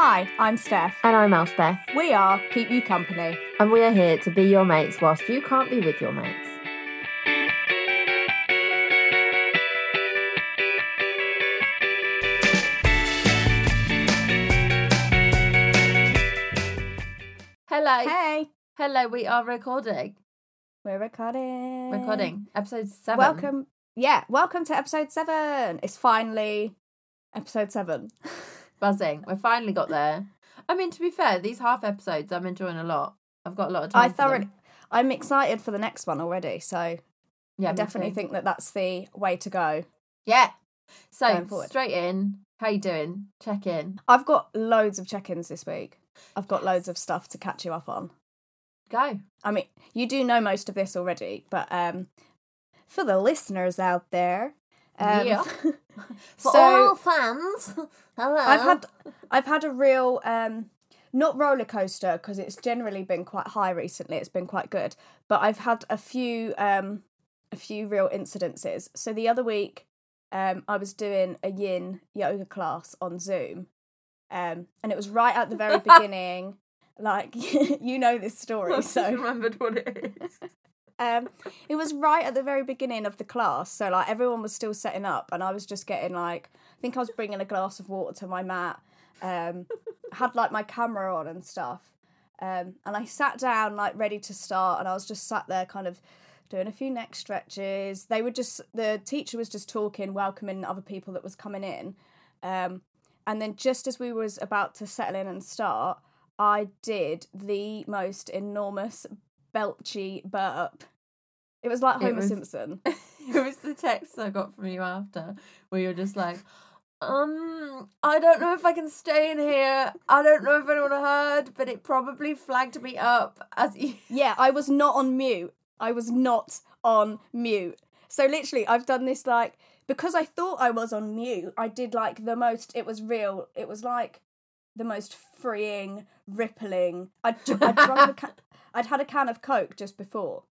Hi, I'm Steph. And I'm Elspeth, We are Keep You Company. and we are here to be your mates whilst you can't be with your mates. Hello. Hey, Hello, we are recording. we're recording. Recording. Episode seven. Welcome. Yeah, welcome to episode seven. It's finally episode seven. Buzzing. We finally got there. I mean, to be fair, these half episodes I'm enjoying a lot. I've got a lot of time. I thoroughly. I'm excited for the next one already. So Yeah, I definitely too. think that that's the way to go. Yeah. So straight in. How you doing? Check in. I've got loads of check-ins this week. I've got loads of stuff to catch you up on. Go. I mean, you do know most of this already, but um, for the listeners out there, um, Yeah. For so all fans. Hello. I've had I've had a real um, not roller coaster because it's generally been quite high recently. It's been quite good, but I've had a few um, a few real incidences. So the other week, um, I was doing a Yin yoga class on Zoom, um, and it was right at the very beginning. Like you know this story, I so remembered what it is. Um, it was right at the very beginning of the class. So like everyone was still setting up, and I was just getting like I think I was bringing a glass of water to my mat. Um, had like my camera on and stuff. Um, and I sat down like ready to start, and I was just sat there kind of doing a few neck stretches. They were just the teacher was just talking, welcoming other people that was coming in. Um, and then just as we was about to settle in and start, I did the most enormous belchy burp. It was like Homer was- Simpson. it was the text I got from you after, where you're just like, um, I don't know if I can stay in here. I don't know if anyone heard, but it probably flagged me up as. Yeah, I was not on mute. I was not on mute. So literally, I've done this like because I thought I was on mute. I did like the most. It was real. It was like the most freeing, rippling. I'd, I'd drunk a ca- I'd had a can of Coke just before.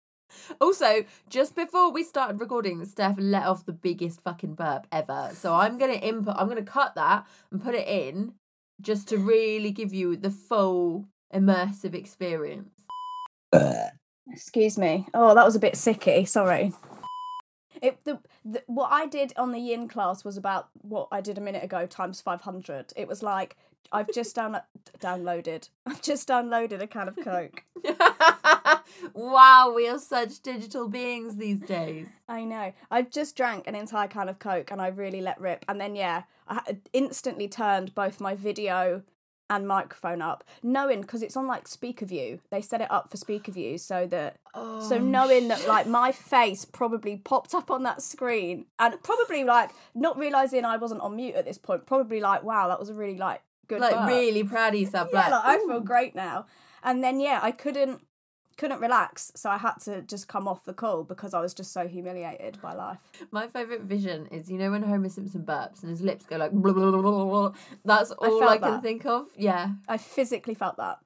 Also, just before we started recording, Steph let off the biggest fucking burp ever. So I'm gonna input. I'm gonna cut that and put it in, just to really give you the full immersive experience. Excuse me. Oh, that was a bit sicky. Sorry. It the, the what I did on the yin class was about what I did a minute ago times five hundred. It was like I've just down, downloaded. I've just downloaded a can of Coke. wow, we are such digital beings these days. I know. I just drank an entire can of Coke and I really let rip. And then yeah, I instantly turned both my video and microphone up, knowing because it's on like speaker view. They set it up for speaker view so that so oh, knowing that like my face probably popped up on that screen and probably like not realizing I wasn't on mute at this point, probably like wow, that was a really like good like really proud of yourself. yeah, like, like, I feel great now. And then yeah, I couldn't couldn't relax, so I had to just come off the call because I was just so humiliated by life. My favourite vision is you know when Homer Simpson burps and his lips go like blah, blah, blah, blah. That's all I, felt can that. think of. Yeah. I physically felt that.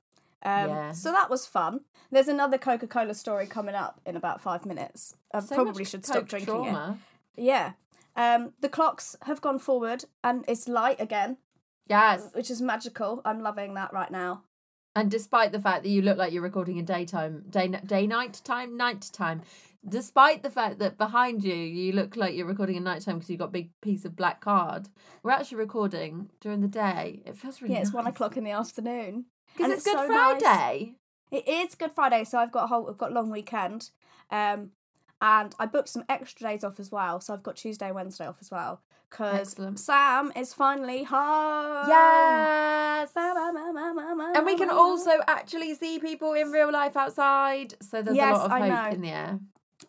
Um, Yeah. So that was fun. There's another Coca Cola story coming up in about five minutes. I So probably should stop drinking it. Yeah. Um, the clocks have gone forward and it's light again, Yes. which is magical. I'm loving that right now. And despite the fact that you look like you're recording in daytime, day day night time, night time, despite the fact that behind you you look like you're recording in night time because you've got a big piece of black card, we're actually recording during the day. It feels really Yeah, it's one o'clock in the afternoon. because it's, it's Good so nice. Friday. It is Good Friday, so I've got a whole, I've got a long weekend, um, and I booked some extra days off as well. So I've got Tuesday, and Wednesday off as well because Sam is finally home. Yes. And we can also actually see people in real life outside. So there's Yes, a lot of I hope know. in the air.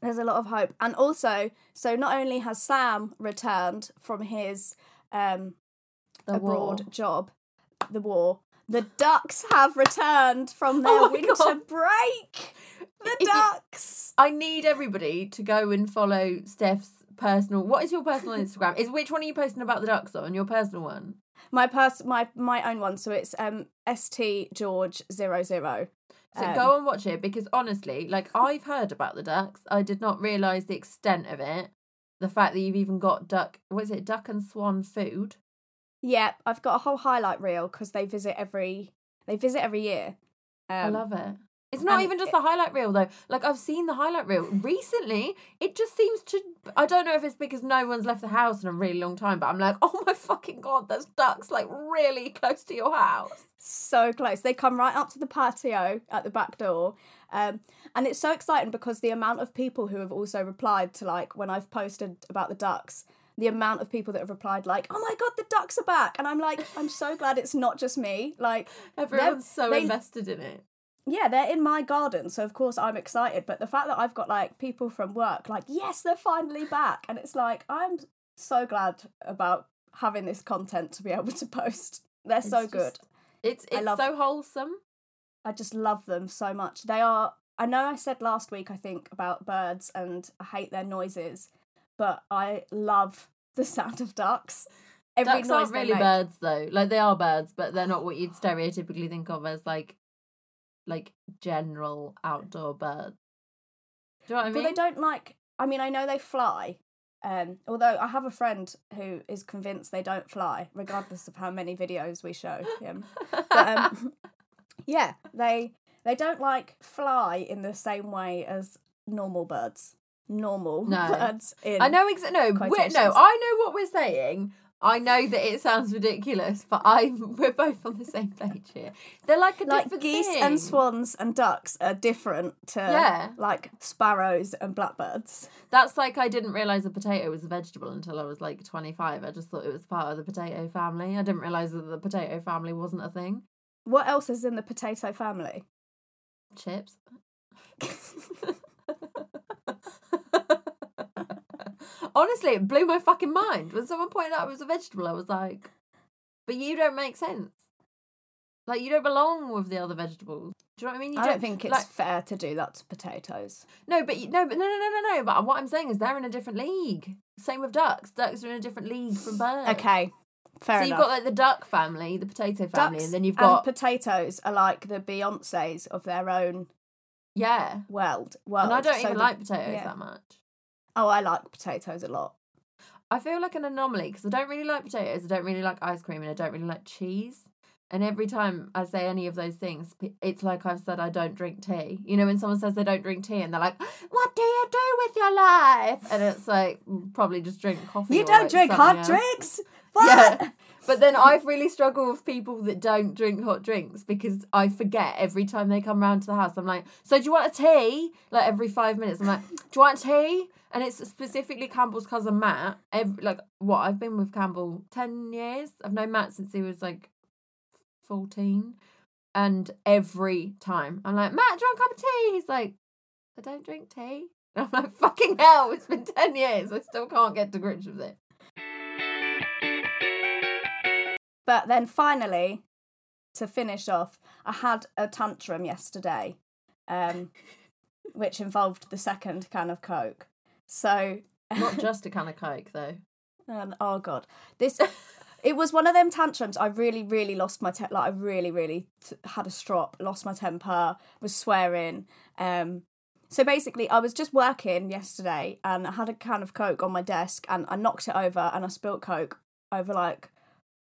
there's a lot of hope, and also, so not only has Sam returned from his um, The abroad war. job, the war. The ducks have returned from their Oh winter God. break. The If you- ducks. I need everybody to go and follow Steph's personal. What is your personal Instagram? Is which one are you posting about the ducks on? Your personal one. My pers- my my own one. So it's um st george zero zero. So Um, go and watch it because honestly, like I've heard about the ducks. I did not realise the extent of it. The fact that you've even got duck what is it, duck and swan food. Yeah, I've got a whole highlight reel because they visit every they visit every year. Um, I love it. It's not and even just it- the highlight reel though. Like I've seen the highlight reel recently. It just seems to. I don't know if it's because no one's left the house in a really long time, but I'm like, oh my fucking god, there's ducks like really close to your house. so close. They come right up to the patio at the back door. Um, and it's so exciting because the amount of people who have also replied to like when I've posted about the ducks, the amount of people that have replied like, "Oh my god, the ducks are back!" And I'm like, I'm so glad it's not just me. Like, Everyone's so invested in it. Yeah, they're in my garden, so of course I'm excited. But the fact that I've got like people from work like, yes, they're finally back, and it's like I'm so glad about having this content to be able to post. They're so It's good. It's it's love- so wholesome. I just love them so much. They are. I know I said last week, I think, about birds and I hate their noises, but I love the sound of ducks. Every Ducks aren't really birds though. Like they are birds, but they're not what you'd stereotypically think of as like like general outdoor birds. Do you know what I But mean? they don't like. I mean, I know they fly. Um, although I have a friend who is convinced they don't fly, regardless of how many videos we show him. But um, yeah, they they don't like fly in the same way as normal birds. Normal No. birds. In, I know exactly. No, no. I know what we're saying. I know that it sounds ridiculous, but I we're both on the same page here. They're like a like geese thing. and swans and ducks are different to Yeah. like sparrows and blackbirds. That's like I didn't realize a potato was a vegetable until I was like twenty five. I just thought it was part of the potato family. I didn't realize that the potato family wasn't a thing. What else is in the potato family? Chips. Honestly, it blew my fucking mind. When someone pointed out it was a vegetable, I was like, but you don't make sense. Like, you don't belong with the other vegetables. Do you know what I mean? You I don't think it's like- fair to do that to potatoes. No, but you, no, but no, no, no, no, no. But what I'm saying is they're in a different league. Same with ducks. Ducks are in a different league from birds. Okay, fair enough. so enough. you've got like the duck family, the potato family, Ducks and then you've got potatoes are like the Beyonces of their own yeah. world. World. And I don't So even the- like potatoes yeah. that much. Oh, I like potatoes a lot. I feel like an anomaly because I don't really like potatoes, I don't really like ice cream, and I don't really like cheese. And every time I say any of those things, it's like I've said I don't drink tea. You know, when someone says they don't drink tea and they're like, What do you do with your life? And it's like, "Mm, probably just drink coffee. You don't like, drink hot else." drinks? What? Yeah. But then I've really struggled with people that don't drink hot drinks because I forget every time they come round to the house. I'm like, so do you want a tea? Like every five minutes, I'm like, do you want tea? And it's specifically Campbell's cousin Matt. Every, like, what? I've been with Campbell 10 years. I've known Matt since he was like 14. And every time I'm like, Matt, do you want a cup of tea? He's like, I don't drink tea. And I'm like, fucking hell, it's been 10 years. I still can't get to grips with it. But then finally, to finish off, I had a tantrum yesterday, um, which involved the second can of Coke. So, Not just a can of Coke, though. um, oh god, this it was one of them tantrums. I really, really lost my temper. Like I really, really t- had a strop, lost my temper, was swearing. Um, so basically, I was just working yesterday, and I had a can of Coke on my desk, and I knocked it over, and I spilt Coke over like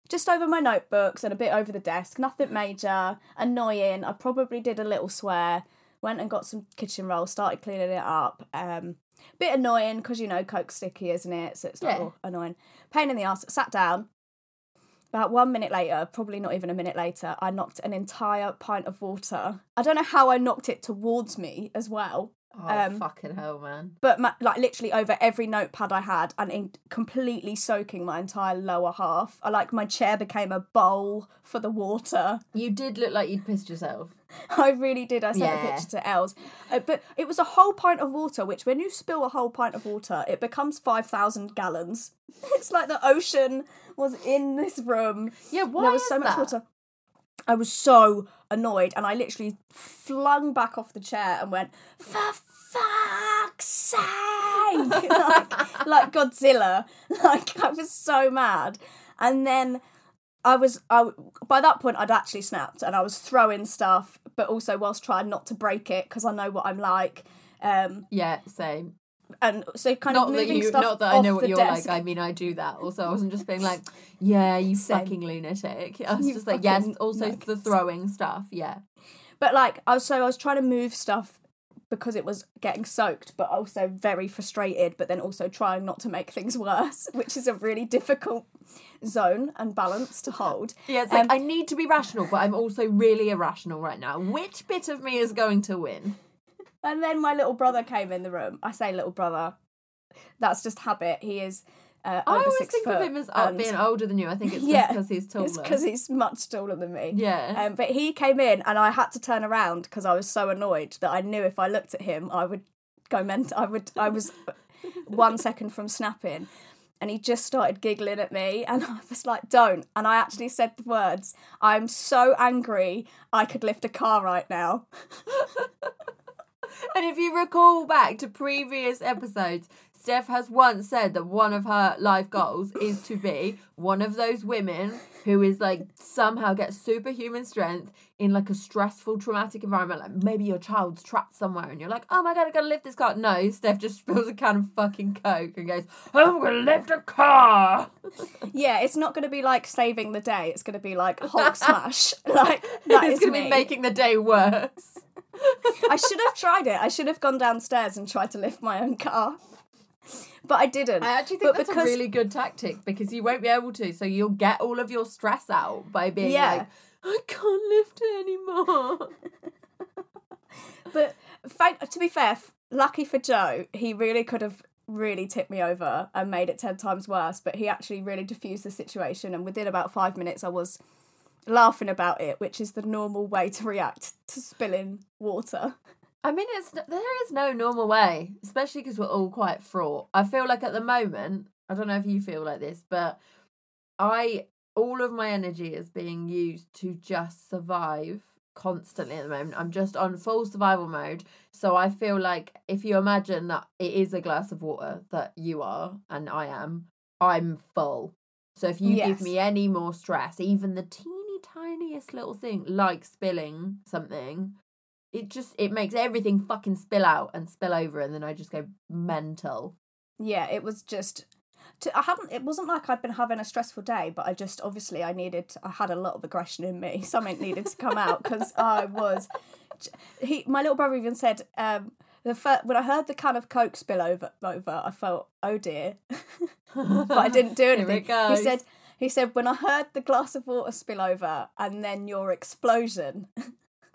just over my notebooks and a bit over the desk. Nothing major, annoying. I probably did a little swear. Went and got some kitchen roll, started cleaning it up. Um, bit annoying because you know Coke's sticky, isn't it? So it's like Yeah. oh, annoying. Pain in the ass. Sat down. About one minute later, probably not even a minute later, I knocked an entire pint of water. I don't know how I knocked it towards me as well Oh, Um, fucking hell, man. but my, like literally over every notepad I had and in completely soaking my entire lower half. I like my chair became a bowl for the water. You did look like you'd pissed yourself. I really did. I sent a picture to Els, uh, but it was a whole pint of water. Which, when you spill a whole pint of water, it becomes five thousand gallons. It's like the ocean was in this room. Yeah, why there was so much water. I was so annoyed, and I literally flung back off the chair and went, "For fuck's sake!" like, like Godzilla. Like I was so mad, and then I was I by that point I'd actually snapped, and I was throwing stuff, but also whilst trying not to break it because I know what I'm like. Um, Yeah, same. And so kind not of that moving you, stuff not that I know what you're desk. like. I mean, I do that. Also, I wasn't just being like, yeah, you Same. fucking lunatic. I was You just like, yes. Also, nug. the throwing stuff. Yeah. But like, I was so I was trying to move stuff because it was getting soaked, but also very frustrated. But then also trying not to make things worse, which is a really difficult zone and balance to hold. Yeah, it's like Um, I need to be rational, but I'm also really irrational right now. Which bit of me is going to win? And then my little brother came in the room. I say little brother. That's just habit. He is uh, I always think of him as uh, and being older than you. I think it's Yeah, because he's taller. It's because he's much taller than me. yeah. Um, but he came in and I had to turn around because I was so annoyed that I knew if I looked at him, I would go mental. I would. I was one second from snapping, and he just started giggling at me, and I was like, "Don't!" And I actually said the words, "I'm so angry, I could lift a car right now." And if you recall back to previous episodes, Steph has once said that one of her life goals is to be one of those women who is like somehow gets superhuman strength in like a stressful, traumatic environment. Like maybe your child's trapped somewhere and you're like, oh my god, I gotta lift this car. No, Steph just spills a can of fucking Coke and goes, I'm gonna lift a car. Yeah, it's not going to be like saving the day. It's going to be like Hulk smash. Like that it's is gonna me. be making the day worse. I should have tried it. I should have gone downstairs and tried to lift my own car. But I didn't. I actually think But that's because- a really good tactic because you won't be able to. So you'll get all of your stress out by being Yeah. like, I can't lift it anymore. But thank, to be fair, lucky for Joe, he really could have really tipped me over and made it 10 times worse. But he actually really diffused the situation. And within about five minutes, I was laughing about it, which is the normal way to react to spilling water. I mean, it's there is no normal way, especially because we're all quite fraught. I feel like at the moment, I don't know if you feel like this, but I all of my energy is being used to just survive constantly at the moment. I'm just on full survival mode. So I feel like if you imagine that it is a glass of water that you are and I am, I'm full. So if you Yes. give me any more stress, even the teeny tiniest little thing like spilling something, it just it makes everything fucking spill out and spill over and then I just go mental. Yeah, it was just. To, I hadn't. It wasn't like I'd been having a stressful day, but I just obviously I needed. I had a lot of aggression in me. Something needed to come out because I was. He, my little brother even said, um, the fir- when I heard the can of Coke spill over, over, I felt, oh dear, but I didn't do anything. He said, he said when I heard the glass of water spill over and then your explosion,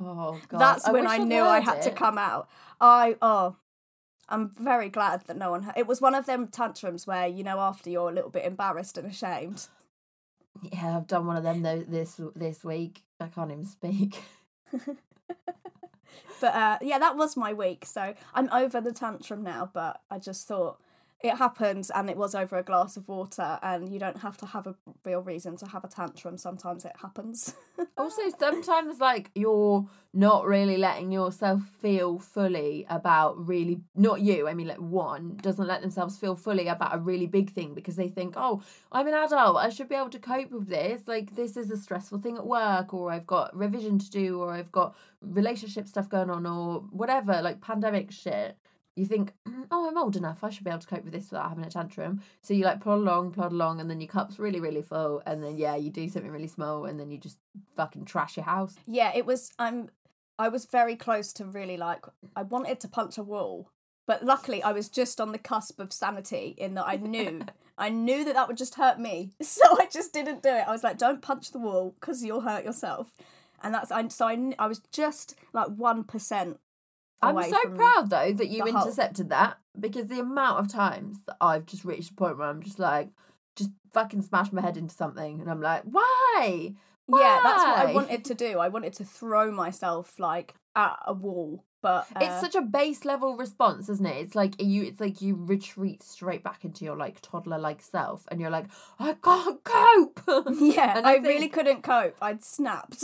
Oh god. that's when I knew I had to come out. I oh, I'm very glad that no one. It was one of them tantrums where you know after you're a little bit embarrassed and ashamed. Yeah, I've done one of them though this this week. I can't even speak. But uh, yeah, that was my week. So I'm over the tantrum now. But I just thought it happens, and it was over a glass of water, and you don't have to have a real reason to have a tantrum. Sometimes it happens. Also, sometimes like you're not really letting yourself feel fully about really not you. I mean, like one doesn't let themselves feel fully about a really big thing because they think, oh, I'm an adult. I should be able to cope with this. Like this is a stressful thing at work, or I've got revision to do, or I've got relationship stuff going on, or whatever, like pandemic shit. You think, "Mm, oh, I'm old enough. I should be able to cope with this without having a tantrum. So you like plod along, plod along, and then your cup's really, really full, and then yeah, you do something really small, and then you just fucking trash your house. yeah, it was. I'm. I was very close to really like. I wanted to punch a wall, but luckily I was just on the cusp of sanity in that I knew. I knew that that would just hurt me, so I just didn't do it. I was like, "Don't punch the wall because you'll hurt yourself," and that's. I so I, I was just like one percent. I'm so proud though that you intercepted that because the amount of times that I've just reached a point where I'm just like, just fucking smash my head into something, and I'm like, why? Yeah, that's what I wanted to do. I wanted to throw myself like at a wall, but uh, It's such a base level response, isn't it? It's like you it's like you retreat straight back into your like toddler like self and you're like, I can't cope. yeah, and I, I really couldn't cope. I'd snapped.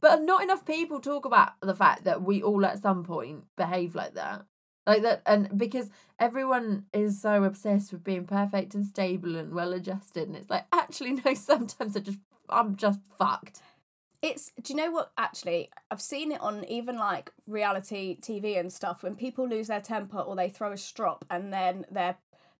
But not enough people talk about the fact that we all at some point behave like that. Like that and because everyone is so obsessed with being perfect and stable and well adjusted and it's like actually no sometimes I just I'm just fucked. It's do you know what actually I've seen it on even like reality TV and stuff when people lose their temper or they throw a strop and then they're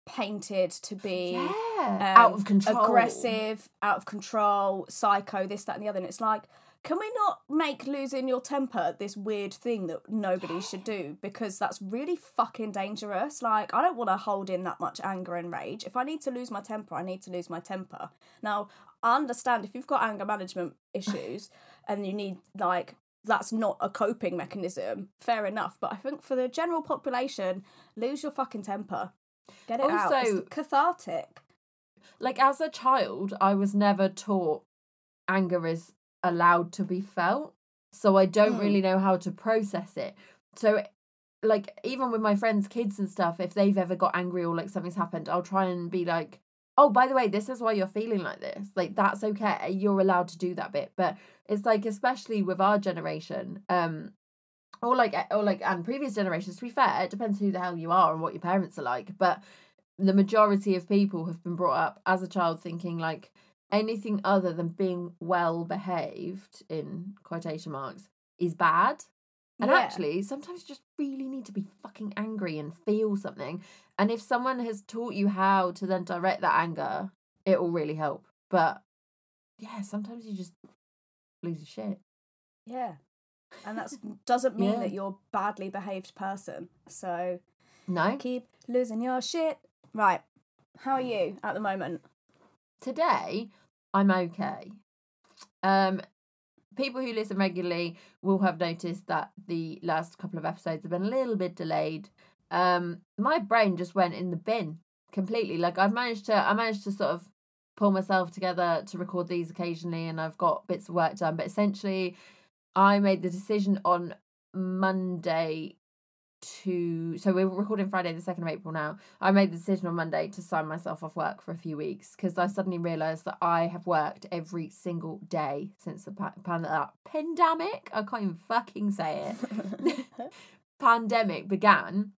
painted to be Yeah. um, Out of control. aggressive, out of control, psycho, this, that, and the other. And it's like, can we not make losing your temper this weird thing that nobody should do? Because that's really fucking dangerous. Like, I don't want to hold in that much anger and rage. If I need to lose my temper, I need to lose my temper. Now, I understand if you've got anger management issues and you need, like, that's not a coping mechanism, fair enough. But I think for the general population, lose your fucking temper. Get it out. Also- It's cathartic. like as a child i was never taught anger is allowed to be felt so i don't Mm. really know how to process it. So like even with my friends kids and stuff if they've ever got angry or like something's happened i'll try and be like oh by the way this is why you're feeling like this. Like that's okay. You're allowed to do that bit. But it's like especially with our generation um or like or like and previous generations to be fair it depends who the hell you are and what your parents are like but the majority of people have been brought up as a child thinking like anything other than being well behaved in quotation marks is bad and Yeah. actually sometimes you just really need to be fucking angry and feel something and if someone has taught you how to then direct that anger it will really help but yeah sometimes you just lose your shit Yeah. And that doesn't mean Yeah. that you're a badly behaved person. So no keep losing your shit. Right. How are you at the moment? today i'm okay. Um people who listen regularly will have noticed that the last couple of episodes have been a little bit delayed. Um my brain just went in the bin completely. Like i've managed to i managed to sort of pull myself together to record these occasionally and i've got bits of work done. But essentially i made the decision on monday to so we're recording Friday the second of April now. I made the decision on Monday to sign myself off work for a few weeks because I suddenly realised that I have worked every single day since the pa- pan- uh, pandemic. I can't even fucking say it. pandemic began.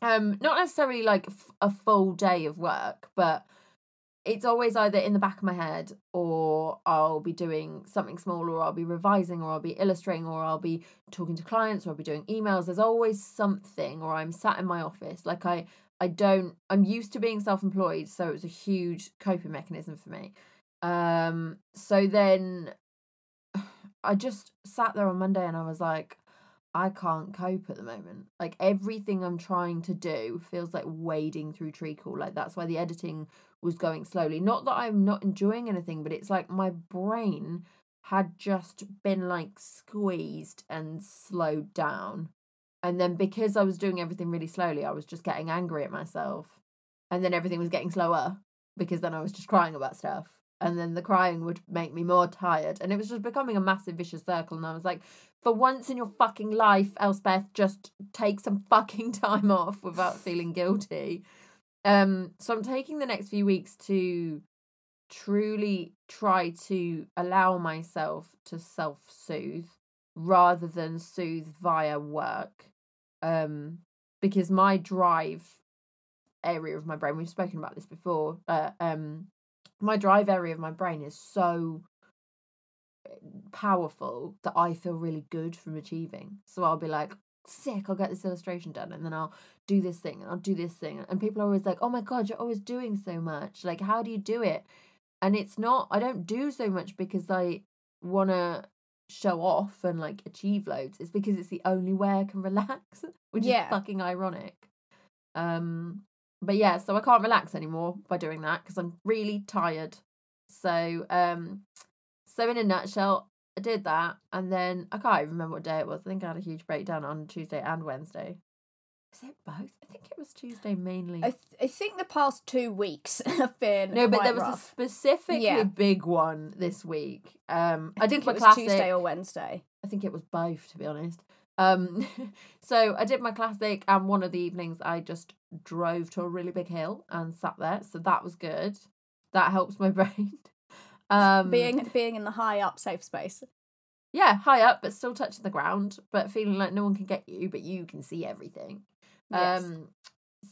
Um, not necessarily like f- a full day of work, but it's always either in the back of my head or I'll be doing something small or I'll be revising or I'll be illustrating or I'll be talking to clients or I'll be doing emails. There's always something or I'm sat in my office. Like I I don't I'm used to being self-employed, so it was a huge coping mechanism for me. Um so then I just sat there on Monday and I was like I can't cope at the moment. Like everything I'm trying to do feels like wading through treacle. Like that's why the editing was going slowly. Not that I'm not enjoying anything, but it's like my brain had just been like squeezed and slowed down. And then because I was doing everything really slowly, I was just getting angry at myself. And then everything was getting slower because then I was just crying about stuff. And then the crying would make me more tired. And it was just becoming a massive vicious circle. And I was like, for once in your fucking life, Elspeth, just take some fucking time off without feeling guilty. Um, so I'm taking the next few weeks to truly try to allow myself to self soothe rather than soothe via work. Um, because my drive area of my brain, we've spoken about this before, uh, um, my drive area of my brain is so eh, powerful that I feel really good from achieving. So I'll be like, sick, I'll get this illustration done and then I'll do this thing and I'll do this thing. And people are always like, oh my God, you're always doing so much. Like, how do you do it? And it's not, I don't do so much because I want to show off and like achieve loads. It's because it's the only way I can relax, which Yeah. is fucking ironic. Um, but yeah, so I can't relax anymore by doing that because I'm really tired. So, um, so in a nutshell, I did that, and then I can't even remember what day it was. I think I had a huge breakdown on Tuesday and Wednesday. Is it both? I think it was Tuesday mainly. I, th- I think the past two weeks have been no, but there was a specifically Yeah. big one this week. Um, I, I, did my classic. Tuesday or Wednesday. I think it was both, to be honest. Um, so I did my classic, and one of the evenings I just drove to a really big hill and sat there. So that was good. That helps my brain. Um, being being in the high up safe space. yeah, high up, but still touching the ground, but feeling like no one can get you, but you can see everything. Yes. Um,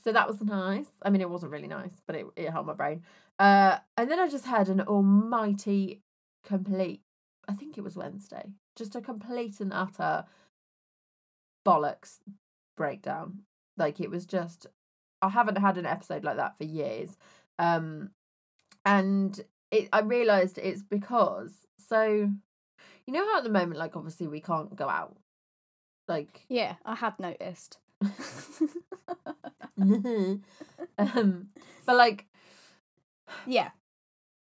so that was nice. I mean, it wasn't really nice, but it, it helped my brain. Uh, and then I just had an almighty, complete I think it was Wednesday. Just a complete and utter bollocks breakdown. Like it was just I haven't had an episode like that for years. Um and it I realized it's because so you know how at the moment like obviously we can't go out. Like Yeah, I had noticed. um but like Yeah.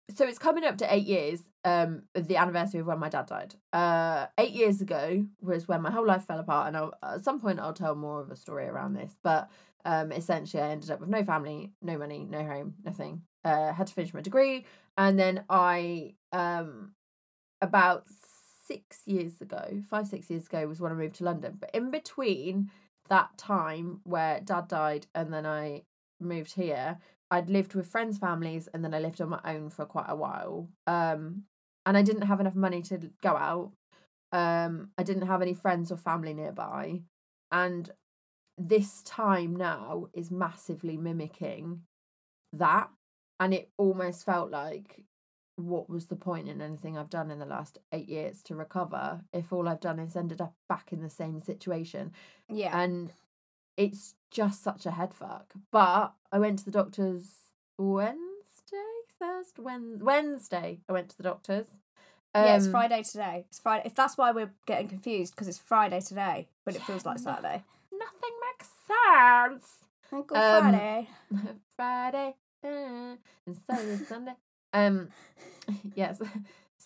so it's coming up to eight years um the anniversary of when my dad died. Uh eight years ago was when my whole life fell apart and I'll, at some point i'll tell more of a story around this but um essentially i ended up with no family no money no home nothing. Uh had to finish my degree and then i um about six years ago five six years ago was when i moved to london. But in between that time where dad died and then i moved here I'd lived with friends' families and then I lived on my own for quite a while. Um, and I didn't have enough money to go out. Um, I didn't have any friends or family nearby. And this time now is massively mimicking that. And it almost felt like what was the point in anything I've done in the last eight years to recover if all I've done is ended up back in the same situation? Yeah. and it's just such a head fuck. But I went to the doctors Wednesday, Thursday, Wed- Wednesday. I went to the doctors. yeah, it's Um, Friday today. It's Friday. If that's why we're getting confused, because it's Friday today, but it feels like Yeah, Saturday. Nothing makes sense. Uncle Um, Friday. Friday uh, and Saturday, Sunday. Um, yes.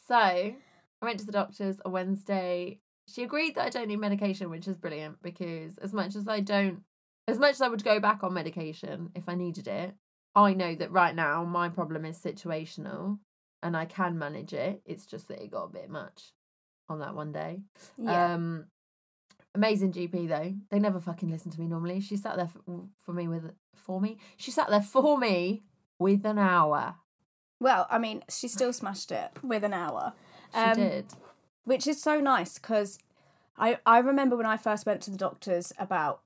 So I went to the doctors on Wednesday. She agreed that I don't need medication, which is brilliant because as much as I don't, as much as I would go back on medication if I needed it, I know that right now my problem is situational and I can manage it. It's just that it got a bit much on that one day. Yeah. Um, amazing GP though. They never fucking listen to me normally. She sat there for, for me with for me. She sat there for me with an hour. Well, I mean, she still smashed it with an hour. She Um, did. which is so nice because I I remember when I first went to the doctors about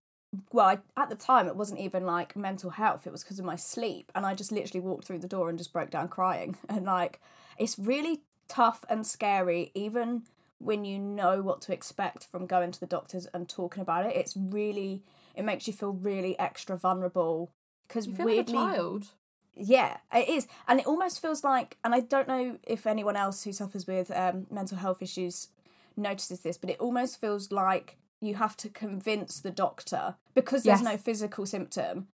well I, at the time it wasn't even like mental health it was because of my sleep and I just literally walked through the door and just broke down crying and like it's really tough and scary even when you know what to expect from going to the doctors and talking about it it's really it makes you feel really extra vulnerable because weirdly like a child. Yeah, it is. And it almost feels like, and I don't know if anyone else who suffers with um, mental health issues notices this, but it almost feels like you have to convince the doctor because there's Yes. no physical symptom.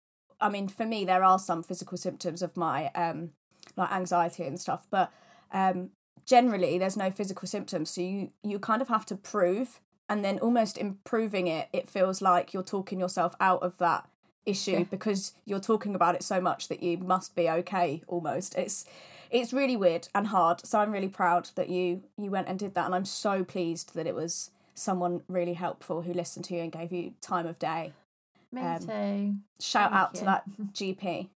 I mean, for me, there are some physical symptoms of my um, like anxiety and stuff, but um, generally there's no physical symptoms. So you you kind of have to prove, and then almost improving it, it feels like you're talking yourself out of that issue Yeah. because you're talking about it so much that you must be okay almost it's it's really weird and hard so i'm really proud that you you went and did that and i'm so pleased that it was someone really helpful who listened to you and gave you time of day Me um, too. shout Thank out to that gp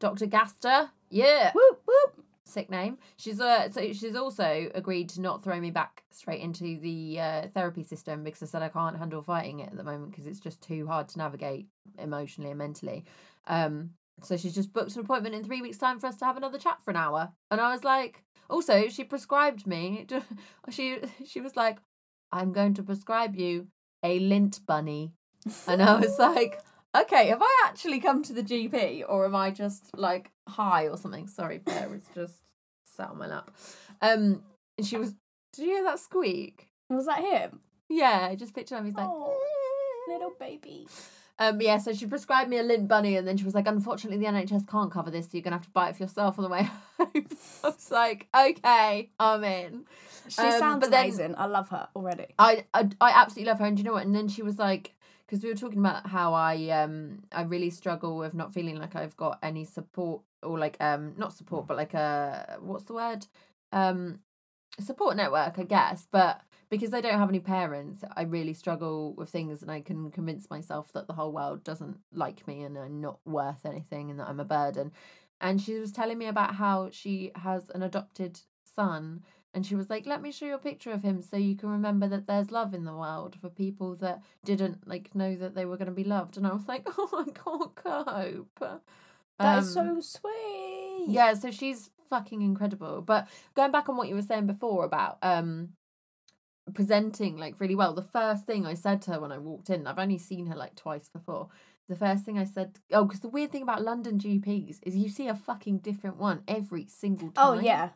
Dr. Gaster. Yeah. whoop whoop Sick name. She's uh so she's also agreed to not throw me back straight into the uh, therapy system because I said I can't handle fighting it at the moment because it's just too hard to navigate emotionally and mentally. Um so she's just booked an appointment in three weeks' time for us to have another chat for an hour. And I was like, also she prescribed me. She she was like, I'm going to prescribe you a Lindt bunny, and I was like, okay, have I actually come to the GP or am I just like high or something? Sorry, Bear is just sat on my lap. Um, and she was. Did you hear that squeak? was that him Yeah, I just picture him. He's like, oh little baby um, yeah. So she prescribed me a Lindt bunny, and then she was like, unfortunately, the NHS can't cover this, so you're gonna have to buy it for yourself on the way home. I was like, okay, I'm in. she Um, sounds amazing i love her already I, I I absolutely love her, and do you know what? And then she was like, because we were talking about how I um I really struggle with not feeling like I've got any support or like um not support, but like a what's the word um support network, I guess. But because I don't have any parents, I really struggle with things, and I can convince myself that the whole world doesn't like me and I'm not worth anything, and that I'm a burden. And she was telling me about how she has an adopted son and she was like let me show you a picture of him so you can remember that there's love in the world for people that didn't like know that they were going to be loved and i was like oh i can't cope That is Um, so sweet yeah so she's fucking incredible. But going back on what you were saying before about um presenting like really well, the first thing I said to her when I walked in, I've only seen her like twice before. The first thing I said, oh, because the weird thing about London GPs is you see a fucking different one every single time. Oh yeah,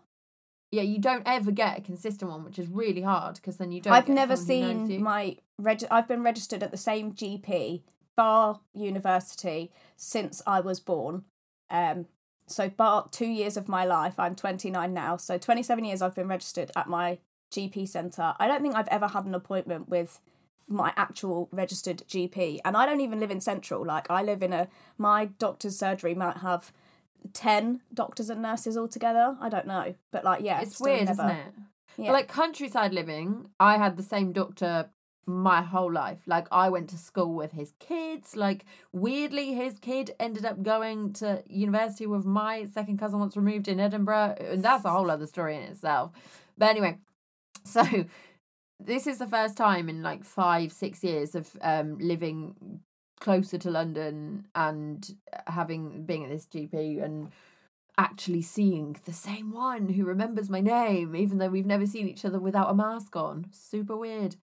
yeah. You don't ever get a consistent one, which is really hard because then you don't. I've get never someone who knows you. seen my reg- I've been registered at the same GP bar university since I was born. Um, so bar two years of my life. I'm 29 now, so 27 years I've been registered at my GP centre. I don't think I've ever had an appointment with my actual registered GP, and I don't even live in central. Like I live in a my doctor's surgery might have ten doctors and nurses altogether. I don't know, but like yeah, It's weird, never- isn't it? Yeah. But like countryside living, I had the same doctor my whole life. Like I went to school with his kids. Like weirdly, his kid ended up going to university with my second cousin once removed in Edinburgh, and that's a whole other story in itself. But anyway, so this is the first time in like five, six years of um living closer to London and having being at this GP and actually seeing the same one who remembers my name, even though we've never seen each other without a mask on. Super weird.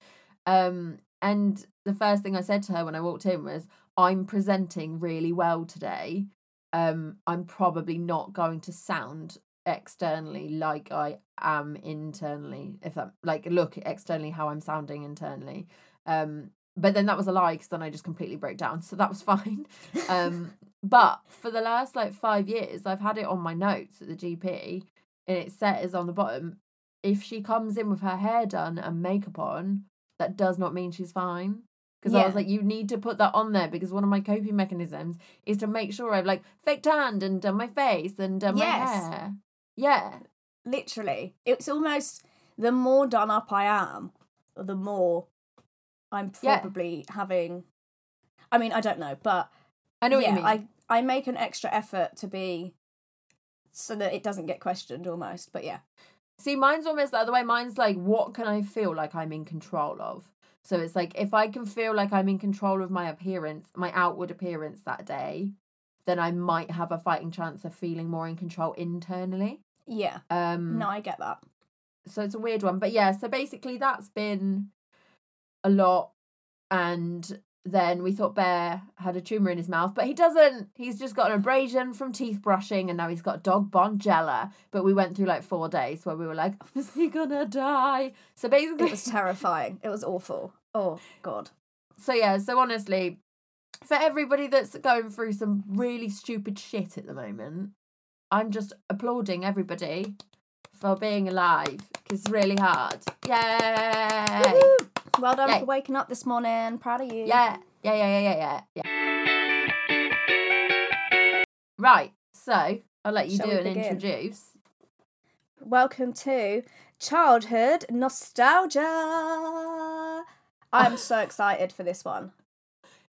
Um, and the first thing I said to her when I walked in was, I'm presenting really well today. Um, I'm probably not going to sound externally like I am internally, if I'm like look externally how I'm sounding internally. Um, but then that was a lie because then I just completely broke down. So that was fine. Um, but for the last like five years, I've had it on my notes at the GP, and it says on the bottom, if she comes in with her hair done and makeup on, that does not mean she's fine. Because I was like, you need to put that on there because one of my coping mechanisms is to make sure I've like fake tanned and done my face and done Yes. my hair. Yeah. literally it's almost the more done up i am the more i'm Yeah. probably having i mean i don't know but I know yeah what you mean. i i make an extra effort to be so that it doesn't get questioned almost but yeah See, mine's almost the other way. Mine's like, what can I feel like I'm in control of? So it's like, if I can feel like I'm in control of my appearance, my outward appearance that day, then I might have a fighting chance of feeling more in control internally. yeah Um, no i get that so it's a weird one. But yeah, so basically that's been a lot. And then we thought Bear had a tumour in his mouth, but he doesn't. He's just got an abrasion from teeth brushing and now he's got dog Bonjela. But we went through like four days where we were like, is he gonna die? So basically it was terrifying it was awful oh god so yeah, so honestly, for everybody that's going through some really stupid shit at the moment, I'm just applauding everybody for being alive because it's really hard. Yay! Woohoo! Well done Yay. for waking up this morning proud of you Yeah, yeah, yeah, yeah, yeah, yeah, yeah. Right, so I'll let you Shall do and begin? introduce. welcome to childhood nostalgia i'm so excited for this one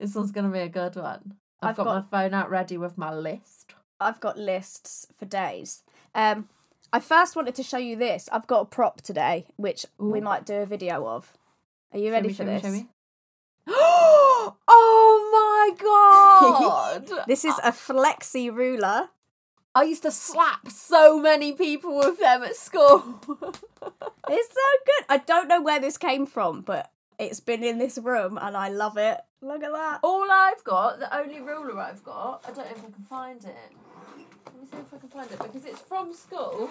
This one's gonna be a good one. I've, I've got, got- my phone out ready with my list. I've got lists for days. Um, I first wanted to show you this. I've got a prop today, which we might do a video of. Are you Show ready me, for show me, this? show me. oh my god! This is a flexi ruler. I used to slap so many people with them at school. It's so good. I don't know where this came from, but it's been in this room and I love it. Look at that. All I've got, the only ruler I've got, I don't know if I can find it. Let me see if I can find it because it's from school.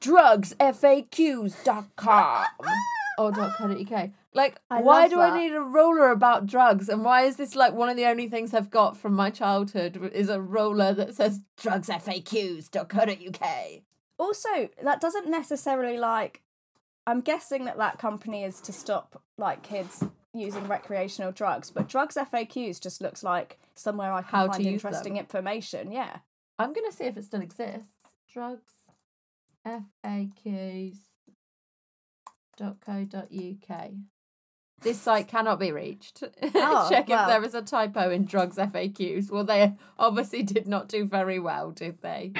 Drugsfaqs.com Oh, or .co.uk. Like, I why do that. I need a ruler about drugs? And why is this like one of the only things I've got from my childhood is a ruler that says drugsfaqs.co.uk? Also, that doesn't necessarily like. I'm guessing that that company is to stop like kids using recreational drugs, but drugs FAQs just looks like somewhere I can How find interesting them. information. Yeah. I'm gonna see if it still exists. Drugs FAQs dot co dot uk. This site cannot be reached. Oh, Check well. if there is a typo in drugs FAQs. Well, they obviously did not do very well, did they?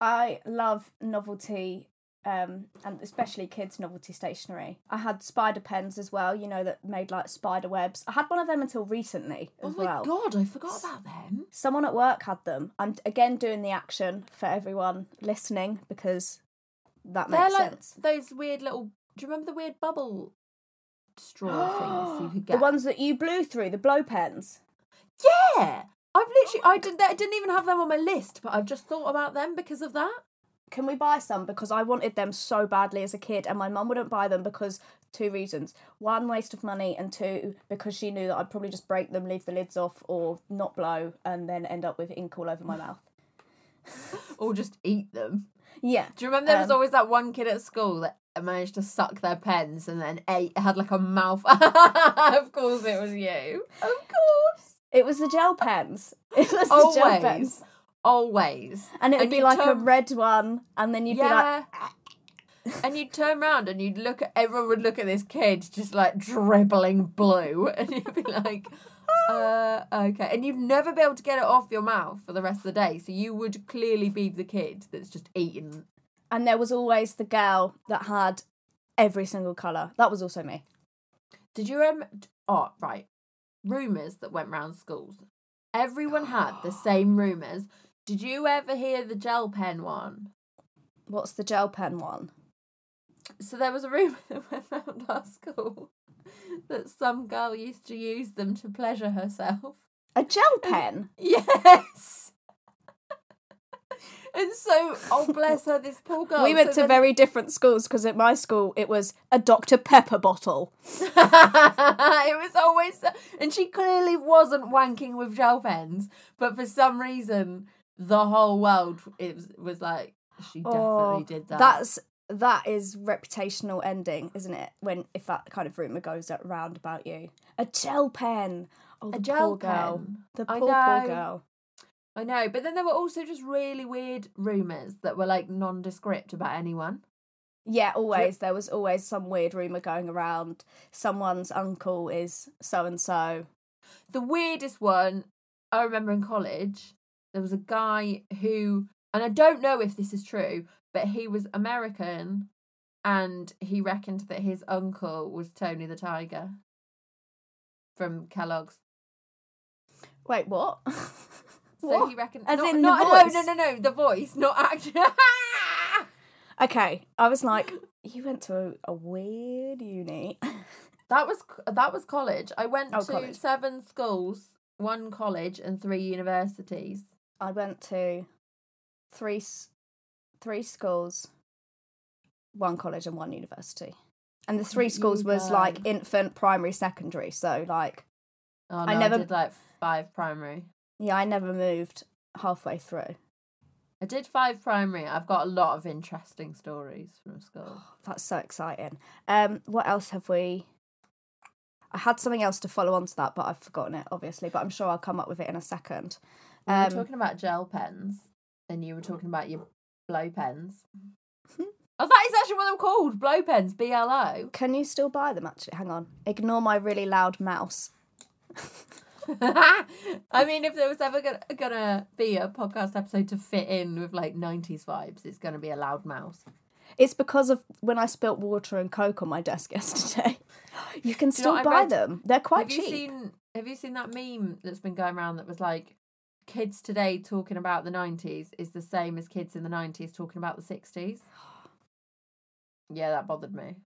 I love novelty um, and especially kids' novelty stationery. I had spider pens as well, you know, that made like spider webs. I had one of them until recently as oh my well. god, I forgot about them. Someone at work had them. I'm again doing the action for everyone listening because that They're makes like sense. those weird little. Do you remember the weird bubble straw things you could get? The ones that you blew through, the blow pens. Yeah, I've literally. Oh I didn't. I didn't even have them on my list, but I've just thought about them because of that. Can we buy some? Because I wanted them so badly as a kid, and my mum wouldn't buy them because two reasons: one, waste of money, and two, because she knew that I'd probably just break them, leave the lids off, or not blow, and then end up with ink all over my mouth. Or just eat them. Yeah, Do you remember there was Um, always that one kid at school that managed to suck their pens and then ate had like a mouth? of course, it was you. Of course. it was the gel pens. It was the gel Always. pens, Always. and it would And be like a red one, and then you'd be like, and you'd turn around and you'd look at everyone would look at this kid just like dribbling blue and you'd be like uh okay and you'd never be able to get it off your mouth for the rest of the day so you would clearly be the kid that's just eating and there was always the girl that had every single color. That was also me. did you um oh right rumors that went round schools everyone had the same rumors did you ever hear the gel pen one What's the gel pen one? So there was a rumor that went round our school that some girl used to use them to pleasure herself. A gel pen. Yes. and so, oh bless her, this poor girl. we went so to then- very different schools because at my school it was a Dr Pepper bottle. it was always, and she clearly wasn't wanking with gel pens, but for some reason, the whole world it was, was like she definitely Oh, did that. That's that is reputational ending, isn't it? When if that kind of rumor goes around about you, a gel pen. Oh, the a gel poor girl. pen. The I poor poor girl. I know, but then there were also just really weird rumors that were like nondescript about anyone. Yeah, always. There was always some weird rumor going around. Someone's uncle is so and so. The weirdest one I remember in college, there was a guy who, and I don't know if this is true, but he was American and he reckoned that his uncle was Tony the Tiger from Kellogg's. Wait, what? So What? he reckoned. As not, in the not, voice? No, no, no, no, the voice, not actually. Okay, I was like, you went to a, a weird uni. That was that was college. I went Oh, to college. seven schools, one college and three universities. I went to three three schools, one college and one university. And the three schools was like infant, primary, secondary. So like Oh no, I I, never- did like five primary. yeah, I never moved halfway through. I did five primary. I've got a lot of interesting stories from school. That's so exciting. Um, what else have we? I had something else to follow on to that, but I've forgotten it, obviously. But I'm sure I'll come up with it in a second. We were Um, talking about gel pens, and you were talking about your blow pens. Hmm. oh, that is actually what they're called. Blow pens. B L O. Can you still buy them? Actually, hang on. Ignore my really loud mouse. I mean, if there was ever gonna, gonna be a podcast episode to fit in with like '90s vibes, it's gonna be a loud mouse. It's because of when I spilt water and coke on my desk yesterday. You can you know still buy read? them. They're quite have you cheap. seen Have you seen that meme that's been going around that was like, kids today talking about the '90s is the same as kids in the '90s talking about the '60s? Yeah, that bothered me.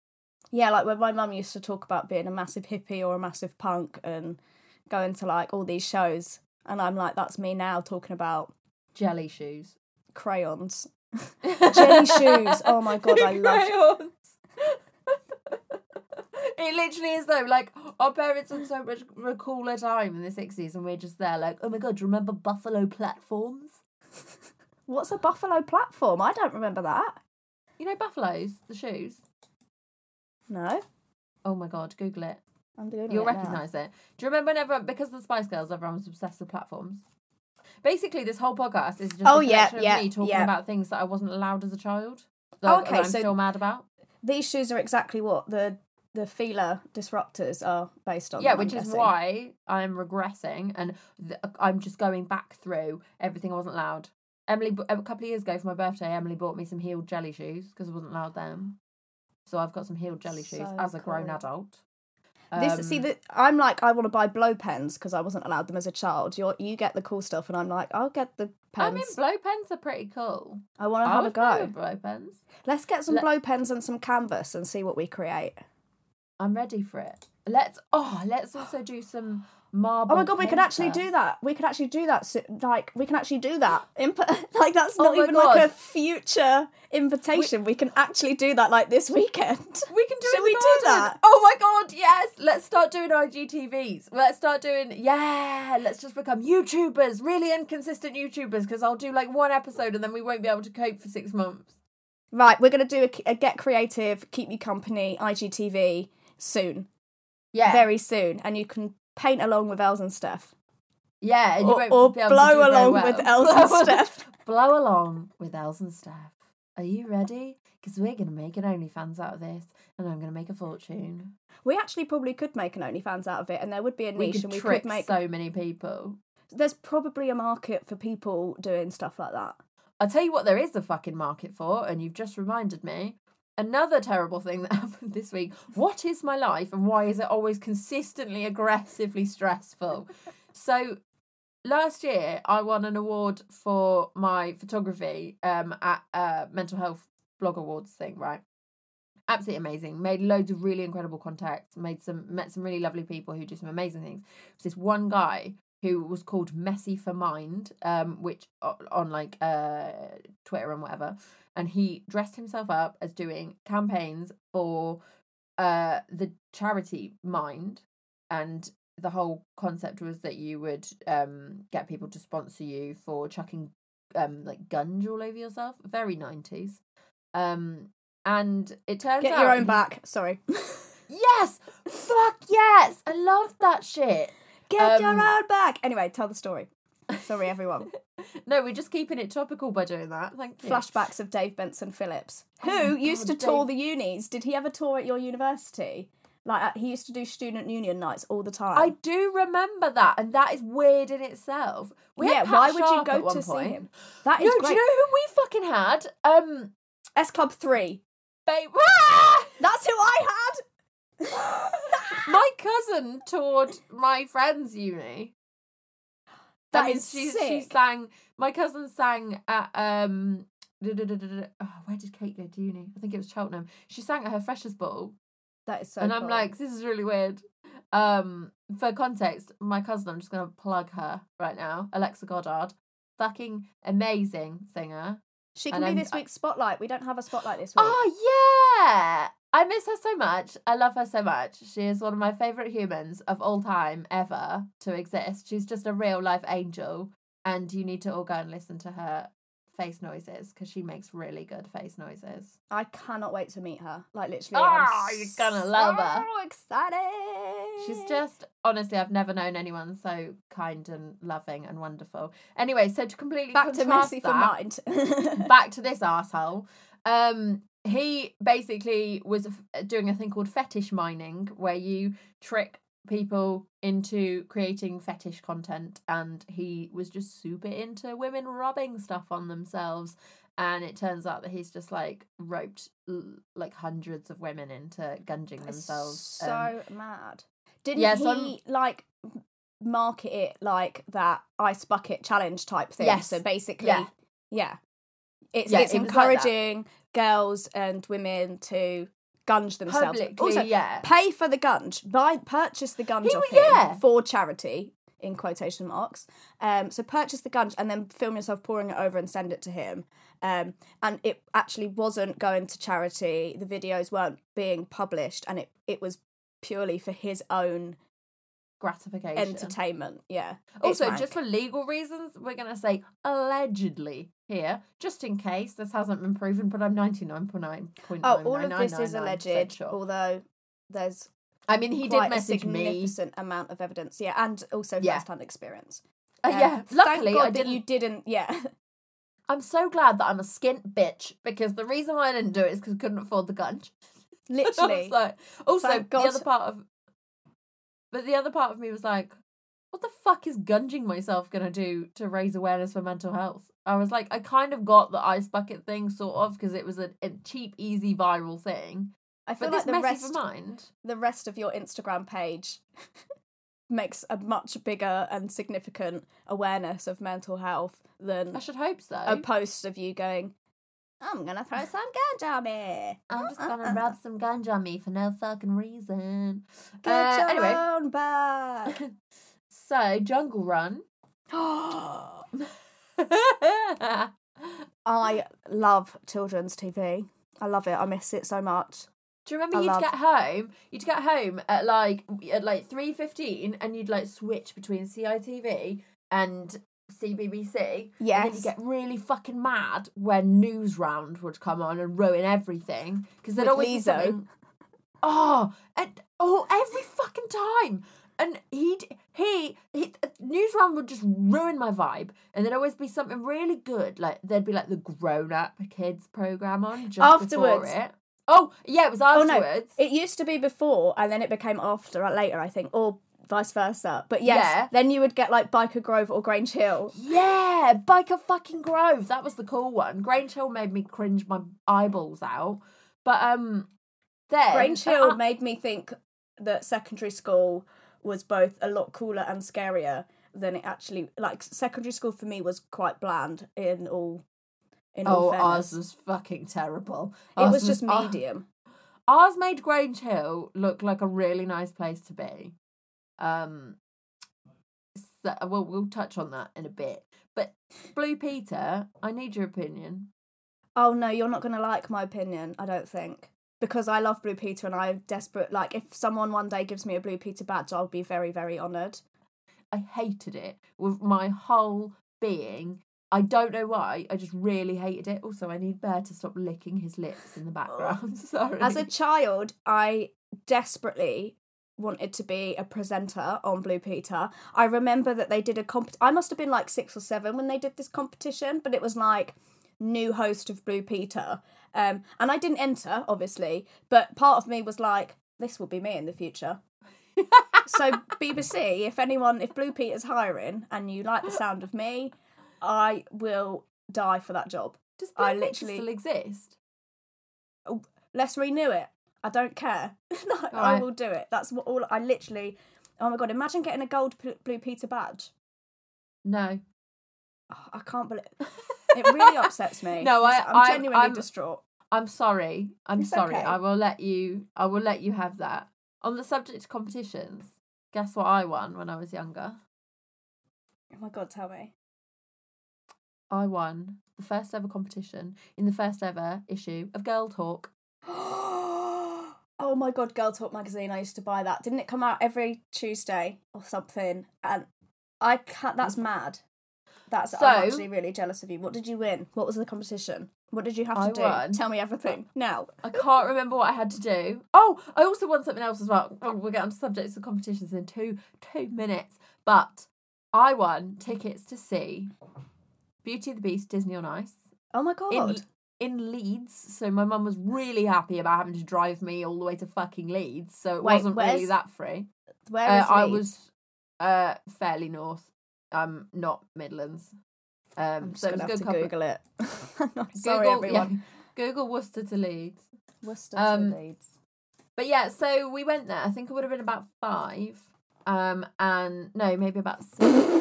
Yeah, like when my mum used to talk about being a massive hippie or a massive punk and going to like all these shows, and I'm like, that's me now talking about Jelly shoes. crayons. Jelly shoes. Oh my god, I love. It literally is though. Like our parents had so much a cooler time in the sixties, and we're just there like, oh my god, do you remember buffalo platforms? What's a buffalo platform? I don't remember that. You know buffaloes, the shoes. No, Oh my god, Google it. I'm doing You'll it now. recognise it. Do you remember whenever because of the Spice Girls, everyone was obsessed with platforms? Basically, this whole podcast is just Oh, a yeah, yeah, of me talking yeah. about things that I wasn't allowed as a child. Oh, That, okay, I'm so- still mad about. These shoes are exactly what the the Fila Disruptors are based on. Yeah, I'm which is guessing. why I'm regressing and th- I'm just going back through everything I wasn't allowed. Emily, a couple of years ago for my birthday, Emily bought me some heeled jelly shoes because I wasn't allowed them. So I've got some heeled jelly shoes So as a grown cool. adult. This see Um, that I'm like I want to buy blow pens because I wasn't allowed them as a child. You you get the cool stuff, and I'm like I'll get the pens. I mean, blow pens are pretty cool. I want to I have a go. blow pens. Let's get some Let- blow pens and some canvas and see what we create. I'm ready for it. Let's oh, let's also do some marble. Oh my god, we could actually do that. We could actually do that. So, like we can actually do that. Imp- like that's Oh not my even like a future invitation. We, can actually do that like this weekend. We can do Should it. we the do that? Oh my god, yes! Let's start doing IGTVs. Let's start doing yeah. Let's just become YouTubers, really inconsistent YouTubers. Because I'll do like one episode and then we won't be able to cope for six months. Right, we're gonna do a, a get creative, keep you company IGTV soon, Yeah, very soon, and you can paint along with Els and Steph, yeah, and you or, or to blow along well. with Els and Steph. Blow along with Els and Steph. Are you ready? Because we're gonna make an OnlyFans out of this, and I'm gonna make a fortune. We actually probably could make an OnlyFans out of it, and there would be a We niche, could and we trick could make. so many people. There's probably a market for people doing stuff like that. I'll tell you what there is a fucking market for, and you've just reminded me. Another terrible thing that happened this week. What is my life and why is it always consistently aggressively stressful? So last year I won an award for my photography um at uh mental health blog awards thing, right? Absolutely amazing. Made loads of really incredible contacts, made some met some really lovely people who do some amazing things. There's this one guy who was called Messy for Mind, um, which on like uh Twitter and whatever, and he dressed himself up as doing campaigns for uh the charity Mind, and the whole concept was that you would um get people to sponsor you for chucking um like gunge all over yourself. Very nineties. Um and it turns Get out your own back. Sorry. Yes! Fuck yes! I love that shit. Get your Um, own back. Anyway, tell the story. Sorry, everyone. No, we're just keeping it topical by doing that. Thank you. Flashbacks of Dave Benson Phillips, Oh who my used to God, tour the unis. Did he ever tour at your university? Like uh, he used to do student union nights all the time. I do remember that, and that is weird in itself. We yeah, why would you go to see him? That No, is do you know who we fucking had? Um, S Club Three. babe. That's who I had. my cousin toured my friend's uni. That That is she she sang. My cousin sang at um. Oh, where did Kate go to uni? I think it was Cheltenham. She sang at her freshers' ball, That is so. and I'm like, this is really weird. Um, for context, my cousin, I'm just gonna plug her right now, Alexa Goddard, fucking amazing singer. she and can be I'm- this week's spotlight. We don't have a spotlight this week. Oh yeah, I miss her so much. I love her so much. She is one of my favorite humans of all time ever to exist. She's just a real life angel, and you need to all go and listen to her face noises because she makes really good face noises. I cannot wait to meet her. Like literally. Ah, I'm you're gonna love her. So excited. She's just honestly, I've never known anyone so kind and loving and wonderful. Anyway, so to completely back to messy for that- mind. back to this asshole. Um, he basically was doing a thing called fetish mining, where you trick people into creating fetish content, and he was just super into women rubbing stuff on themselves. And it turns out that he's just like roped like hundreds of women into gunging themselves. So um, mad. Didn't yeah, so he like market it like that ice bucket challenge type thing? Yes. So basically, Yeah. yeah, it's Yeah, it's it was like encouraging girls and women to gunge themselves. publicly, also, yeah. pay for the gunge. Buy purchase the gunge He off him yeah. for charity in quotation marks. Um, so purchase the gunge and then film yourself pouring it over and send it to him. Um, and it actually wasn't going to charity. The videos weren't being published, and it it was purely for his own Gratification. entertainment. Yeah. Also, just for legal reasons, we're going to say allegedly here, just in case this hasn't been proven, but I'm 99.9. oh, all of this is alleged. Sure. Although there's I mean, he did message a me. significant amount of evidence. Yeah, and also Yeah. first-hand experience. Uh, Um, yeah, luckily I didn't. you didn't. Yeah. I'm so glad that I'm a skint bitch because the reason why I didn't do it is because I couldn't afford the gun. Literally. so, also, Thank the God. other part of. But the other part of me was like, what the fuck is gunging myself going to do to raise awareness for mental health? I was like, I kind of got the ice bucket thing sort of because it was a, a cheap, easy viral thing. I feel But like the rest mind. the rest of your Instagram page makes a much bigger and significant awareness of mental health than I should hope so. a post of you going, I'm gonna throw some ganja on me. I'm just uh, gonna uh, rub uh. some ganja on me for no fucking reason. Get Uh, your anyway, own back. so Jungle Run. I love children's TV. I love it. I miss it so much. Do you remember I you'd love- get home? You'd get home at like at like three fifteen, and you'd like switch between CITV and CBBC. Yes. And you get really fucking mad when Newsround would come on and ruin everything because they'd With always be Lizo. something. Oh, and oh, every fucking time. And he'd he, he Newsround would just ruin my vibe, and there'd always be something really good. Like there'd be like the grown up kids program on just Afterwards. before it. Oh yeah, it was Oh no, afterwards. it used to be before, and then it became after, uh, later, I think, or vice versa. But yes, Yeah. then you would get like Byker Grove or Grange Hill. Yeah, Byker fucking Grove. That was the cool one. Grange Hill made me cringe my eyeballs out. But um then Grange Hill uh, made me think that secondary school was both a lot cooler and scarier than it actually. Like secondary school for me was quite bland in all. In all Oh, fairness. ours was fucking terrible. it Ours was just uh, medium. ours made Grange Hill look like a really nice place to be. Um, so, well, we'll touch on that in a bit. But Blue Peter, I need your opinion. Oh no, you're not gonna like my opinion. I don't think because I love Blue Peter and I'm desperate. Like if someone one day gives me a Blue Peter badge, I'll be very very honoured. I hated it with my whole being. I don't know why. I just really hated it. Also, I need Bear to stop licking his lips in the background. Sorry. As a child, I desperately wanted to be a presenter on Blue Peter. I remember that they did a comp. I must have been like six or seven when they did this competition, but it was like new host of Blue Peter. Um, and I didn't enter, obviously, but part of me was like, this will be me in the future. so BBC, if anyone, if Blue Peter's hiring and you like the sound of me, I will die for that job. Does Blue I Peter literally- still exist? let's renew it. I don't care. no, I will do it. That's what all I literally. Oh my god! Imagine getting a gold P- Blue Peter badge. No. Oh, I can't believe it. Really upsets me. No, I, I'm, I'm- genuinely I'm- distraught. I'm sorry. I'm It's sorry. okay. I will let you. I will let you have that. On the subject of competitions, guess what I won when I was younger? Oh my god! Tell me. I won the first ever competition in the first ever issue of Girl Talk. oh my god! Girl Talk magazine. I used to buy that. Didn't it come out every Tuesday or something? And I can't. That's mm. mad. That's. So- I'm actually really jealous of you. What did you win? What was the competition? What did you have to I do? won- Tell me everything now. I can't remember what I had to do. Oh, I also won something else as well. Well, We'll get on to subjects of competitions in two two minutes. But I won tickets to see Beauty and the Beast Disney on Ice Oh my god! in Leeds. So my mum was really happy about having to drive me all the way to fucking Leeds. So it Wait, wasn't really that free. Where Uh, I was uh fairly north. Um, not Midlands. Um, I'm just so it gonna have good to couple. Google it. I'm sorry, Google, everyone. yeah, Google Worcester to Leeds. Worcester Um, to Leeds. But yeah, so we went there. I think it would have been about five. Um, and no, maybe about six.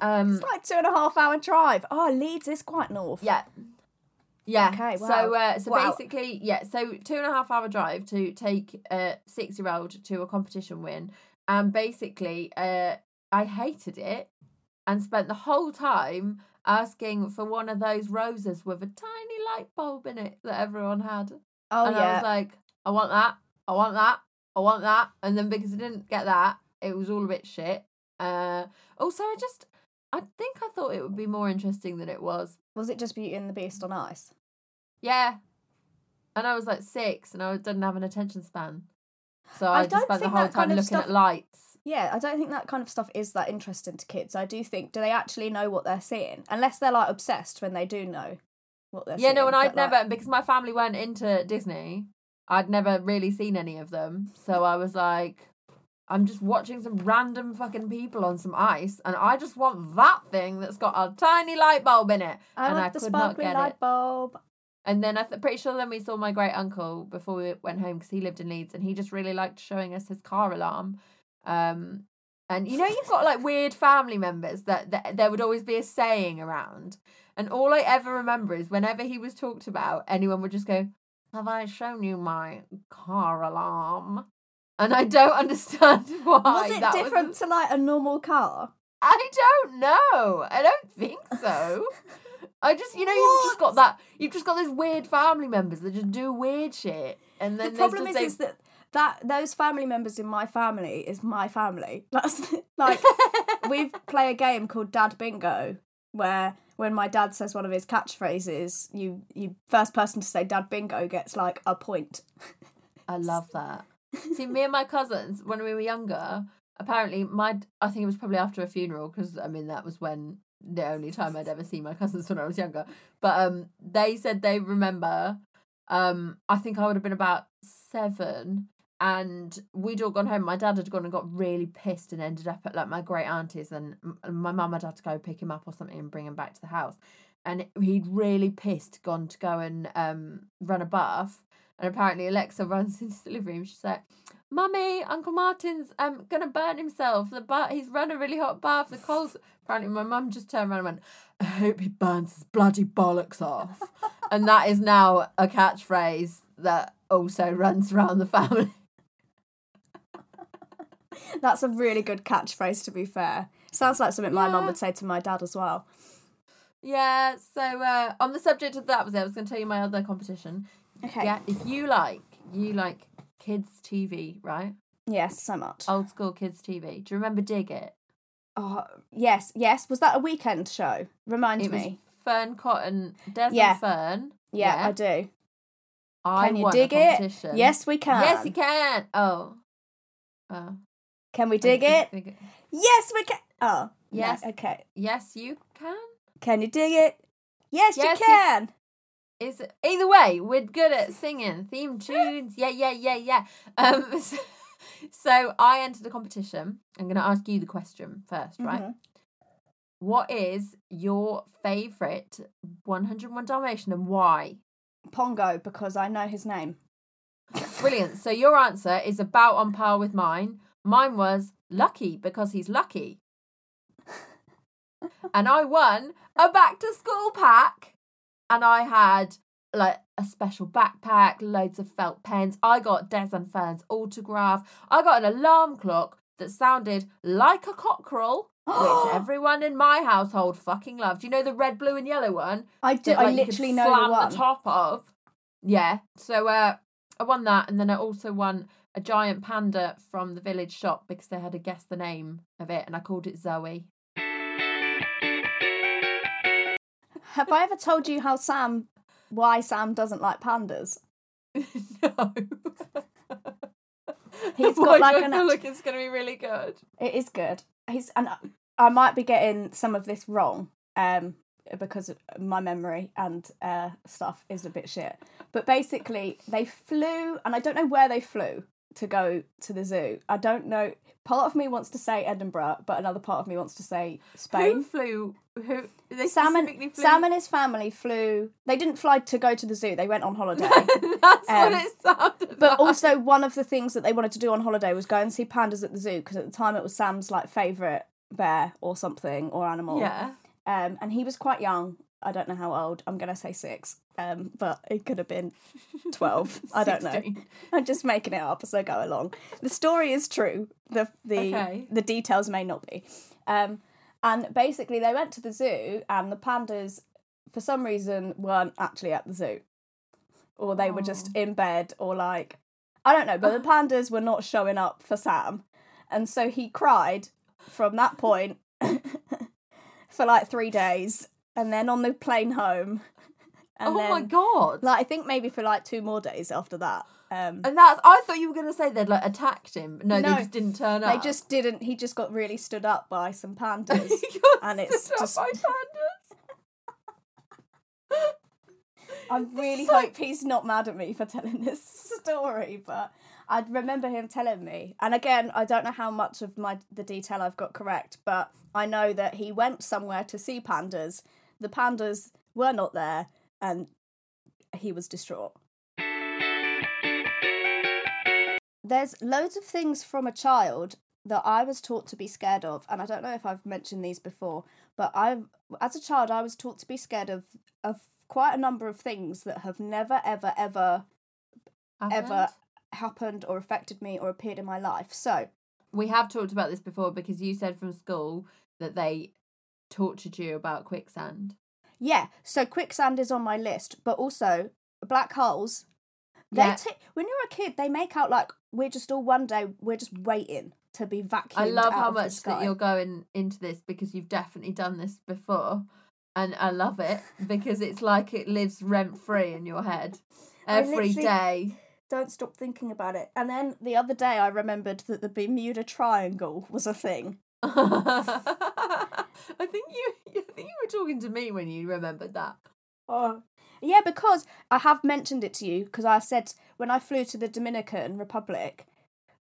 Um, It's like two and a half hour drive. Oh, Leeds is quite north. yeah. Yeah. Okay, So, wow. uh, so Wow. basically, yeah. So two and a half hour drive to take a six year old to a competition win, and basically, uh, I hated it, and spent the whole time asking for one of those roses with a tiny light bulb in it that everyone had. Oh and I was like, I want that, I want that, I want that. And then because I didn't get that, it was all a bit shit. Uh, also, I just, I think I thought it would be more interesting than it was. Was it just Beauty and the Beast on ice? Yeah. And I was like six and I didn't have an attention span. So I I, just spent the whole time looking stuff- at lights. Yeah, I don't think that kind of stuff is that interesting to kids. I do think do they actually know what they're seeing? Unless they're like obsessed when they do know what they're seeing. Yeah, seeing. no, and I'd but, like, never, because my family weren't into Disney, I'd never really seen any of them. So I was like, I'm just watching some random fucking people on some ice, and I just want that thing that's got a tiny light bulb in it. I and I the could not get light it. bulb. And then I'm th- pretty sure then we saw my great uncle before we went home because he lived in Leeds and he just really liked showing us his car alarm. Um, and you know, you've got like weird family members that, that there would always be a saying around. And all I ever remember is whenever he was talked about, anyone would just go, Have I shown you my car alarm? And I don't understand why. Was it that different to like a normal car? I don't know. I don't think so. I just, you know, you've just got that. You've just got those weird family members that just do weird shit, and then the problem is, just is that that those family members in my family is my family. That's like we play a game called Dad Bingo, where when my dad says one of his catchphrases, you you first person to say Dad Bingo gets like a point. I love that. See, me and my cousins when we were younger. Apparently, my I think it was probably after a funeral because I mean that was when the only time I'd ever seen my cousins when I was younger. But um, they said they remember. Um, I think I would have been about seven, and we'd all gone home. My dad had gone and got really pissed and ended up at like my great auntie's, and my mum had had to go pick him up or something and bring him back to the house. And he'd really pissed, gone to go and um run a bath, and apparently Alexa runs into the living room. She's like, "Mummy, Uncle Martin's um gonna burn himself. The but he's run a really hot bath. The coals." Apparently, my mum just turned around and went, "I hope he burns his bloody bollocks off." and that is now a catchphrase that also runs around the family. That's a really good catchphrase. To be fair, sounds like something my mum would say to my dad as well. Yeah. So uh, on the subject of that was it. I was going to tell you my other competition. Okay. Yeah. If you like, you like kids TV, right? Yes, so much. Old school kids TV. Do you remember Diggit? Oh, yes, yes. Was that a weekend show? Remind it me. Fearne Cotton, Des Yeah. Fearne. Yeah, yeah. I do. I Can you dig it? Yes, we can. Yes, you can. Oh. Oh. Can we dig it? Yes, we can. Oh, no, Yes. Okay. Yes, you can. Can you dig it? Yes, Yes, you you- can. Is it, either way, we're good at singing theme tunes. Yeah, yeah, yeah, yeah. Um, so, so I entered a competition. I'm going to ask you the question first, right? Mhm. What is your favourite 101 Dalmatian and why? Pongo, because I know his name. Brilliant. So your answer is about on par with mine. Mine was lucky because he's lucky. and I won a back to school pack. And I had like a special backpack, loads of felt pens. I got Des and Fearne's autograph. I got an alarm clock that sounded like a cockerel, which everyone in my household fucking loved. You know the red, blue, and yellow one? I do. that, I like, could literally know the one. top of. Yeah. So uh, I won that, and then I also won a giant panda from the village shop because they had to guess the name of it, and I called it Zoe. Have I ever told you how Sam, why Sam doesn't like pandas? no. He's got Why like I an feel act- like it's gonna be really good. It is good. He's and I- I might be getting some of this wrong, um, because my memory and uh stuff is a bit shit. But basically, they flew, and I don't know where they flew to go to the zoo. I don't know. Part of me wants to say Edinburgh, but another part of me wants to say Spain. Who flew? Who? They Sam and, flew. Sam and his family flew. They didn't fly to go to the zoo. They went on holiday. That's Um, what it sounded But like. also, one of the things that they wanted to do on holiday was go and see pandas at the zoo because at the time it was Sam's like favorite bear or something or animal. yeah. Um, and he was quite young. I don't know how old. I'm gonna say six. Um, but it could have been twelve. I don't know. I'm just making it up as I go along. The story is true. The the Okay. the details may not be. Um, and basically they went to the zoo and the pandas, for some reason, weren't actually at the zoo, or they were just in bed, or like I don't know. But the pandas were not showing up for Sam, and so he cried from that point for like three days, and then on the plane home. And oh then, my god. Like I think maybe for like two more days after that. Um, and that's. I thought you were gonna say they'd like attacked him. No, No. they just didn't turn up. They just didn't. He just got really stood up by some pandas. And it's stood up just- by pandas. I really hope he's not mad at me for telling this story, but I remember him telling me. And again, I don't know how much of my the detail I've got correct, but I know that he went somewhere to see pandas. The pandas were not there, and he was distraught. There's loads of things from a child that I was taught to be scared of, and I don't know if I've mentioned these before, but I, as a child, I was taught to be scared of of quite a number of things that have never, ever, ever, ever Happened? happened or affected me or appeared in my life. So We have talked about this before because you said from school that they tortured you about quicksand. yeah, so quicksand is on my list, but also black holes. They Yeah. ta- when you're a kid, they make out like we're just all one day we're just waiting to be vacuumed. I love how much that you're going into this because you've definitely done this before. And I love it because it's like it lives rent free in your head every day. Don't stop thinking about it. And then the other day, I remembered that the Bermuda Triangle was a thing. I think you I think you were talking to me when you remembered that. Oh. Yeah, because I have mentioned it to you because I said when I flew to the Dominican Republic,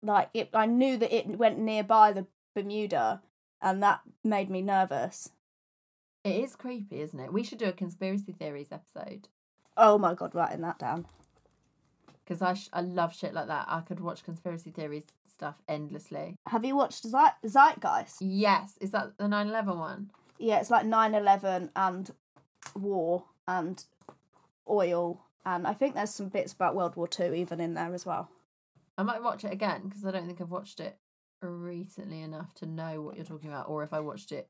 like it, I knew that it went nearby the Bermuda, and that made me nervous. It is creepy, isn't it? We should do a conspiracy theories episode Oh my god, writing that down. because I sh- I love shit like that. I could watch conspiracy theories stuff endlessly. Have you watched Zeit- Zeitgeist? Yes, is that the 9/11 one? Yeah, it's like 9-11 and war and oil, and I think there's some bits about World War Two even in there as well. I might watch it again because I don't think I've watched it recently enough to know what you're talking about, or if I watched it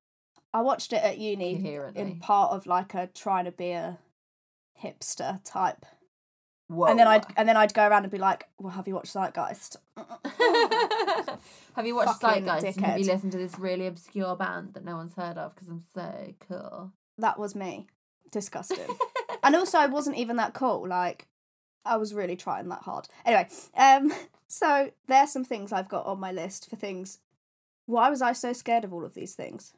I watched it at uni coherently. in part of like a trying to be a hipster type Whoa. and then I'd and then I'd go around and be like, "Well, have you watched Zeitgeist?" have you watched Fucking Zeitgeist? And have you dickhead. listened to this really obscure band that no one's heard of? Because I'm so cool. that was me. Disgusting. and also, I wasn't even that cool. Like, I was really trying that hard. Anyway, um, so there's some things I've got on my list for things. Why was I so scared of all of these things?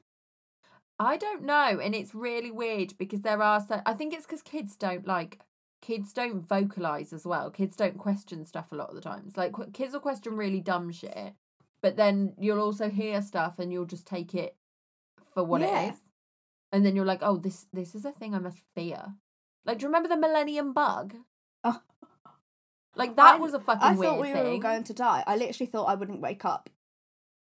I don't know, and it's really weird because there are. So, I think it's because kids don't like. Kids don't vocalize as well. Kids don't question stuff a lot of the times. Like kids will question really dumb shit, but then you'll also hear stuff and you'll just take it for what Yeah. it is, and then you're like, "Oh, this this is a thing I must fear." Like, do you remember the Millennium Bug? Oh. Like that I- was a fucking I thought we thing. were all going to die. I literally thought I wouldn't wake up.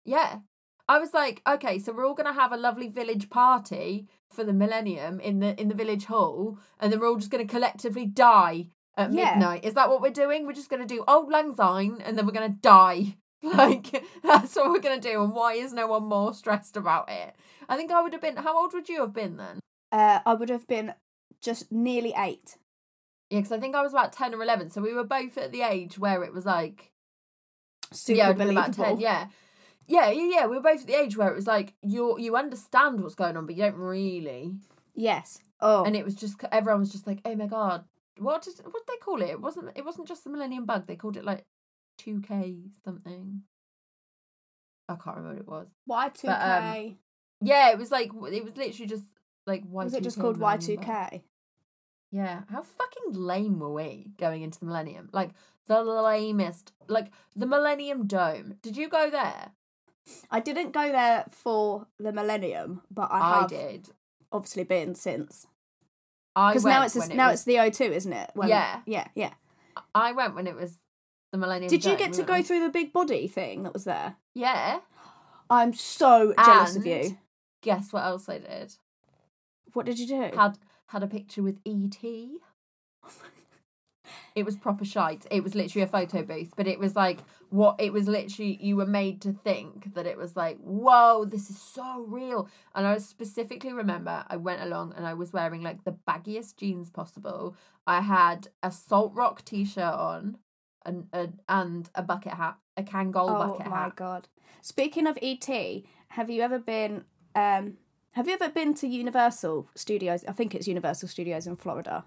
Yeah. I was like, okay, so we're all gonna have a lovely village party for the millennium in the in the village hall, and then we're all just gonna collectively die at Yeah. midnight. Is that what we're doing? We're just gonna do auld lang syne and then we're gonna die. Like that's what we're gonna do, and why is no one more stressed about it? I think I would have been how old would you have been then? Uh, I would have been just nearly eight. Yeah, because I think I was about ten or eleven, so we were both at the age where it was like Super yeah, I'd been about ten. Yeah, yeah, yeah, yeah. We were both at the age where it was like you you understand what's going on, but you don't really. Yes. Oh. And it was just everyone was just like, oh my god, what did what did they call it? It wasn't it wasn't just the Millennium Bug. They called it like two K something. I can't remember what it was. Y two um, K. Yeah, it was like it was literally just like Y2K. Was it just called Y two K? Yeah, how fucking lame were we going into the Millennium? Like the lamest, like the Millennium Dome. Did you go there? I didn't go there for the Millennium, but I, I, have did. obviously been since. I Because now it's a, it now was- it's the O2, isn't it? When- Yeah. yeah, yeah. I went when it was the Millennium. Did you get to go on- through the big body thing that was there? Yeah. I'm so jealous of you. Guess what else I did? What did you do? Had had a picture with E.T. Oh It was proper shite. It was literally a photo booth, but it was like what it was literally you were made to think that it was like, whoa, this is so real. And I specifically remember I went along and I was wearing like the baggiest jeans possible. I had a Salt Rock t shirt on and a, and a bucket hat, a Kangol oh bucket hat. Oh my god! Speaking of ET, have you ever been? Um, have you ever been to Universal Studios? I think it's Universal Studios in Florida.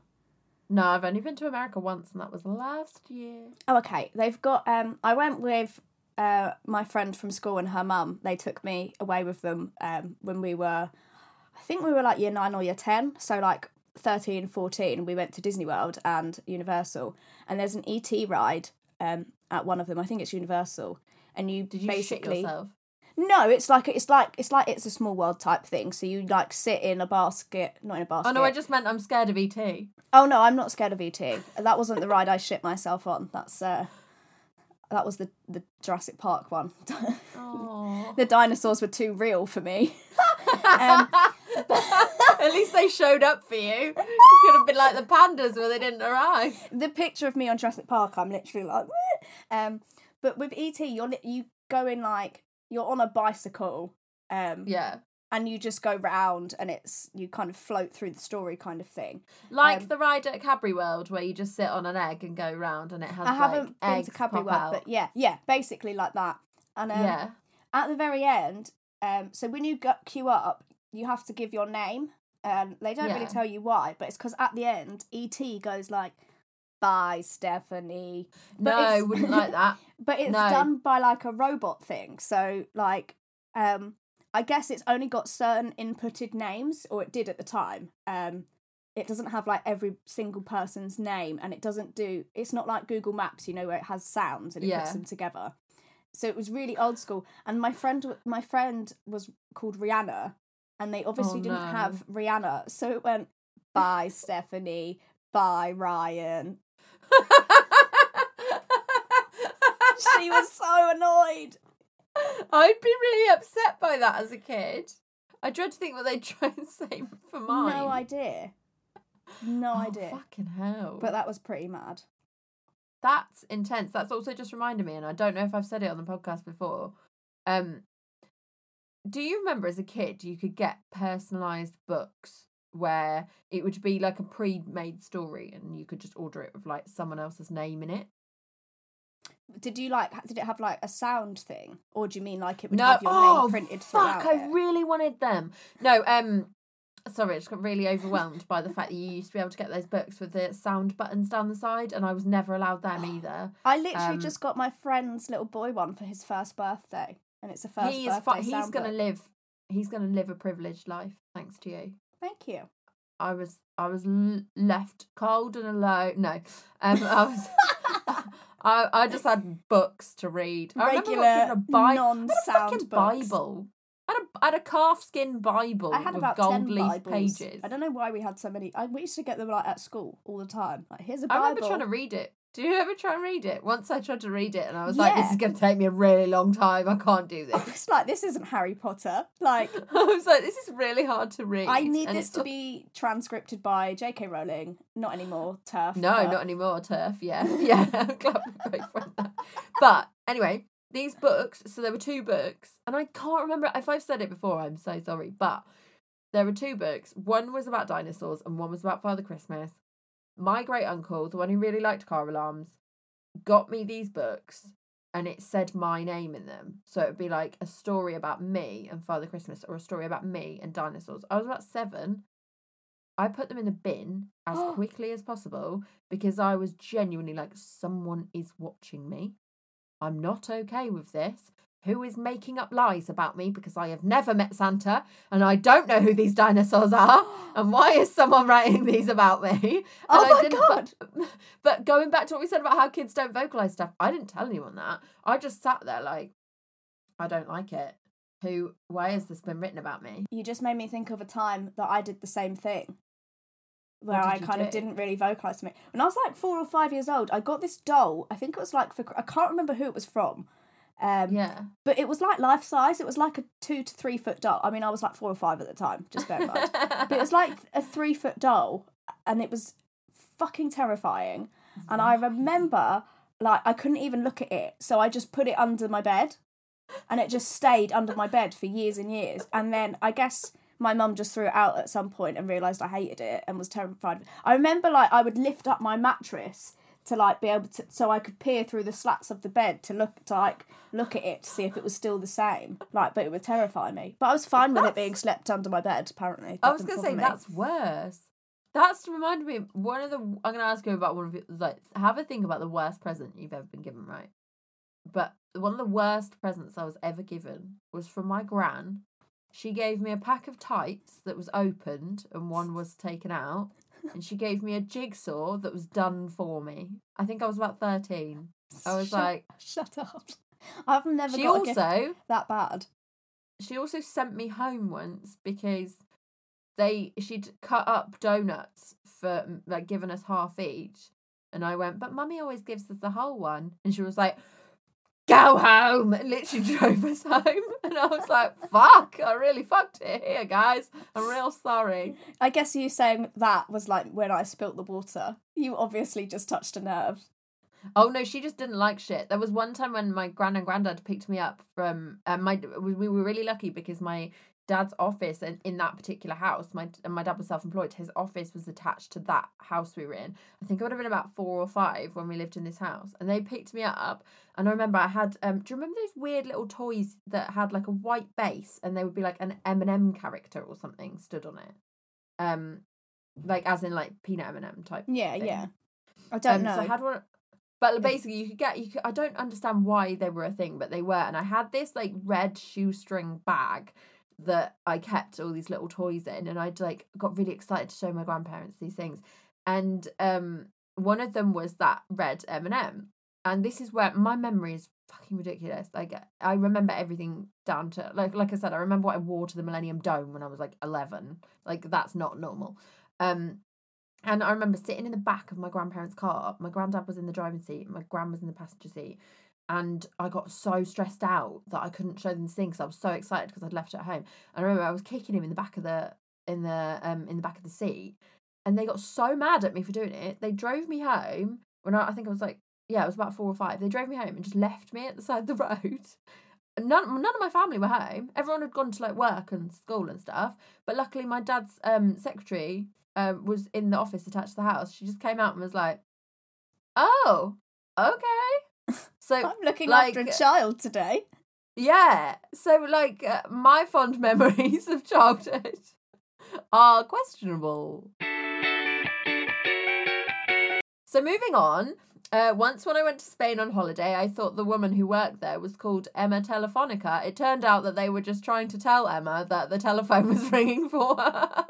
No, I've only been to America once and that was last year. Oh, okay. They've got. Um, I went with uh my friend from school and her mum. They took me away with them um when we were, I think we were like year nine or year ten. So like 13, 14, we went to Disney World and Universal, and there's an ET ride um, at one of them. I think it's Universal, and you Did you basically shit yourself? No, it's like it's like it's like it's a small world type thing. So you like sit in a basket, not in a basket. Oh no, I just meant I'm scared of ET. Oh no, I'm not scared of ET. That wasn't the ride I shit myself on. That's uh, that was the the Jurassic Park one. The dinosaurs were too real for me. um, At least they showed up for you. You could have been like the pandas where they didn't arrive. the picture of me on Jurassic Park, I'm literally like, "Meh." um, but with ET, you're you go in like you're on a bicycle, um, Yeah. and you just go round, and it's you kind of float through the story, kind of thing. Like Um, the ride at Cadbury World where you just sit on an egg and go round and it has I like haven't been eggs to Cadbury World, out. but yeah, yeah, basically like that. And um, yeah. at the very end, um, so when you go, queue up, you have to give your name, and they don't really tell you why, but it's because at the end, ET goes like, "Bye, Stephanie." But no, it's- wouldn't like that. But it's No. done by like a robot thing, so like, um, I guess it's only got certain inputted names, or it did at the time. Um, it doesn't have like every single person's name, and it doesn't do. It's not like Google Maps, you know, where it has sounds and it puts them together. So it was really old school. And my friend, my friend was called Rihanna, and they obviously Oh, didn't no. have Rihanna, so it went bye Stephanie, bye Ryan. She was so annoyed. I'd be really upset by that as a kid. I dread to think what they'd try and say for mine. No idea. No Oh, idea. Fucking hell. But that was pretty mad. That's intense. That's also just reminded me, and I don't know if I've said it on the podcast before. Um, do you remember as a kid you could get personalized books where it would be like a pre-made story, and you could just order it with like someone else's name in it? Did you like? Did it have like a sound thing, or do you mean like it would No, have your oh name printed fuck! I it? really wanted them. No, um, sorry, I just got really overwhelmed by the fact that you used to be able to get those books with the sound buttons down the side, and I was never allowed them either. I literally um, just got my friend's little boy one for his first birthday, and it's a first he is. birthday Fu- he's gonna book. live. He's gonna live a privileged life thanks to you. Thank you. I was I was l- left cold and alone. No, um, I was. I, I just had books to read. I remember Regular given a Bible. I had a non-sound. Bible. I had a, I had a calfskin Bible I had with about gold ten leaf Bibles. pages. I don't know why we had so many. I, we used to get them like at school all the time. Like here's a Bible. I remember trying to read it. Do you ever try and read it? Once I tried to read it, and I was like, "This is going to take me a really long time. I can't do I this." was like, this isn't Harry Potter. Like I was like, "This is really hard to read." I need and this it's to be transcripted by J.K. Rowling. Not anymore. TERF. No, but- not anymore, TERF. Yeah, yeah. I'm glad we both went that. But anyway, these books. So there were two books, and I can't remember if I've said it before. I'm so sorry, but there were two books. One was about dinosaurs, and one was about Father Christmas. My great uncle, the one who really liked car alarms, got me these books, and it said my name in them. So it would be like a story about me and Father Christmas, or a story about me and dinosaurs. I was about seven. I put them in the bin as quickly as possible because I was genuinely like, someone is watching me. I'm not okay with this. Who is making up lies about me because I have never met Santa and I don't know who these dinosaurs are? And why is someone writing these about me? Oh And I my didn't- But, but going back to what we said about how kids don't vocalize stuff, I didn't tell anyone that. I just sat there like, I don't like it. Who? Why has this been written about me? You just made me think of a time that I did the same thing. Where I kind of didn't really vocalize to me. When I was like four or five years old, I got this doll. I think it was like for I can't remember who it was from. Um, Yeah. But it was like life size. It was like a two to three foot doll. I mean, I was like four or five at the time, just bear in mind. but it was like a three foot doll, and it was fucking terrifying. And I remember, like, I couldn't even look at it, so I just put it under my bed, and it just stayed under my bed for years and years. And then I guess my mum just threw it out at some point and realised I hated it and was terrified. I remember, like, I would lift up my mattress to like be able to so I could peer through the slats of the bed to look to like look at it to see if it was still the same. Like, but it would terrify me. But I was fine with it being slept under my bed. Apparently, I was gonna say me. that's worse. That's reminded me one of the. I'm gonna ask you about one of your like. Have a think about the worst present you've ever been given, right? But one of the worst presents I was ever given was from my gran. She gave me a pack of tights that was opened and one was taken out, and she gave me a jigsaw that was done for me. I think I was about 13. I was Shut- like, shut up. I've never she got a gift also that bad. she also sent me home once because they she'd cut up donuts for like giving us half each and i went but mummy always gives us the whole one and she was like go home and literally drove us home and i was like fuck i really fucked it here guys i'm real sorry I guess you saying that was like when I spilt the water. You obviously just touched a nerve. Oh no, she just didn't like shit. There was one time when my grand and granddad picked me up from um, my. We we were really lucky because my dad's office and in that particular house, my and my dad was self employed. His office was attached to that house we were in. I think I would have been about four or five when we lived in this house, and they picked me up. And I remember I had. Um, do you remember those weird little toys that had like a white base and they would be like an M and M character or something stood on it? Um, like as in like peanut M and M type. Yeah, thing. yeah. I don't Um, know. So I had one, but basically you could get you. Could, I don't understand why they were a thing, but they were. And I had this like red shoestring bag that I kept all these little toys in, and I'd like got really excited to show my grandparents these things. And um, one of them was that red M and this is where my memory is fucking ridiculous. Like I remember everything down to like like I said, I remember what I wore to the Millennium Dome when I was like eleven. Like that's not normal. Um, and I remember sitting in the back of my grandparents' car. My granddad was in the driving seat, my gran was in the passenger seat. And I got so stressed out that I couldn't show them the thing because I was so excited because I'd left it at home. And I remember I was kicking him in the back of the in the um in the back of the seat, and they got so mad at me for doing it. They drove me home when I, I think I was like yeah, it was about four or five. They drove me home and just left me at the side of the road. None, none of my family were home. Everyone had gone to like work and school and stuff. But luckily, my dad's um secretary um was in the office attached to the house. She just came out and was like, "Oh, okay." So I'm looking like, after a child today. yeah, so like uh, my fond memories of childhood are questionable. So moving on, uh, once when I went to Spain on holiday, I thought the woman who worked there was called Emma Telefonica. It turned out that they were just trying to tell Emma that the telephone was ringing for her.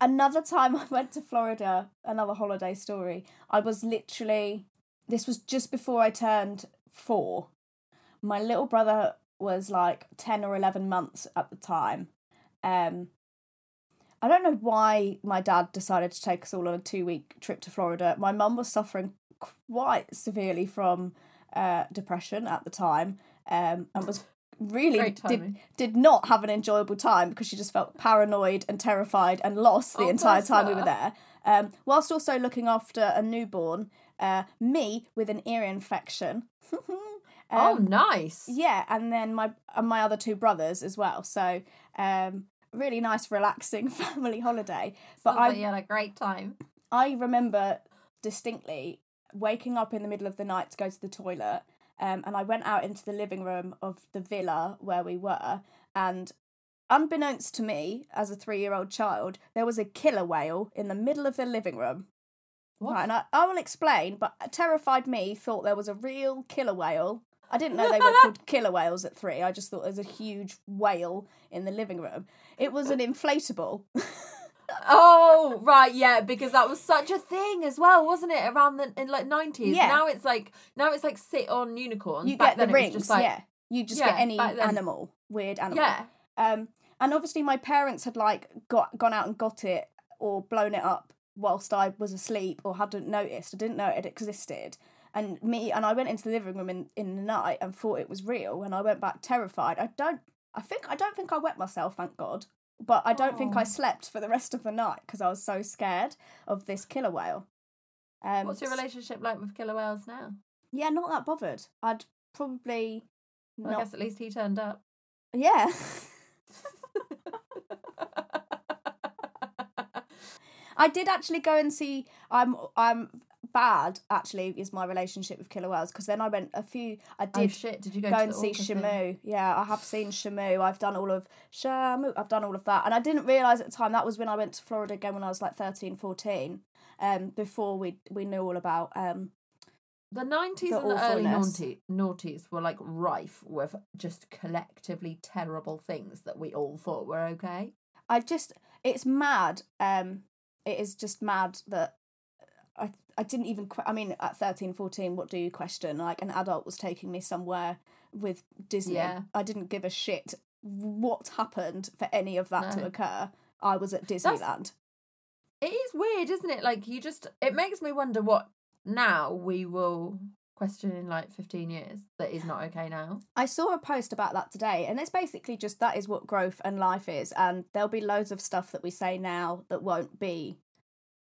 Another time I went to Florida, another holiday story. I was literally, this was just before I turned four. My little brother was like 10 or 11 months at the time. Um, I don't know why my dad decided to take us all on a two week trip to Florida. My mum was suffering quite severely from uh, depression at the time um, and was really did, did not have an enjoyable time because she just felt paranoid and terrified and lost the Oh, entire time we were there. Um, whilst also looking after a newborn, uh, me with an ear infection. oh, Um, nice. yeah, and then my and my other two brothers as well. So um, really nice, relaxing family holiday. But Sounds I like you had a great time. I remember distinctly waking up in the middle of the night to go to the toilet. Um, and I went out into the living room of the villa where we were. And unbeknownst to me, as a three year old child, there was a killer whale in the middle of the living room. What? Right, and I, I will explain, but terrified me thought there was a real killer whale. I didn't know they were called killer whales at three. I just thought there was a huge whale in the living room. It was an inflatable. Oh right, yeah, because that was such a thing as well, wasn't it? Around the in like nineties. Yeah. Now it's like now it's like sit on unicorns. you Back get the rings, just like, yeah. You just Yeah, get any animal, weird animal. Yeah. Um, and obviously my parents had like got gone out and got it or blown it up whilst I was asleep or hadn't noticed. I didn't know it existed. And me and I went into the living room in, in the night and thought it was real and I went back terrified. I don't I think I don't think I wet myself, thank God. But I don't think I Oh. slept for the rest of the night because I was so scared of this killer whale. Um, What's your relationship like with killer whales now? Yeah, not that bothered. I'd probably Well, I guess at least he turned up. Yeah. I did actually go and see. I'm I'm bad. Actually, is my relationship with killer whales because then I went a few. I oh did shit! Did you go, go to and see thing? Shamu. Yeah, I have seen Shamu. I've done all of Shamu. I've done all of that, and I didn't realize at the time that was when I went to Florida again when I was like 13, 14. Um, before we we knew all about um The nineties and the early naughty noughties were like rife with just collectively terrible things that we all thought were okay. I just it's mad. Um, it is just mad that uh, I I didn't even que- I mean at 13 14 what do you question? Like an adult was taking me somewhere with Disney. Yeah. I didn't give a shit what happened for any of that to occur. I was at Disneyland. It is weird, isn't it? Like you just it makes me wonder what now we will question in like 15 years that is not okay now. I saw a post about that today, and it's basically just that is what growth and life is, and there'll be loads of stuff that we say now that won't be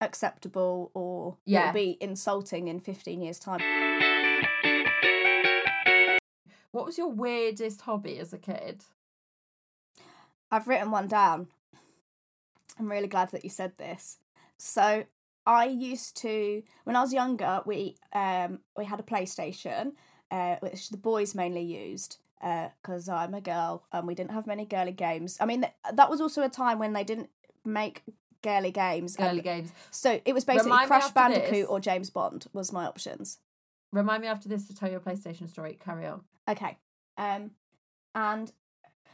acceptable or Yeah. it'll be insulting in 15 years' time. What was your weirdest hobby as a kid? I've written one down. I'm really glad that you said this. So I used to, when I was younger, we um we had a PlayStation, uh, which the boys mainly used. Because I'm a girl and we didn't have many girly games. I mean, th- that was also a time when they didn't make girly games. and- Girly games. So it was basically Remind Crash Bandicoot this. or James Bond was my options. Remind me after this to tell your PlayStation story. Carry on. Okay. Um, and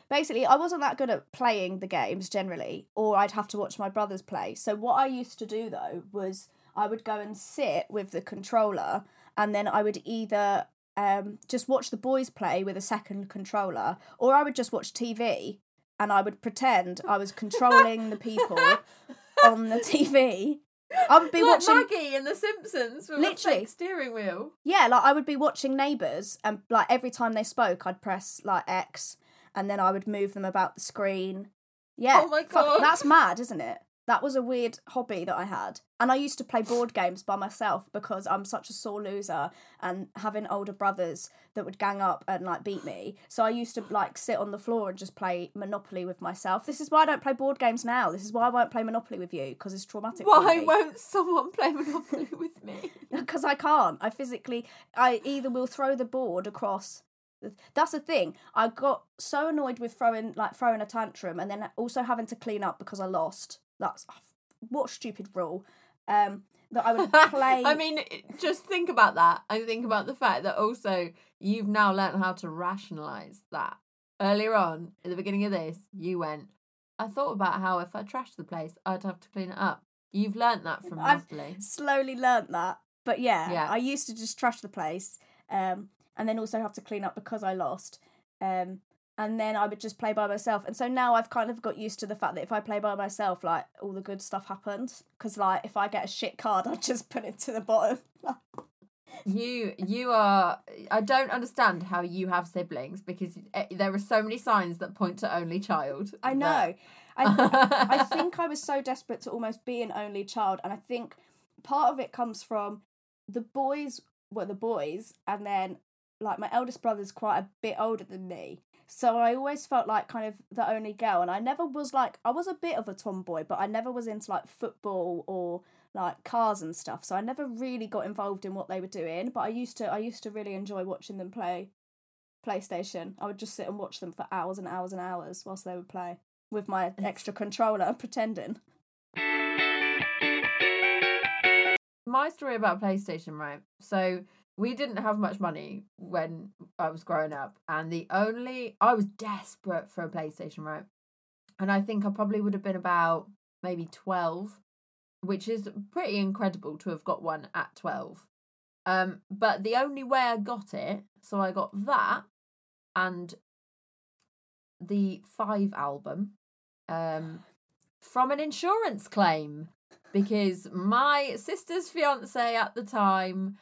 basically, I wasn't that good at playing the games generally, or I'd have to watch my brothers play. So what I used to do though was I would go and sit with the controller, and then I would either um just watch the boys play with a second controller, or I would just watch TV, and I would pretend I was controlling the people on the TV. I would be like watching. Maggie in The Simpsons with Literally. steering wheel. Yeah, like I would be watching Neighbours, and like every time they spoke, I'd press like X, and then I would move them about the screen. Yeah, Oh my God. that's mad, isn't it? That was a weird hobby that I had, and I used to play board games by myself because I'm such a sore loser, and having older brothers that would gang up and like beat me. So I used to like sit on the floor and just play Monopoly with myself. This is why I don't play board games now. This is why I won't play Monopoly with you because it's traumatic. Why won't someone play Monopoly with me? because I can't. I physically, I either will throw the board across. That's the thing. I got so annoyed with throwing, like throwing a tantrum, and then also having to clean up because I lost. That's what stupid rule. Um, that I would play. I mean, just think about that. and think about the fact that also you've now learned how to rationalize that. Earlier on, at the beginning of this, you went, I thought about how if I trashed the place, I'd have to clean it up. You've learnt that from I've- slowly learnt that. But yeah, Yeah. I used to just trash the place, um, and then also have to clean up because I lost. Um, and then I would just play by myself. And so now I've kind of got used to the fact that if I play by myself, like all the good stuff happens. Because like if I get a shit card, I just put it to the bottom. You you are I don't understand how you have siblings because eh, there are so many signs that point to only child. I know. I, I think I was so desperate to almost be an only child, and I think part of it comes from the boys were the boys, and then like my eldest brother's quite a bit older than me. So I always felt like kind of the only girl, and I never was like I was a bit of a tomboy, but I never was into like football or like cars and stuff. So I never really got involved in what they were doing. But I used to I used to really enjoy watching them play PlayStation. I would just sit and watch them for hours and hours and hours whilst they would play with my mm. extra controller pretending. my story about PlayStation, right? So we didn't have much money when I was growing up, and the only I was desperate for a PlayStation, right? And I think I probably would have been about maybe twelve, which is pretty incredible to have got one at twelve. Um, but the only way I got it, so I got that and the Five album, um, from an insurance claim because my sister's fiance at the time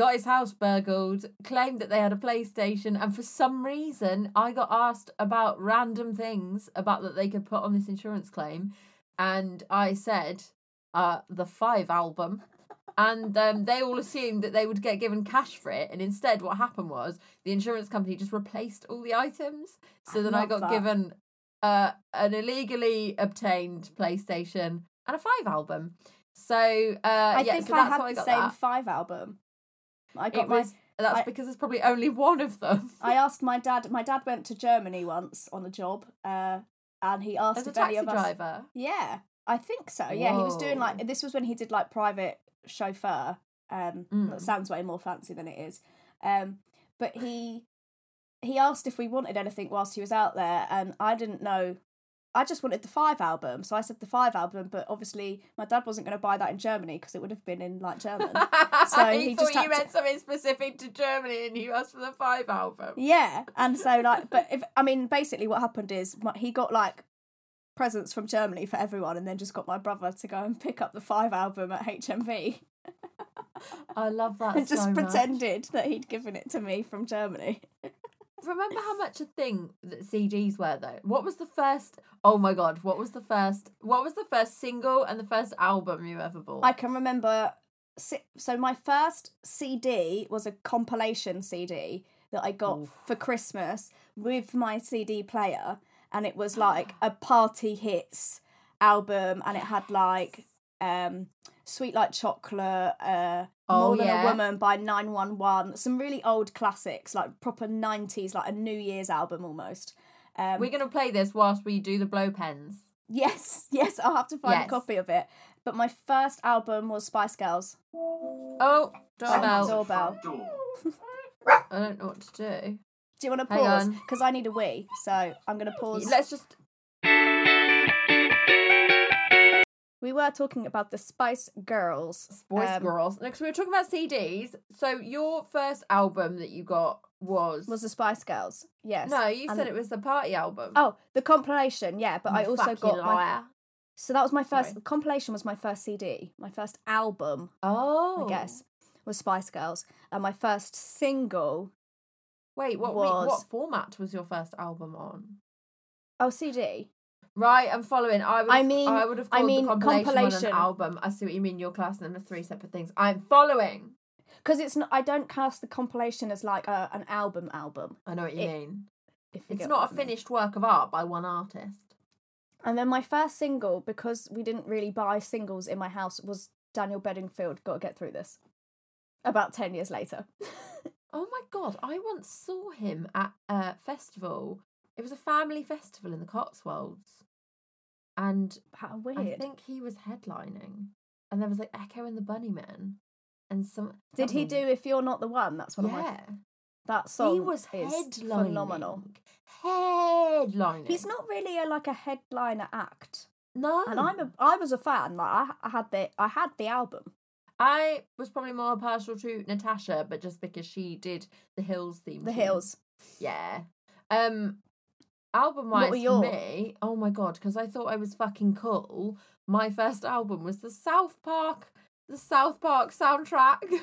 got his house burgled, claimed that they had a PlayStation, and for some reason I got asked about random things about that they could put on this insurance claim, and I said, uh, the Five album. And um, they all assumed that they would get given cash for it, and instead, what happened was the insurance company just replaced all the items. So I then I got that. given uh, an illegally obtained PlayStation and a Five album. So uh, I yeah, think so I that's had the same that. five album. I got It my. was, that's I- because there's probably only one of them. I asked my dad. My dad went to Germany once on a job, uh, and he asked As a if any taxi of us. driver. Yeah, I think so. Yeah, he was doing like this was when he did like private chauffeur. Um, Mm. that sounds way more fancy than it is. Um, but he he asked if we wanted anything whilst he was out there, and I didn't know I just wanted the five album, so I said the five album. But obviously, my dad wasn't going to buy that in Germany because it would have been in like German. So he, he thought just you to- meant something specific to Germany, and you asked for the five album. Yeah, and so like, but if I mean, basically, what happened is my, he got like presents from Germany for everyone, and then just got my brother to go and pick up the five album at HMV, I love that. and just so much. pretended that he'd given it to me from Germany. Remember how much a thing that CDs were though? What was the first? Oh my god! What was the first? What was the first single and the first album you ever bought? I can remember. So my first CD was a compilation CD that I got for Christmas with my CD player, and it was like a party hits album, and it had like um Sweet Like Chocolate, uh, Oh, More Than yeah. a Woman by 911, some really old classics, like proper 90s, like a New Year's album almost. Um, We're gonna play this whilst we do the blow pens. yes, yes, I'll have to find Yes. a copy of it. But my first album was Spice Girls. Oh, doorbell! Doorbell. I don't know what to do. Do you want to pause? Because I need a wee, so I'm going to pause. Let's just. We were talking about the Spice Girls. Spice um, girls. Next, we were talking about CDs. So your first album that you got was Was the Spice Girls? Yes. no, you And- said it was the party album. Oh, the compilation, yeah. But I also got my. So that was my first. Sorry. Compilation was my first CD. My first album, Oh, I guess, was Spice Girls, and my first single. Wait, what? was- what format was your first album on? Oh, CD. Right, I'm following. I would. I mean- I would have I mean, the compilation, compilation. an album. I see what you mean. You're classing them as three separate things. I'm following. Because it's not. I don't cast the compilation as like a, an album album. I know what you It- mean. It's not a a I mean. finished work of art by one artist. And then my first single, because we didn't really buy singles in my house, was Daniel Bedingfield. Got to get through this. About ten years later. Oh my god! I once saw him at a festival. It was a family festival in the Cotswolds, and How I think he was headlining. And there was like Echo and the Bunnymen, and some. Did he do "If You're Not the One"? That's one of my. Yeah, That song he was is headlining. phenomenal. Headlining. He's not really a, like a headliner act, No, and I'm a I was a fan. Like I, I had the I had the album. I was probably more partial to Natasha, but just because she did the Hills theme. The tune. Hills. Yeah. Um album wise for your- me, oh my god, because I thought I was fucking cool. My first album was the South Park the South Park soundtrack.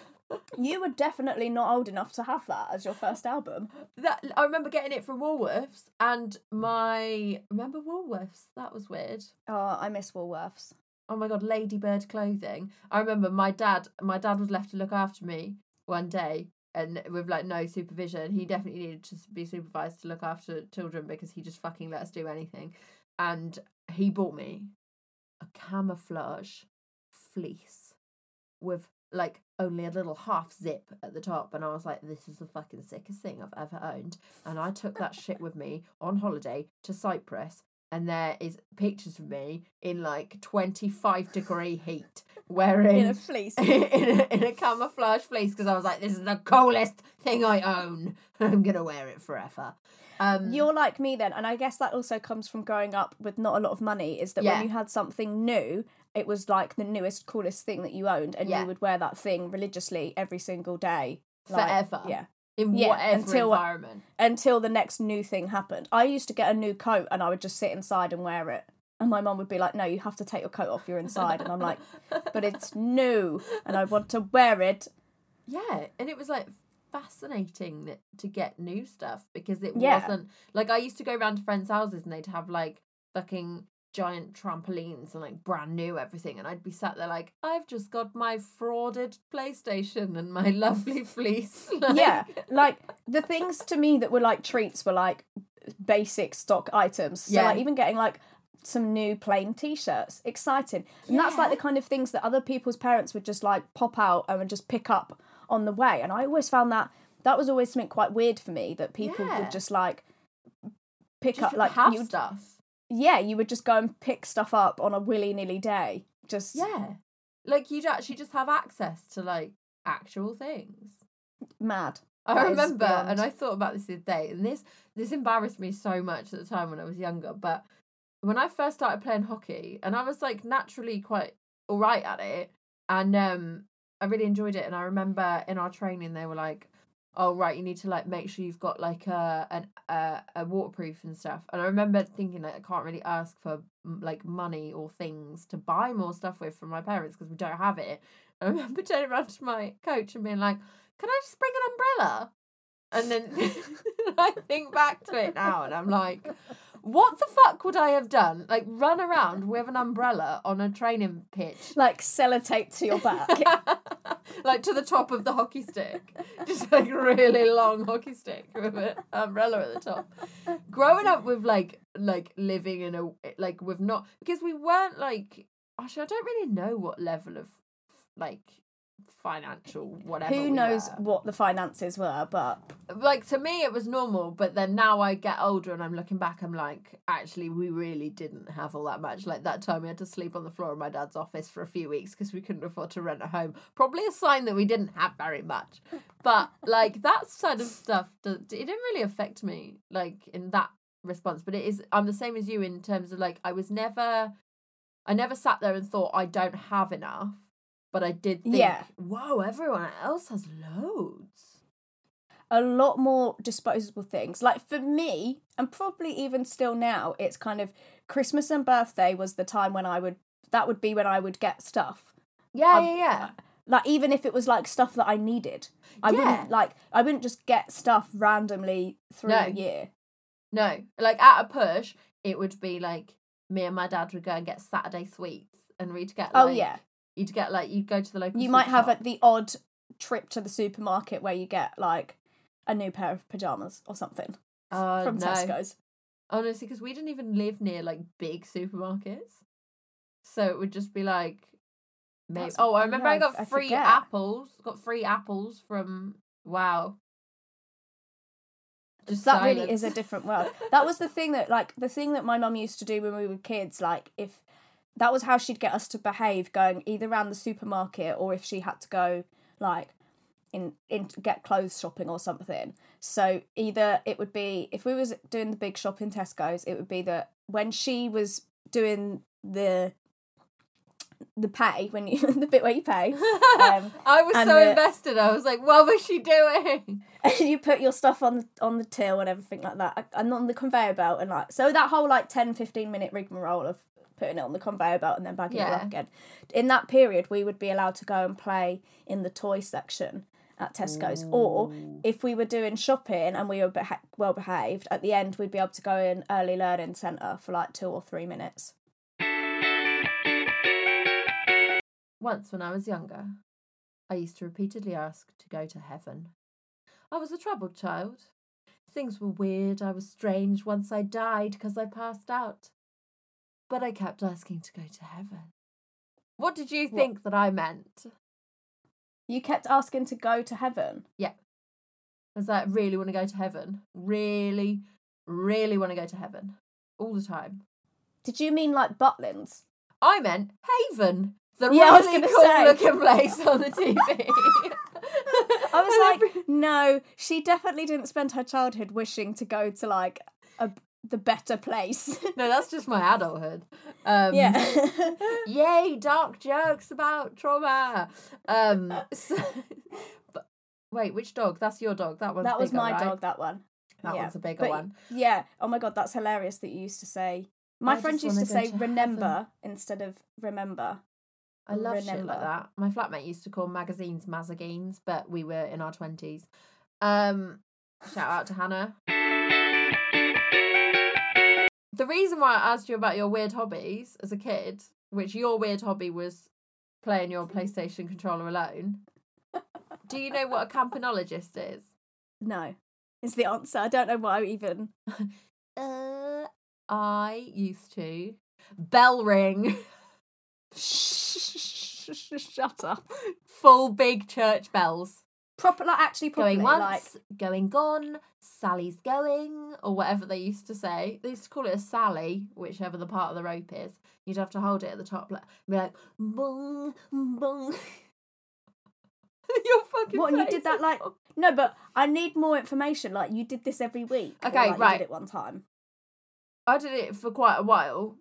You were definitely not old enough to have that as your first album. that I remember getting it from Woolworths and my remember Woolworths? That was weird. Oh, I miss Woolworths. Oh my god, Ladybird clothing. I remember my dad my dad was left to look after me one day and with like no supervision. He definitely needed to be supervised to look after children because he just fucking let us do anything. And he bought me a camouflage fleece with like only a little half zip at the top and I was like this is the fucking sickest thing I've ever owned and I took that shit with me on holiday to Cyprus and there is pictures of me in like 25 degree heat wearing In a fleece. in, a, in a camouflage fleece because I was like, this is the coolest thing I own. I'm gonna wear it forever. Um, You're like me then, and I guess that also comes from growing up with not a lot of money. Is that Yeah. when you had something new, it was like the newest, coolest thing that you owned, and Yeah. you would wear that thing religiously every single day, like- Forever. Yeah, in yeah, whatever until- environment. until the next new thing happened. I used to get a new coat, and I would just sit inside and wear it. And my mum would be like, "No, you have to take your coat off. You're inside." And I'm like, "But it's new, and I want to wear it." Yeah, and it was like fascinating that- to get new stuff because it Yeah. wasn't like I used to go around to friends' houses and they'd have like fucking giant trampolines and like brand new everything and I'd be sat there like I've just got my frauded PlayStation and my lovely fleece. Like- yeah like the things to me that were like treats were like basic stock items so like Yeah. even getting like some new plain t-shirts exciting and that's like the kind of things that other people's parents would just like pop out and just pick up on the way and i always found that that was always something quite weird for me that people Yeah. would just like pick just up like have you stuff. yeah you would just go and pick stuff up on a willy-nilly day just Yeah. Like you'd actually just have access to like actual things. mad I That remember, and I thought about this the other day, and this this embarrassed me so much at the time when I was younger. But when I first started playing hockey, and I was like naturally quite all right at it, and um, I really enjoyed it. And I remember in our training they were like, "Oh right, you need to like make sure you've got like a an a, a waterproof and stuff." And I remember thinking like I can't really ask for like money or things to buy more stuff with from my parents because we don't have it. I remember turning around to my coach and being like, "Can I just bring an umbrella?" And then I think back to it now, and I'm like, what the fuck would I have done? Like run around with an umbrella on a training pitch, Like sellotape to your back. like to the top of the hockey stick, just like a really long hockey stick with an umbrella at the top. Growing up with like like living in a like with not because we weren't like actually I don't really know what level of like financial whatever. Who we knows were. what the finances were, but like to me it was normal but then now i get older and i'm looking back i'm like actually we really didn't have all that much like that time we had to sleep on the floor of my dad's office for a few weeks because we couldn't afford to rent a home probably a sign that we didn't have very much but like that sort of stuff does, it didn't really affect me like in that response but it is i'm the same as you in terms of like i was never i never sat there and thought i don't have enough but i did think Yeah. whoa everyone else has loads a lot more disposable things. Like for me, and probably even still now, it's kind of Christmas and birthday was the time when I would that would be when I would get stuff. yeah I'm- yeah yeah Like even if it was like stuff that I needed. I Yeah. wouldn't like I wouldn't just get stuff randomly through No. the year. No, like at a push, it would be like me and my dad would go and get Saturday sweets, and we'd get. Oh yeah. You'd get like you'd go to the local. You might have shop. a, the odd trip to the supermarket where you get like a new pair of pajamas or something Oh from no, Tesco's. honestly, because we didn't even live near like big supermarkets, so it would just be like. Maybe. That's- Oh, I remember yeah, I got I free forget. apples. Got free apples from Wow. Just that really is a different world. That was the thing that like the thing that my mum used to do when we were kids. Like if that was how she'd get us to behave, going either around the supermarket or if she had to go like in in get clothes shopping or something. So either it would be if we was doing the big shop in Tesco's, it would be that when she was doing the the pay when you the bit where you pay um, I was so the- invested. I was like, "What was she doing?" and you put your stuff on the on the till and everything like that and on the conveyor belt and like so that whole like 10 15 minute rigmarole of putting it on the conveyor belt and then bagging it up again in that period we would be allowed to go and play in the toy section at Tesco's or if we were doing shopping and we were beha- well behaved at the end we'd be able to go in early learning centre for like 2 or 3 minutes Once, when I was younger, I used to repeatedly ask to go to heaven. I was a troubled child. Things were weird, I was strange once I died because I passed out. But I kept asking to go to heaven. What did you What- think that I meant? you kept asking to go to heaven Yeah. I was like, really want to go to heaven. Really, really want to go to heaven. All the time. did you mean like Butlins I meant Haven, the Yeah, really cool say. looking place on the TV. I was like, no, she definitely didn't spend her childhood wishing to go to like a the better place. no, that's just my adulthood. Um, yeah. Yay, dark jokes about trauma. Um, so- but wait, which dog? That's your dog. That one's that was bigger, my right? dog, that one. That yeah. one's a bigger But- one. Yeah. Oh my god, that's hilarious that you used to say my I friend used to say to remember instead of remember. I love shit like that. My flatmate used to call magazines mazagines, but we were in our twenties. Um, shout out to Hannah. Reason why I asked you about your weird hobbies as a kid, which your weird hobby was playing your PlayStation controller alone. Do you know what a campanologist is? No. Is the answer. I don't know why even. Uh, I used to bell ring Shut up. full big church bells. Proper like actually properly going once, like going gone, Sally's going, or whatever they used to say. They used to call it a Sally, whichever the part of the rope is. You'd have to hold it at the top, like, be like, bung, bung. Your fucking What, and you did that like- No, but I need more information. Like you did this every week. or, Okay, like, right. You did it one time. I did it for quite a while.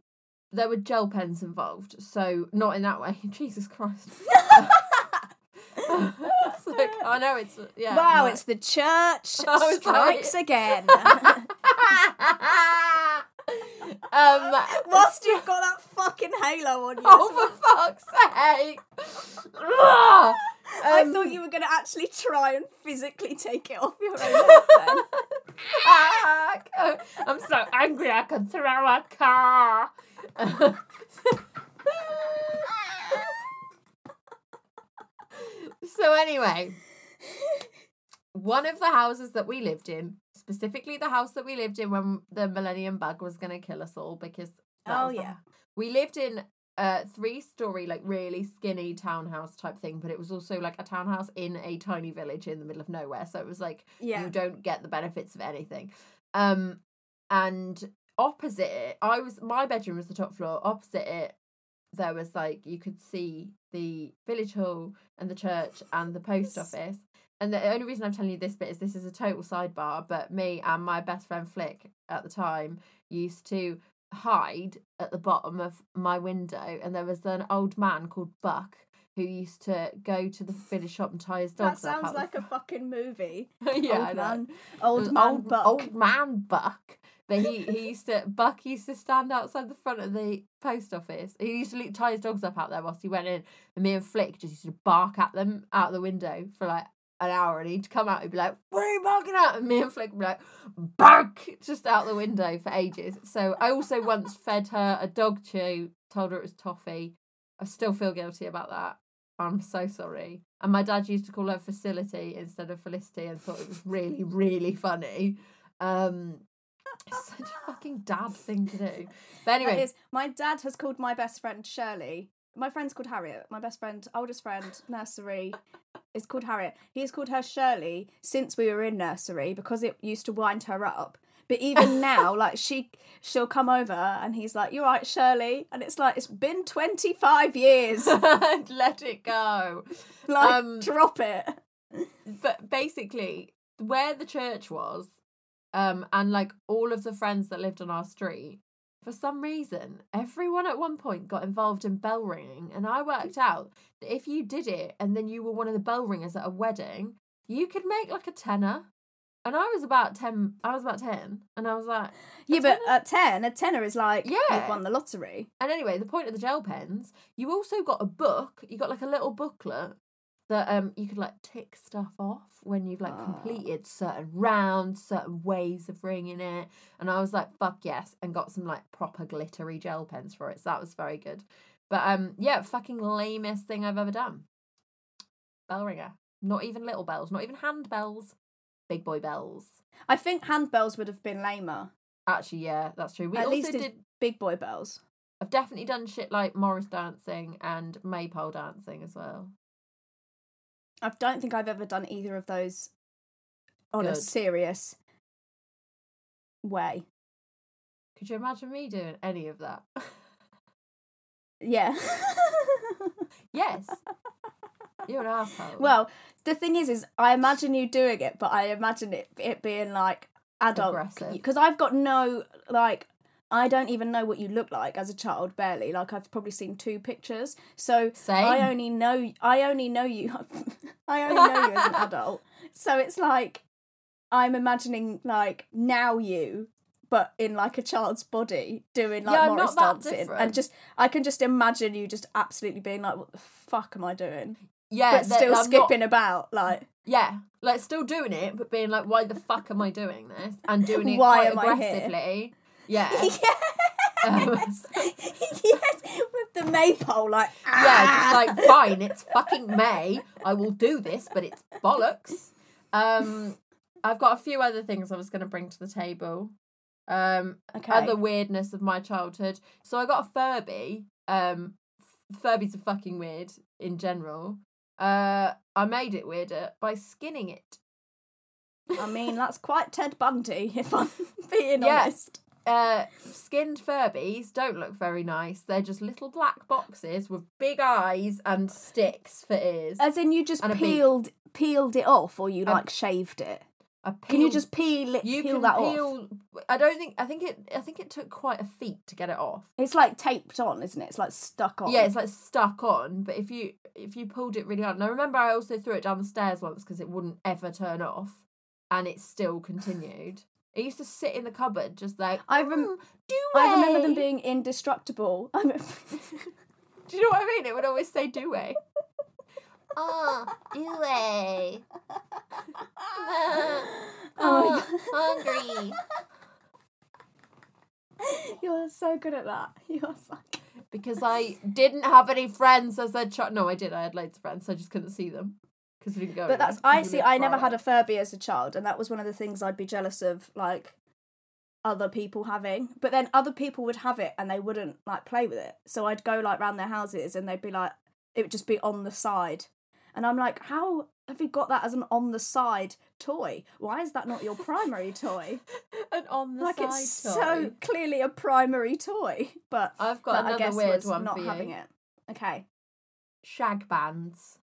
There were gel pens involved, so not in that way. Jesus Christ. It's like, I know it's yeah. wow, like- it's the church was strikes like- again. um. Whilst you've got that fucking halo on you. Oh, for fuck's sake! Ugh. I Um, thought you were going to actually try and physically take it off your own head then. I'm so angry I could throw a car. So anyway, one of the houses that we lived in, specifically the house that we lived in when the Millennium Bug was going to kill us all, because Oh, yeah. we lived in a three-story, like really skinny townhouse type thing, but it was also like a townhouse in a tiny village in the middle of nowhere. So it was like Yeah. you don't get the benefits of anything. Um, and opposite it, I was my bedroom was the top floor. Opposite it, there was like you could see the village hall and the church and the post office. And the only reason I'm telling you this bit is this is a total sidebar, but me and my best friend Flick at the time used to hide at the bottom of my window, and there was an old man called Buck who used to go to the village shop and tie his That dogs up. sounds the like a fucking movie. yeah, old man, old man old, Buck. old man Buck. But he, he used to Buck used to stand outside the front of the post office. He used to tie his dogs up out there whilst he went in, and me and Flick just used to bark at them out the window for like an hour, and he'd come out and be like, "What are you barking at?" And me and Flick would be like, "Bark!" just out the window for ages. So I also once fed her a dog chew, told her it was toffee. I still feel guilty about that. I'm so sorry. And my dad used to call her Facility instead of Felicity and thought it was really, really funny. Um, it's such a fucking dad thing to do. But anyway, is, my dad has called my best friend Shirley. My friend's called Harriet. My best friend, oldest friend, nursery, is called Harriet. He's called her Shirley since we were in nursery because it used to wind her up. But even now, like she, she'll come over and he's like, "You're right, Shirley," and it's like it's been twenty five years. let it go. like, Um, drop it. But basically, where the church was, um, and like all of the friends that lived on our street, for some reason, everyone at one point got involved in bell ringing, and I worked out that if you did it and then you were one of the bell ringers at a wedding, you could make like a tenner. And I was about ten. I was about ten, and I was like, Yeah, but tenner? at ten, a tenner is like Yeah. you've won the lottery. And anyway, the point of the gel pens, you also got a book. You got like a little booklet that um you could like tick stuff off when you've like Ah. completed certain rounds, certain ways of ringing it. And I was like, fuck yes, and got some like proper glittery gel pens for it. So that was very good. But um yeah, fucking lamest thing I've ever done. Bell ringer. Not even little bells, not even hand bells. Big boy bells. I think handbells would have been lamer. Actually, yeah, that's true. We At also least did big boy bells. I've definitely done shit like Morris dancing and maypole dancing as well. I don't think I've ever done either of those on a serious way. Could you imagine me doing any of that? Yeah. yes. You're an asshole. well, the thing is, is I imagine you doing it, but I imagine it it being like adult because I've got no like. I don't even know what you look like as a child, barely. Like I've probably seen two pictures, so Same. I only know I only know you. I only know you as an adult. So it's like I'm imagining like now you, but in like a child's body doing like Yeah, Morris not dancing, and just I can just imagine you just absolutely being like, "What the fuck am I doing?" yeah, but still not- skipping about, like, yeah, like still doing it, but being like, why the fuck am I doing this? And doing it Why quite am I here? aggressively. Yeah. yes, yes, with the maypole, like, yeah, "Ah!" just like fine, it's fucking May. I will do this, but it's bollocks. Um, I've got a few other things I was going to bring to the table. Um, okay, other weirdness of my childhood. So I got a Furby. Um, Furbies are fucking weird in general. Uh, I made it weirder by skinning it. I mean, that's quite Ted Bundy, if I'm being Yeah. honest. Uh, skinned Furbies don't look very nice. They're just little black boxes with big eyes and sticks for ears. As in, you just And a beak. peeled peeled it off, or you Um, like shaved it. Peeled, Can you just peel it, you peel can that off? I don't think. I think it. I think it took quite a feat to get it off. It's like taped on, isn't it? It's like stuck on. Yeah, it's like stuck on. But if you if you pulled it really hard, and I remember I also threw it down the stairs once because it wouldn't ever turn off, and it still continued. It used to sit in the cupboard, just like I rem- "Mm, I remember them being indestructible. Do you know what I mean? It would always say do way. Oh, do way. oh my hungry. you are so good at that. You are so. Because I didn't have any friends as a child. No, I did. I had loads of friends. So I just couldn't see them because we go. But that's I see. I never had a Furby as a child, and that was one of the things I'd be jealous of, like other people having. But then other people would have it and they wouldn't like play with it. So I'd go like round their houses and they'd be like, it would just be on the side, and I'm like, how have you got that as an on the side toy? Why is that not your primary toy? And on the like side it's toy. so clearly a primary toy, but I've got but I another guess weird one not for you. having it. Okay. Shag bands.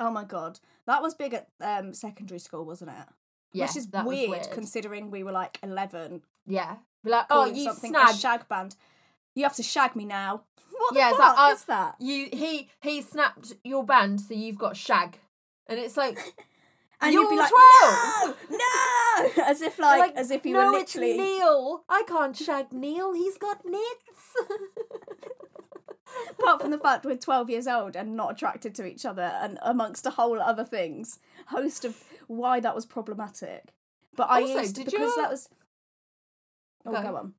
Oh my god, that was big at um, secondary school, wasn't it? Yeah, Which is that was weird, weird. considering we were like eleven. yeah. Be like, oh, you something snagged. a shag band. You have to shag me now. What Yeah, the like, fuck uh, is that? you he he snapped your band, so you've got shag, and it's like And you're you'd be like, 12. no, no, as if like, like, as if you no, were it's literally. Neil. I can't shag Neil. He's got nits. Apart from the fact we're twelve years old and not attracted to each other, and amongst a whole other things, host of why that was problematic. But I Also, used did because your- that was. Oh, Go. go on.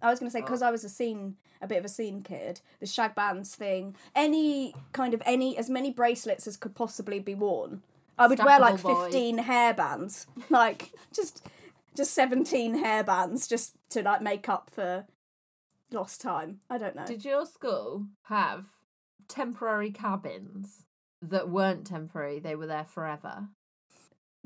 I was going to say Oh. because I was a scene, a bit of a scene kid. The shag bands thing, any kind of any as many bracelets as could possibly be worn. I would wear like Stackable fifteen hair bands, like just just seventeen hair bands, just to like make up for lost time. I don't know. Did your school have temporary cabins that weren't temporary? They were there forever.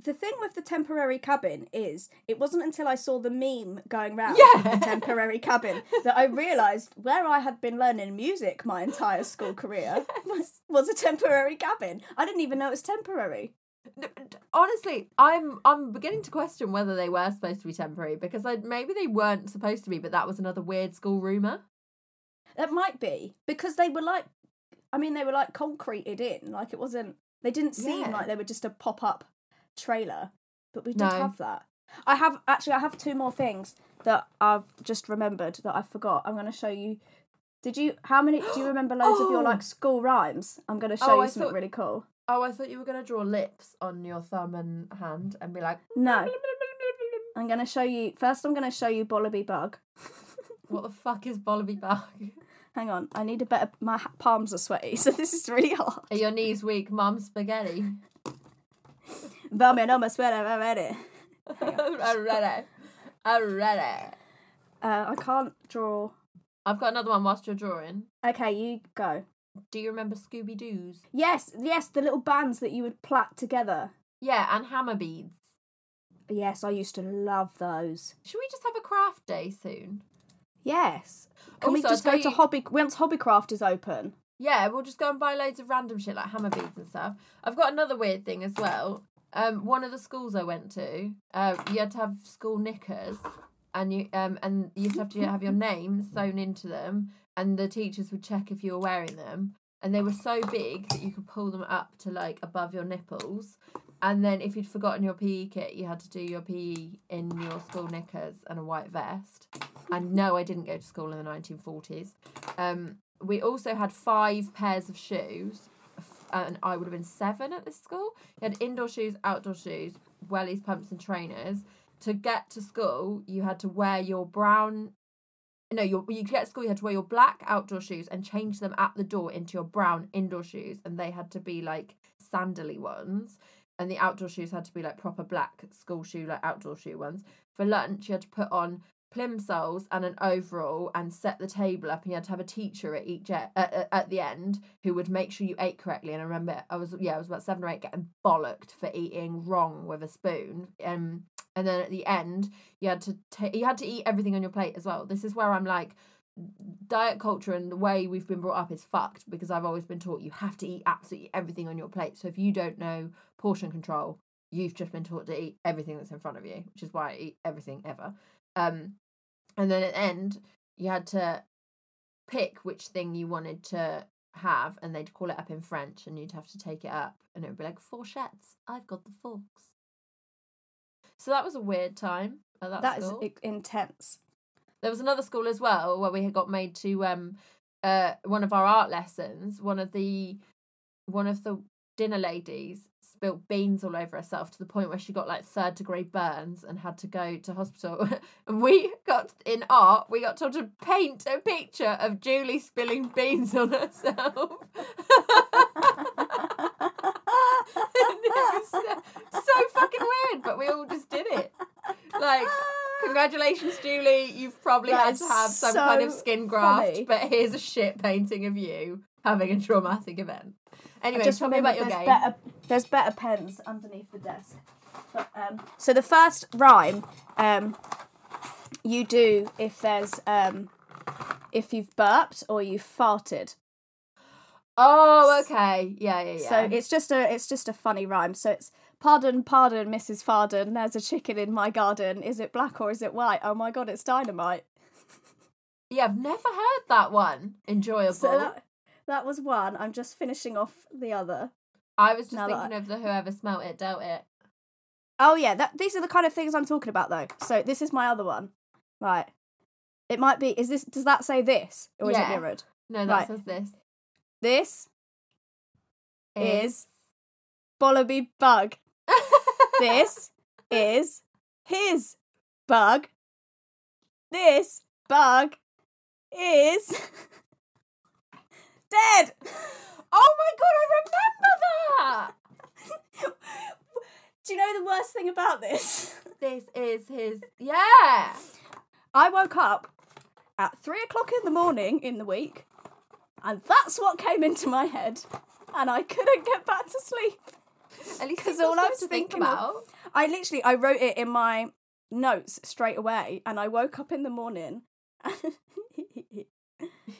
The thing with the temporary cabin is, it wasn't until I saw the meme going round Yeah. the temporary cabin that I realised where I had been learning music my entire school career was, was a temporary cabin. I didn't even know it was temporary. Honestly, I'm I'm beginning to question whether they were supposed to be temporary because I, maybe they weren't supposed to be, but that was another weird school rumor. That might be because they were like, I mean, they were like concreted in. Like it wasn't. They didn't seem Yeah. like they were just a pop up trailer, but we did No. have that. I have actually. I have two more things that I've just remembered that I forgot. I'm going to show you. Did you? How many? Do you remember loads of your Oh. like school rhymes? I'm going to show Oh, you I something thought- really cool. Oh, I thought you were gonna draw lips on your thumb and hand and be like, No, I'm going to show you. First, I'm going to show you Bollaby Bug. "What the fuck is Bollaby Bug? Hang on, I need a better. My palms are sweaty, so this is really hard. Are your knees weak, Mum? Spaghetti." Vomit on my sweater already. I'm ready. I'm ready. Uh, I can't draw. I've got another one whilst you're drawing. Okay, you go. Do you remember Scooby Doo's? Yes, yes, the little bands that you would plait together. Yeah, and Hama beads. Yes, I used to love those. Should we just have a craft day soon? Yes. Can we Also, I'll just go tell to Hobby once Hobbycraft is open? Yeah, we'll just go and buy loads of random shit like Hama beads and stuff. I've got another weird thing as well. Um, one of the schools I went to, uh, you had to have school knickers, and you um, and you used to have to have your name sewn into them, and the teachers would check if you were wearing them, and they were so big that you could pull them up to like above your nipples. And then if you'd forgotten your PE kit, you had to do your PE in your school knickers and a white vest. And no, I didn't go to school in the 1940s. Um, we also had five pairs of shoes, and I would have been seven at this school. You had indoor shoes, outdoor shoes, wellies, pumps, and trainers. To get to school, you had to wear your brown. No, you get to school, you had to wear your black outdoor shoes and change them at the door into your brown indoor shoes, and they had to be like sandally ones. And the outdoor shoes had to be like proper black school shoe, like outdoor shoe ones. For lunch, you had to put on plimsolls and an overall and set the table up and you had to have a teacher at each e- at, at, at the end who would make sure you ate correctly and i remember i was yeah i was about seven or eight getting bollocked for eating wrong with a spoon um and then at the end you had to ta- you had to eat everything on your plate as well this is where i'm like diet culture and the way we've been brought up is fucked because i've always been taught you have to eat absolutely everything on your plate so if you don't know portion control you've just been taught to eat everything that's in front of you, which is why I eat everything ever. Um, and then at the end, you had to pick which thing you wanted to have, and they'd call it up in French, and you'd have to take it up, and it would be like fourchettes. I've got the forks. So that was a weird time at that, That is school. i- intense. There was another school as well where we had got made to um uh one of our art lessons. One of the one of the dinner ladies spilt beans all over herself to the point where she got like third degree burns and had to go to hospital. and we got in art, we got told to paint a picture of Julie spilling beans on herself. it was so, so fucking weird, but we all just did it. Like, congratulations, Julie. You've probably had to have some kind of skin graft, funny. but here's a shit painting of you having a traumatic event. Anyway, just tell me about your there's game. better there's better pens underneath the desk. But, um, so the first rhyme um, you do if there's um, if you've burped or you've farted. Oh, okay. Yeah, yeah, yeah. So it's just a it's just a funny rhyme. So it's pardon, pardon, Mrs. Farden. There's a chicken in my garden. Is it black or is it white? Oh my god, it's dynamite. yeah, I've never heard that one. Enjoyable. So that that was one. I'm just finishing off the other. I was just now thinking of the whoever smelt it dealt it. Oh yeah, that these are the kind of things I'm talking about though. So this is my other one. Right. It might be is this does that say this? Or is it mirrored? No, that Right. says this. This is Bollaby Bug. This is his bug. This bug is dead. Oh my god, I remember that. Do you know the worst thing about this? This is his. Yeah. I woke up at three o'clock in the morning in the week, and that's what came into my head, and I couldn't get back to sleep. At least 'Cause you've all I was thinking of- about. I literally I wrote it in my notes straight away, and I woke up in the morning.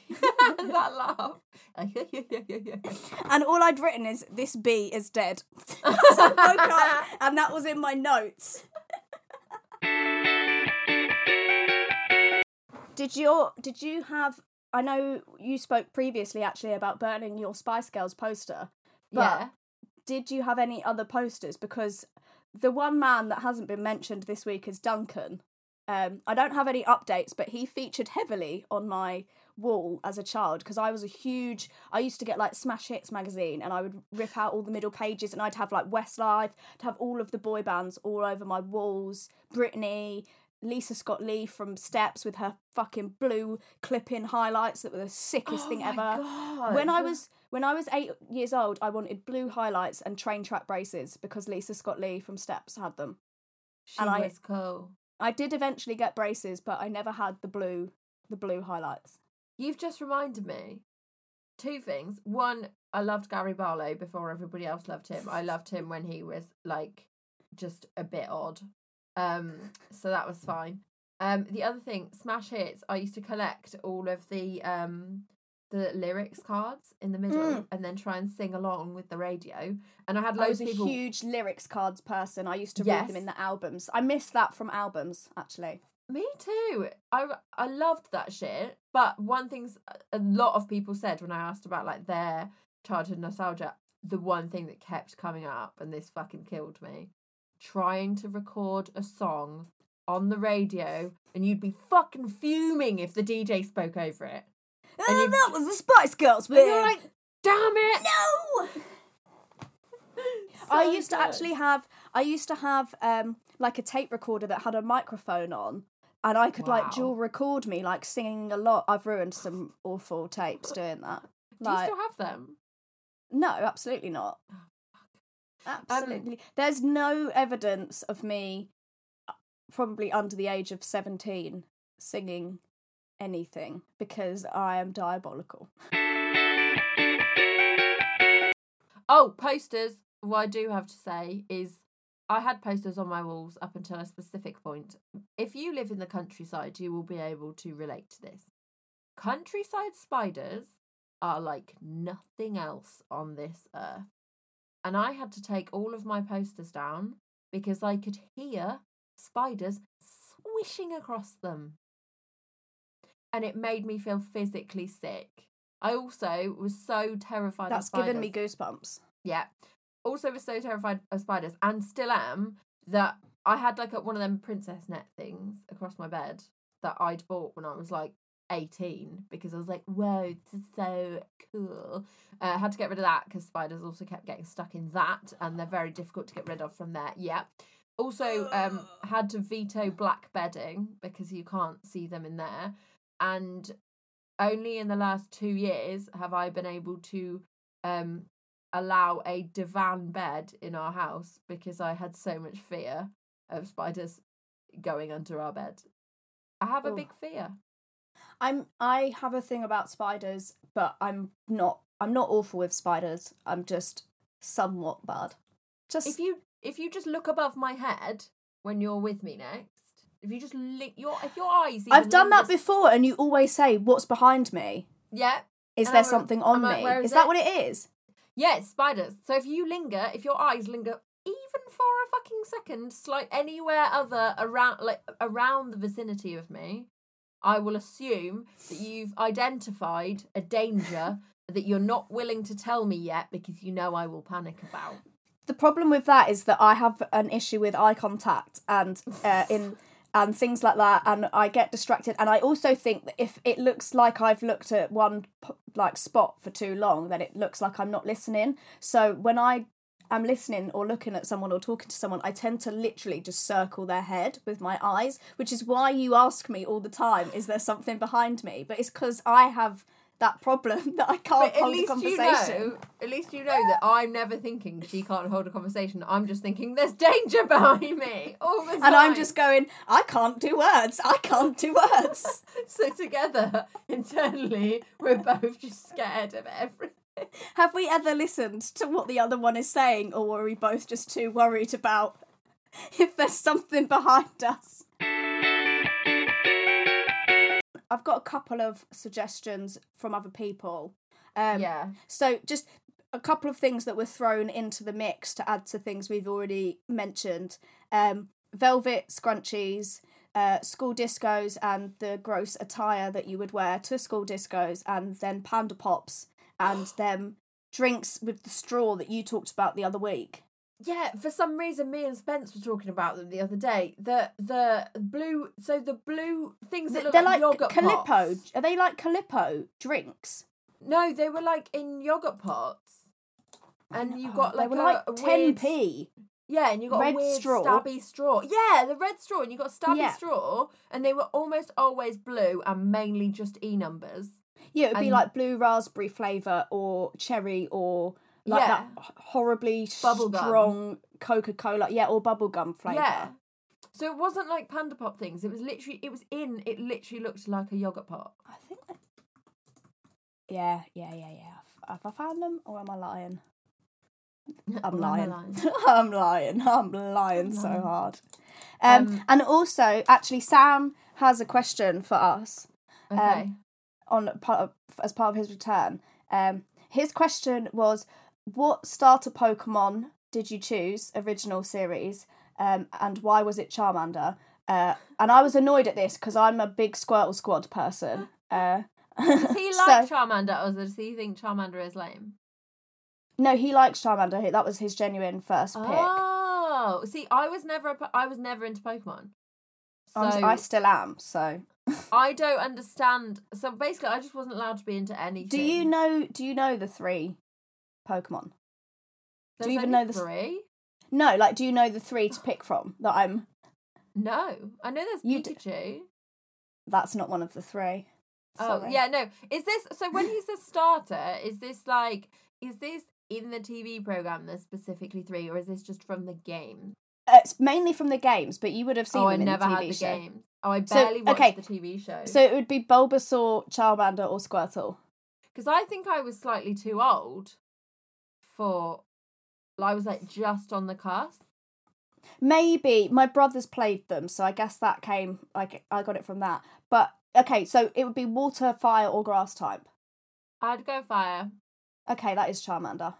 that laugh. and all I'd written is this bee is dead. so I woke up and that was in my notes. did you did you have I know you spoke previously actually about burning your Spice Girls poster. But yeah. did you have any other posters? Because the one man that hasn't been mentioned this week is Duncan. Um, I don't have any updates, but he featured heavily on my wall as a child because I was a huge. I used to get like Smash Hits magazine, and I would rip out all the middle pages, and I'd have like Westlife, to have all of the boy bands all over my walls. Britney, Lisa Scott Lee from Steps with her fucking blue clip-in highlights that were the sickest thing Oh my ever God. when I was when I was eight years old, I wanted blue highlights and train track braces because Lisa Scott Lee from Steps had them. she and I- cool. I did eventually get braces, but I never had the blue the blue highlights. You've just reminded me two things. One, I loved Gary Barlow before everybody else loved him. I loved him when he was like just a bit odd. Um, so that was fine. Um, the other thing, smash hits. I used to collect all of the um the lyrics cards in the middle Mm. and then try and sing along with the radio. And I had I loads was a of people. huge lyrics cards person. I used to read them in the albums. I missed that from albums actually. Me too. I I loved that shit. But one thing's a lot of people said when I asked about like their childhood nostalgia, the one thing that kept coming up, and this fucking killed me, trying to record a song on the radio, and you'd be fucking fuming if the DJ spoke over it. And you- that was the Spice Girls, And man. you're like, damn it! no. I So used to actually have I used to have um like a tape recorder that had a microphone on and I could Wow. like dual record me like singing a lot. I've ruined some awful tapes doing that. Do you still have them? no, absolutely not. Absolutely. There's no evidence of me uh, probably under the age of 17 singing anything because I am diabolical. Oh, posters. What I do have to say is I had posters on my walls up until a specific point. If you live in the countryside, you will be able to relate to this. Countryside spiders are like nothing else on this earth. And I had to take all of my posters down because I could hear spiders swishing across them. And it made me feel physically sick. I also was so terrified That's of spiders. given me goosebumps. Yeah. Also was so terrified of spiders and still am that I had like a, one of them princess net things across my bed that I'd bought when I was like 18 because I was like, whoa, this is so cool. Uh, I had to get rid of that because spiders also kept getting stuck in that and they're very difficult to get rid of from there. Yeah. Also, um, had to veto black bedding because you can't see them in there. And only in the last two years have I been able to um, allow a divan bed in our house because I had so much fear of spiders going under our bed. I have a Oh. big fear. I'm I have a thing about spiders, but I'm not I'm not awful with spiders. I'm just somewhat bad. Just If you if you just look above my head when you're with me next, if you just link your if your eyes I've done that linger- before and you always say what's behind me? Yeah, Is And there I'm- something on I'm me? "Where Is is that it?" what it is? Yeah, it's spiders. So if you linger, if your eyes linger even for a fucking second, like anywhere other around, like around the vicinity of me, I will assume that you've identified a danger that you're not willing to tell me yet because you know I will panic about. The problem with that is that I have an issue with eye contact and uh, in and things like that, and I get distracted. And I also think that if it looks like I've looked at one like spot for too long, then it looks like I'm not listening. So when I am listening or looking at someone or talking to someone, I tend to literally just circle their head with my eyes, which is why you ask me all the time, "Is there something behind me?" But it's because I have that problem that I can't But at hold a least you know, at least you know that I'm never thinking she can't hold a conversation. I'm just thinking there's danger behind me all the time. and I'm just going, I can't do words. I can't do words. so together internally we're both just scared of everything. Have we ever listened to what the other one is saying, or were we both just too worried about if there's something behind us? I've got a couple of suggestions from other people. Um, yeah. So just a couple of things that were thrown into the mix to add to things we've already mentioned. Um, velvet scrunchies, uh, school discos, and the gross attire that you would wear to school discos, and then panda pops, and them drinks with the straw that you talked about the other week. Yeah, for some reason me and Spence were talking about them the other day. The the blue so the blue things that look They're like, like yogurt Calippo. pots. Are they like Calippo drinks? No, they were like in yogurt pots. And you got like they were a, like ten p. Yeah, and you got Red a weird straw. stabby straw. Yeah, the red straw, and you got stabby Yeah. straw, and they were almost always blue and mainly just e numbers. Yeah, it would be like blue raspberry flavour or cherry or like Yeah. that horribly Bubblegum. strong Coca Cola. Yeah, or bubblegum flavour. Yeah. So it wasn't like panda pop things. It was literally it was in. It literally looked like a yogurt pot. I think. I... Yeah, yeah, yeah, yeah. Have I found them or am I lying? I'm Or am I lying. I'm lying. I'm lying so hard. Um, Um, and also, actually, Sam has a question for us Okay. On part of, as part of his return. Um, his question was, "What starter Pokemon did you choose original series, um, and why was it Charmander?" Uh, and I was annoyed at this because I'm a big Squirtle Squad person. Uh, Does he so- Charmander, or does he think Charmander is lame? No, he likes Charmander. That was his genuine first pick. Oh, see, I was never a, I was never into Pokemon. So I still am. So, I don't understand. So basically, I just wasn't allowed to be into anything. do you know? Do you know the three Pokemon? There's you even know the three? No, like, do you know the three to pick from? That I'm. No, I know there's You d- Pikachu. That's not one of the three. Oh yeah, no. Is this so? When he's a starter, is this like is this in the TV program? There's specifically three, or is this just from the game? Uh, It's mainly from the games, but you would have seen oh, them I never the had the show. game. Oh, I So, barely watched okay, the TV show. So it would be Bulbasaur, Charmander, or Squirtle. because I think I was slightly too old for. I was like just on the cusp. Maybe my brothers played them, so I guess that came. Like I got it from that. But okay, so it would be water, fire, or grass type. I'd go fire. Okay, that is Charmander.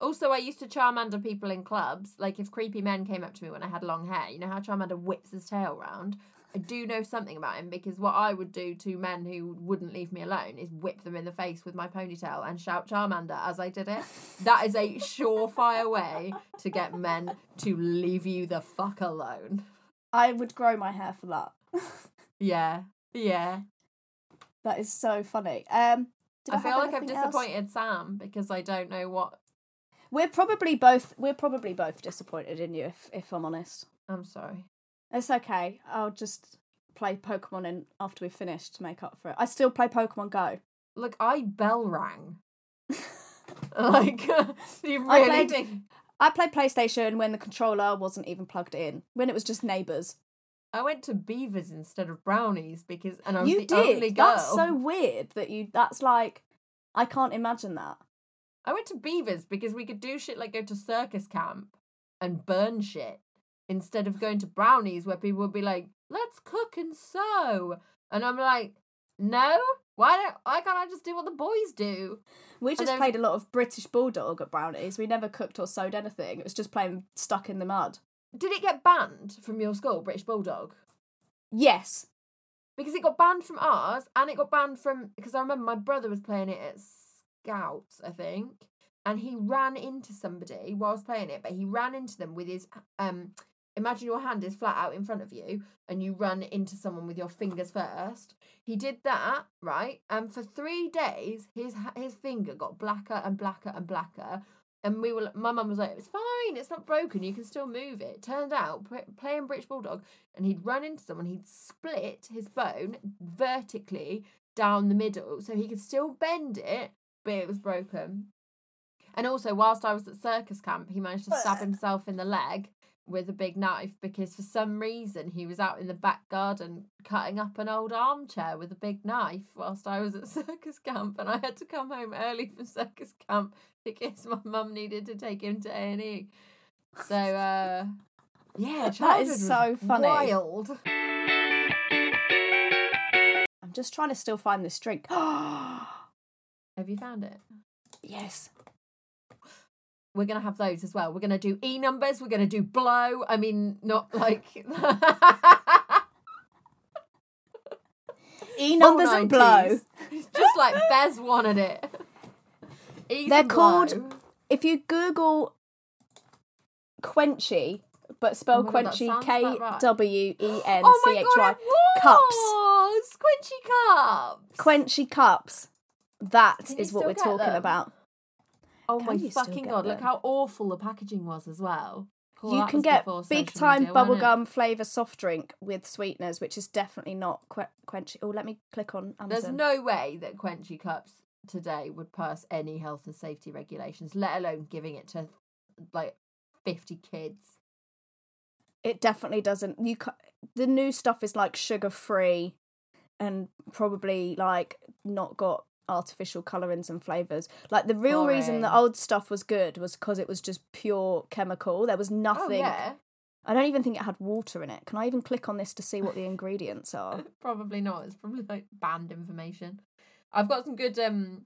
Also, I used to Charmander people in clubs. Like if creepy men came up to me when I had long hair, you know how Charmander whips his tail round. I do know something about him because what I would do to men who wouldn't leave me alone is whip them in the face with my ponytail and shout Charmander as I did it. That is a surefire way to get men to leave you the fuck alone. I would grow my hair for that. Yeah, yeah. That is so funny. Um, I, I, feel like I've anything else? disappointed Sam because I don't know what. We're probably both. We're probably both disappointed in you, if if I'm honest. I'm sorry. It's okay. I'll just play Pokemon in after we finish to make up for it. I still play Pokemon Go. Look, I bell rang. like, you I really played- think? I played PlayStation when the controller wasn't even plugged in. When it was just neighbours. I went to Beavers instead of Brownies because, and I was You the did. only girl. That's so weird that you. That's like, I can't imagine that. I went to Beavers because we could do shit like go to circus camp and burn shit instead of going to Brownies where people would be like, "Let's cook and sew," and I'm like, "No, why don't? Why can't I just do what the boys do?" We just played a lot of British Bulldog at Brownies. We never cooked or sewed anything. It was just playing stuck in the mud. Did it get banned from your school, British Bulldog? Yes. because it got banned from ours and it got banned from because I remember my brother was playing it at Scouts, I think, and he ran into somebody whilst playing it, but he ran into them with his um imagine your hand is flat out in front of you and you run into someone with your fingers first. He did that, right? And for 3 days his his finger got blacker and blacker and blacker. And we were, my mum was like, "It's fine. It's not broken. You can still move it." Turned out, playing British Bulldog, and he'd run into someone, he'd split his bone vertically down the middle, so he could still bend it, but it was broken. And also, whilst I was at circus camp, he managed to stab himself in the leg with a big knife because for some reason he was out in the back garden cutting up an old armchair with a big knife whilst I was at circus camp and I had to come home early from circus camp because my mum needed to take him to A and E. So uh yeah, That is so funny. Wild. I'm just trying to still find this drink. Have you found it? yes. We're gonna have those as well. We're gonna do E numbers. We're gonna do blow. I mean, not like E numbers and blow. Just like Bez wanted it. They're called-. If you Google Kwenchy, but spell Oh my God, that Kwenchy K. W E N Oh C H Y. Oh it cups. was! Squinchy cups. Kwenchy cups. That is what we're talking them? about. Oh my fucking god! Look how awful the packaging was as well. Cool, you can get big time media, bubblegum flavour soft drink with sweeteners, which is definitely not que- Quenchy. Oh, let me click on Amazon. There's no way that Kwenchy cups today would pass any health and safety regulations, let alone giving it to like fifty kids. It definitely doesn't. You ca- the new stuff is like sugar free, and probably like not got artificial colorings and flavors. Like the real reason the old stuff was good was because it was just pure chemical. There was Oh nothing. yeah, I don't even think it had water in it. Can I even click on this to see what the ingredients are? probably not. It's probably like banned information. I've got some good um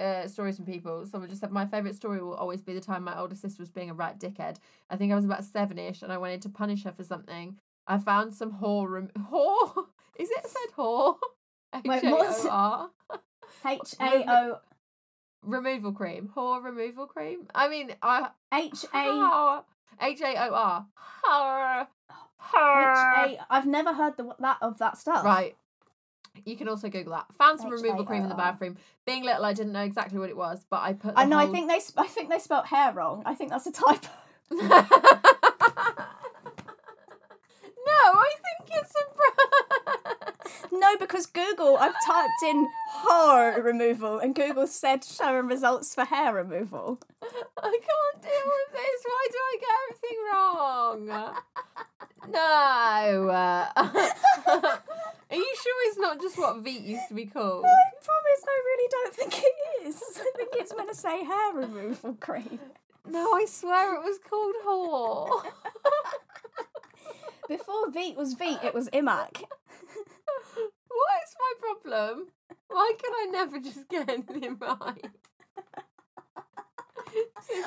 uh stories from people. Someone just said my favourite story will always be the time my older sister was being a right dickhead. I think I was about seven ish and I wanted to punish her for something. I found some whore rem- whore. Is it said whore? Wait, H-A-O-R. H A O removal cream. Whore removal cream. I mean, I H A H A O R. Har. H. A. I've never heard the that of that stuff. Right. You can also Google that. Found some removal cream in the bathroom. Being little, I didn't know exactly what it was, but I put. I know. I think they. sp- I think they spelt hair wrong. I think that's a typo. no, I think it's a. No, because Google. I've typed in hair removal, and Google said showing results for hair removal. I can't deal with this. Why do I get everything wrong? No. Uh, are you sure it's not just what Veet used to be called? I promise. I really don't think it is. I think it's meant to say hair removal cream. No, I swear it was called whore. Before Veet was Veet, it was Immac. What is my problem? Why can I never just get anything right?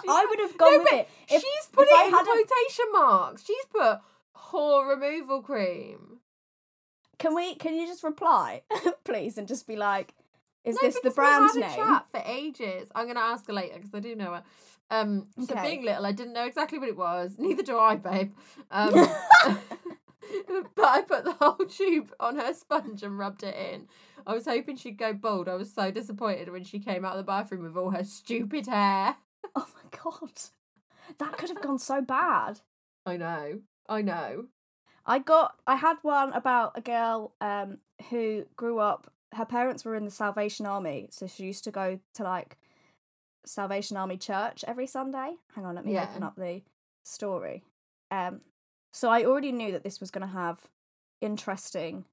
I would have gone No, with it. If, she's put it in had a- quotation marks. She's put whore removal cream. can we? Can you just reply, please, and just be like, "Is No, this the because we brand had a name?" chat for ages. I'm going to ask her later because I do know her. Um, so being little, I didn't know exactly what it was. Neither do I, babe. Um, but I put the whole tube on her sponge and rubbed it in. I was hoping she'd go bald. I was so disappointed when she came out of the bathroom with all her stupid hair. Oh my god, that could have gone so bad. I know. I know. I got I had one about a girl um who grew up her parents were in the Salvation Army, so she used to go to like Salvation Army church every Sunday. Hang on, let me Yeah. open up the story. Um so I already knew that this was going to have interesting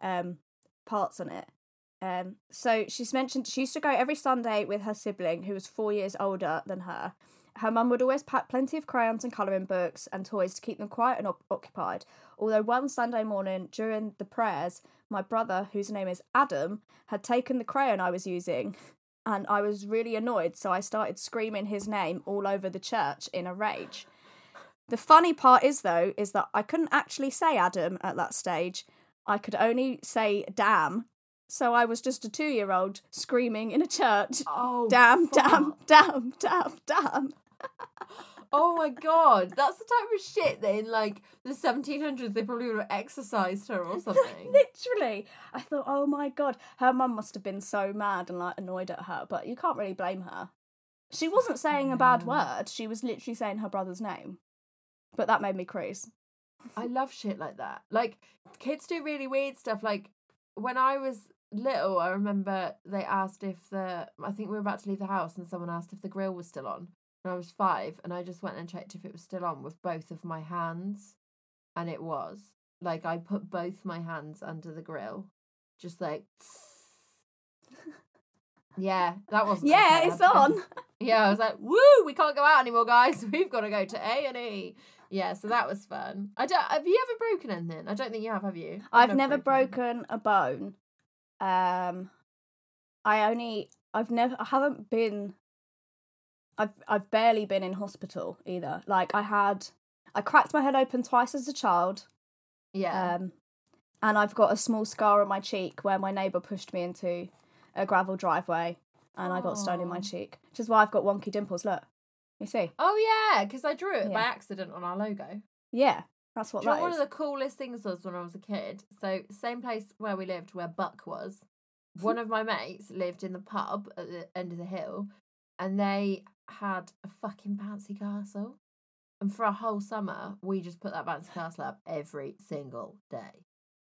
um parts on it. Um so she's mentioned she used to go every Sunday with her sibling who was 4 years older than her. Her mum would always pack plenty of crayons and colouring books and toys to keep them quiet and op- occupied. Although one Sunday morning during the prayers, my brother, whose name is Adam, had taken the crayon I was using and I was really annoyed, so I started screaming his name all over the church in a rage. The funny part is, though, is that I couldn't actually say Adam at that stage. I could only say damn. So I was just a two year old screaming in a church, Oh, damn, damn, damn, damn, damn. Oh my god, that's the type of shit that in like the 1700s they probably would have exercised her or something. Literally. I thought, oh my god, her mum must have been so mad and like annoyed at her, but you can't really blame her. She wasn't saying a bad mm. word, she was literally saying her brother's name. But that made me craze. I love shit like that. Like kids do really weird stuff. Like when I was little, I remember they asked if the I think we were about to leave the house and someone asked if the grill was still on. And I was five and I just went and checked if it was still on with both of my hands. And it was. Like I put both my hands under the grill. Just like Yeah, that wasn't Yeah, it's on. Yeah, I was like, "Woo! We can't go out anymore, guys. We've got to go to A and E." Yeah, so that was fun. I don't. Have you ever broken anything? I don't think you have. Have you? I've never broken a bone. Um I only I've never I haven't been I've I've barely been in hospital either. Like I had I cracked my head open twice as a child. Yeah. Um, and I've got a small scar on my cheek where my neighbour pushed me into a gravel driveway and I got stone in my cheek, which is why I've got wonky dimples. Look, you see? oh yeah, because I drew it by accident on our logo. Yeah, that's what Do that one is. of the coolest things was when I was a kid? So same place where we lived, where Buck was. One of my mates lived in the pub at the end of the hill, and they had a fucking bouncy castle. And for a whole summer, we just put that bouncy castle up every single day.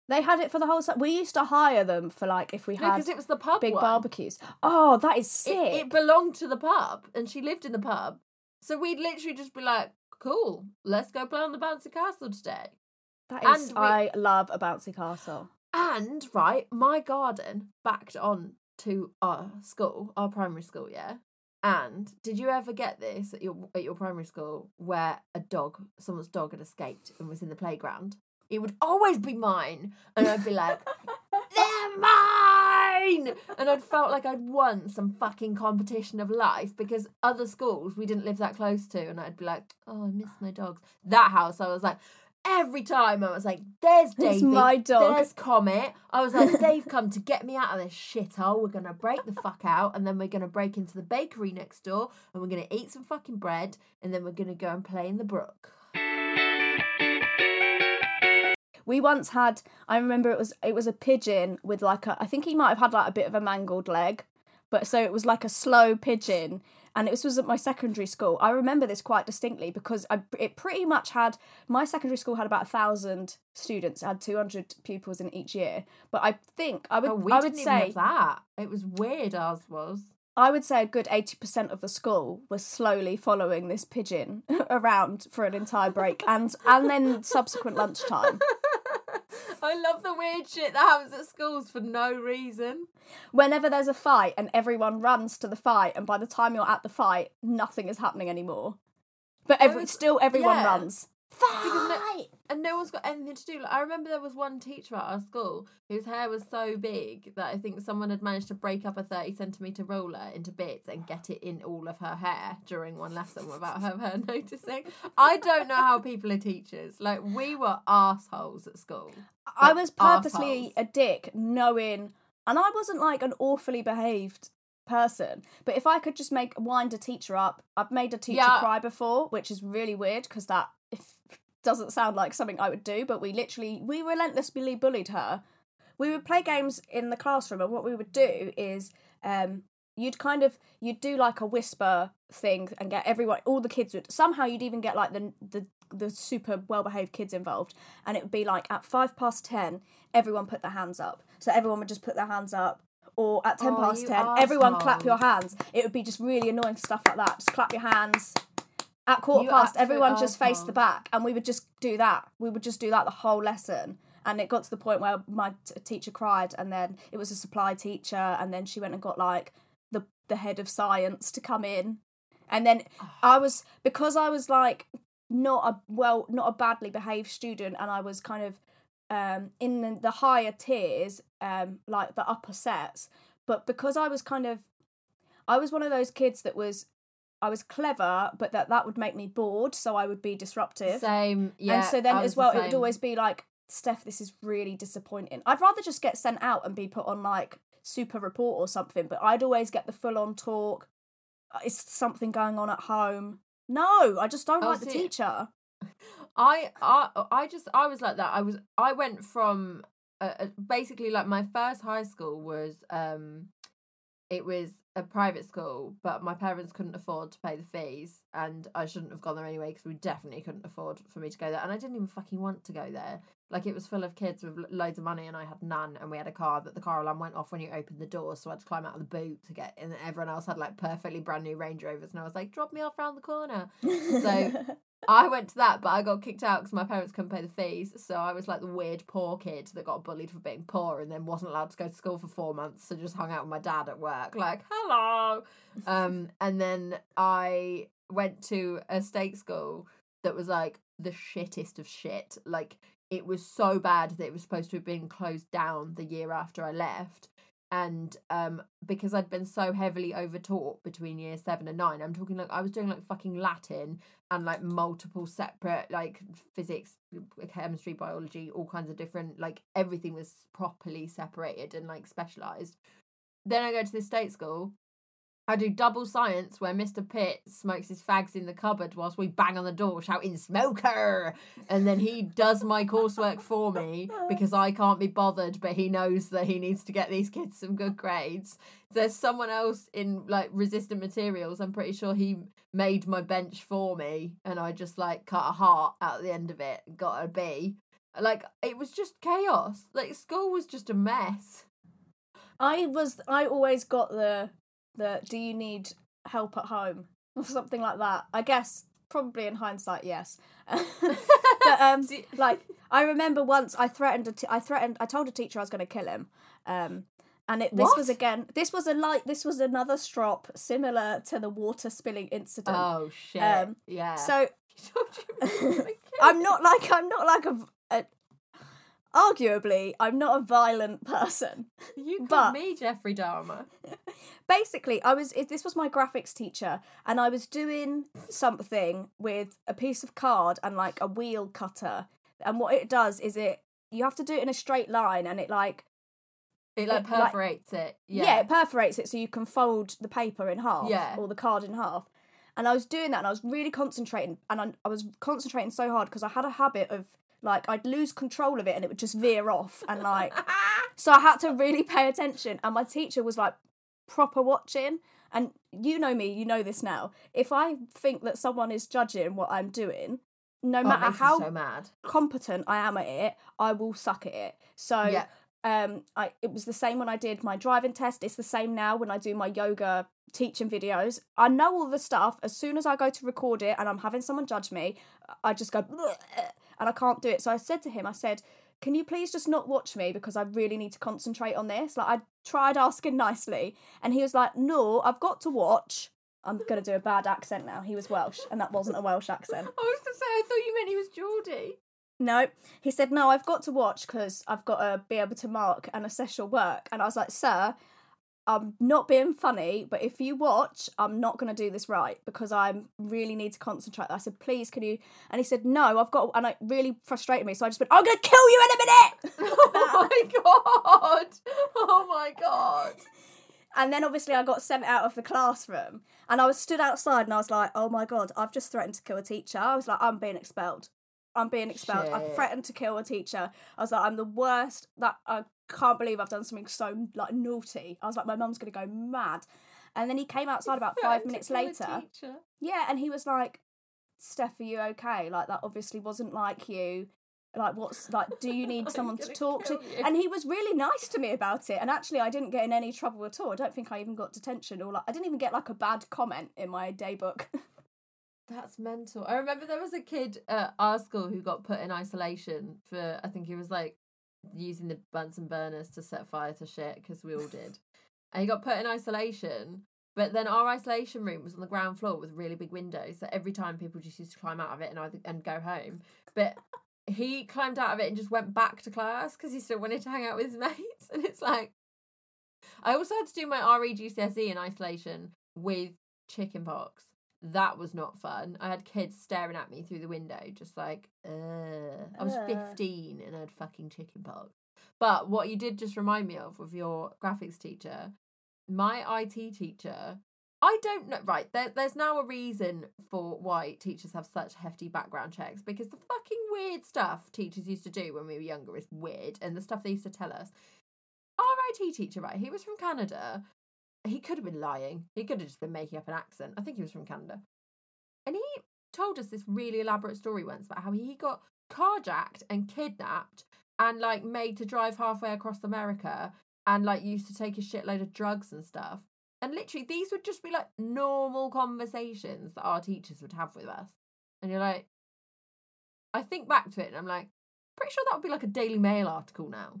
They had it for the whole. summer. We used to hire them for like if we had because it was the pub big one. barbecues. Oh, that is It, sick. it belonged to the pub, and she lived in the pub. So we'd literally just be like, "Cool, let's go play on the bouncy castle today." that is. and we- I love a bouncy castle. And right, my garden backed on to our school, our primary school, yeah. And did you ever get this at your at your primary school where a dog, someone's dog had escaped and was in the playground? It would always be mine, and I'd be like, "They're mine!" And I'd felt like I'd won some fucking competition of life because other schools we didn't live that close to, and I'd be like, "Oh, I miss my dogs." That house, I was like. Every time I was like, "There's David, It's my dog. there's Comet." I was like, "They've come to get me out of this shithole. We're gonna break the fuck out, and then we're gonna break into the bakery next door, and we're gonna eat some fucking bread, and then we're gonna go and play in the brook." We once had. I remember it was it was a pigeon with like a. I think he might have had like a bit of a mangled leg, but so it was like a slow pigeon, and this was at my secondary school. I remember this quite distinctly because I it pretty much had my secondary school had about a thousand students, it had two hundred pupils in each year. But I think I would Oh, we I didn't would even say that. It was weird. Ours was. I would say a good eighty percent of the school was slowly following this pigeon around for an entire break and and then subsequent lunchtime. I love the weird shit that happens at schools for no reason. whenever there's a fight and everyone runs to the fight and by the time you're at the fight nothing is happening anymore but every, was- still everyone yeah. runs And no one's got anything to do. Like I remember there was one teacher at our school whose hair was so big that I think someone had managed to break up a thirty centimeter roller into bits and get it in all of her hair during one lesson without her, her noticing. I don't know how people are teachers. Like we were assholes at school. I Like, was purposely arseholes. a dick, knowing, and I wasn't like an awfully behaved person. But if I could just make wind a teacher up, I've made a teacher Yeah. cry before, which is really weird because that doesn't sound like something I would do. But we literally we relentlessly bullied her. We would play games in the classroom, and what we would do is um, you'd kind of you'd do like a whisper thing and get everyone all the kids would somehow you'd even get like the the the super well behaved kids involved and it would be like at five past ten everyone put their hands up so everyone would just put their hands up or at 10 Oh, past you 10 everyone clap your hands it would be just really annoying stuff like that just clap your hands at quarter You past everyone just faced the back and we would just do that. We would just do that the whole lesson. And it got to the point where my t- teacher cried and then it was a supply teacher and then she went and got like the the head of science to come in. And then i was because i was like not a well not a badly behaved student and i was kind of um in the, the higher tiers um like the upper sets but because i was kind of i was one of those kids that was i was clever but that that would make me bored so i would be disruptive Same, yeah. and so then as the well, it would always be like, Steph, this is really disappointing. I'd rather just get sent out and be put on like super report or something, but I'd always get the full on talk. "Uh, Is something going on at home? No, I just don't Oh, like the teacher. I I I just I was like that. I was I went from uh, uh, basically like my first high school was um it was a private school, but my parents couldn't afford to pay the fees, and I shouldn't have gone there anyway because we definitely couldn't afford for me to go there, and I didn't even fucking want to go there. Like it was full of kids with loads of money, and I had none, and we had a car that the car alarm went off when you opened the door, so I had to climb out of the boot to get in. And everyone else had like perfectly brand new Range Rovers, and I was like, drop me off round the corner. So I went to that, but I got kicked out because my parents couldn't pay the fees. So I was like the weird poor kid that got bullied for being poor and then wasn't allowed to go to school for four months. So just hung out with my dad at work, like hello. Um, and then I went to a state school that was like the shittest of shit. Like it was so bad that it was supposed to have been closed down the year after I left. And um, because I'd been so heavily overtaught between year seven and nine, I'm talking like I was doing like fucking Latin and like multiple separate like physics, chemistry, biology, all kinds of different like everything was properly separated and like specialized. Then I go to this state school. I do double science where Mr. Pitt smokes his fags in the cupboard whilst we bang on the door shouting smoker and then he does my coursework for me because I can't be bothered but he knows that he needs to get these kids some good grades. There's someone else in like resistant materials I'm pretty sure he made my bench for me and I just like cut a heart out the end of it and got a B. Like it was just chaos. Like school was just a mess. I was I always got the the do you need help at home or something like that. I guess probably in hindsight, yes. but um, like I remember once I threatened a t- I threatened I told a teacher I was going to kill him. Um, and it, this was again this was a light this was another strop similar to the water spilling incident. Oh shit. Um, yeah. So He told you he was gonna kill I'm not like I'm not like a, a arguably I'm not a violent person. You called but- me Jeffrey Dahmer. basically i was this was my graphics teacher and i was doing something with a piece of card and like a wheel cutter and what it does is it you have to do it in a straight line and it like It like It, like- perforates it. yeah, Yeah. it perforates it so you can fold the paper in half Yeah. or the card in half and i was doing that and i was really concentrating and i, I was concentrating so hard because i had a habit of like i'd lose control of it and it would just veer off and like so I had to really pay attention, and my teacher was like proper watching. And you know me, you know this now. If I think that someone is judging what I'm doing, no Oh, matter how so competent I am at it, I will suck at it. So Yeah. um I it was the same when I did my driving test. It's the same now when I do my yoga teaching videos. I know all the stuff. As soon as I go to record it and I'm having someone judge me, I just go and I can't do it. So I said to him, I said, "Can you please just not watch me because I really need to concentrate on this?" Like I tried asking nicely, and he was like, "No, I've got to watch." I'm gonna do a bad accent now. He was Welsh, and that wasn't a Welsh accent. I was gonna say, I thought you meant he was Geordie. No, he said no. I've got to watch because I've got to be able to mark and assess your work. And I was like, sir, I'm not being funny, but if you watch, I'm not going to do this right because I really need to concentrate. I said, please, can you? And he said, no, I've got, and it really frustrated me. So I just went, I'm going to kill you in a minute. oh my god! Oh my god! And then obviously I got sent out of the classroom and I was stood outside and I was like, oh my God, I've just threatened to kill a teacher. I was like, I'm being expelled. I'm being expelled. I Shit. threatened to kill a teacher. I was like, I'm the worst. That I can't believe I've done something so like naughty. I was like, my mum's gonna go mad. And then he came outside about five minutes later. Yeah, and he was like, Steph, are you okay? Like that obviously wasn't like you. Like what's like? Do you need someone to talk to? you. And he was really nice to me about it. And actually, I didn't get in any trouble at all. I don't think I even got detention or like I didn't even get like a bad comment in my day book. That's mental. I remember there was a kid at our school who got put in isolation for I think he was like using the Bunsen burners to set fire to shit because we all did, and he got put in isolation. But then our isolation room was on the ground floor with really big windows, so every time people just used to climb out of it and either and go home. But he climbed out of it and just went back to class because he still wanted to hang out with his mates. And it's like, I also had to do my RE GCSE in isolation with chickenpox. That was not fun. I had kids staring at me through the window, just like, uh. I was 15 and I had fucking chickenpox. But what you did just remind me of with your graphics teacher, my IT teacher, I don't know. Right, there, there's now a reason for why teachers have such hefty background checks because the fucking weird stuff teachers used to do when we were younger is weird, and the stuff they used to tell us. Our IT teacher, right, he was from Canada. He could have been lying. He could have just been making up an accent. I think he was from Canada. And he told us this really elaborate story once about how he got carjacked and kidnapped and like made to drive halfway across America and like used to take a shitload of drugs and stuff. And literally, these would just be like normal conversations that our teachers would have with us. And you're like, I think back to it and I'm like, pretty sure that would be like a Daily Mail article now.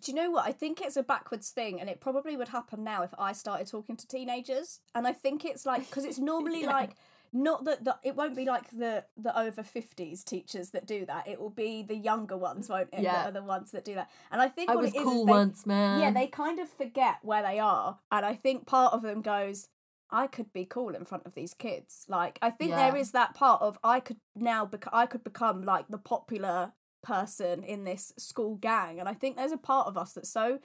Do you know what? I think it's a backwards thing, and it probably would happen now if I started talking to teenagers. And I think it's like because it's normally Yeah. like not that the, it won't be like the the over fifties teachers that do that. It will be the younger ones, won't it? Yeah. That are the ones that do that. And I think I what was it is cool is they, once, man. yeah, they kind of forget where they are, and I think part of them goes. I could be cool in front of these kids. Like I think there Yeah. is that part of I could now bec- I could become like the popular person in this school gang, and I think there's a part of us that's so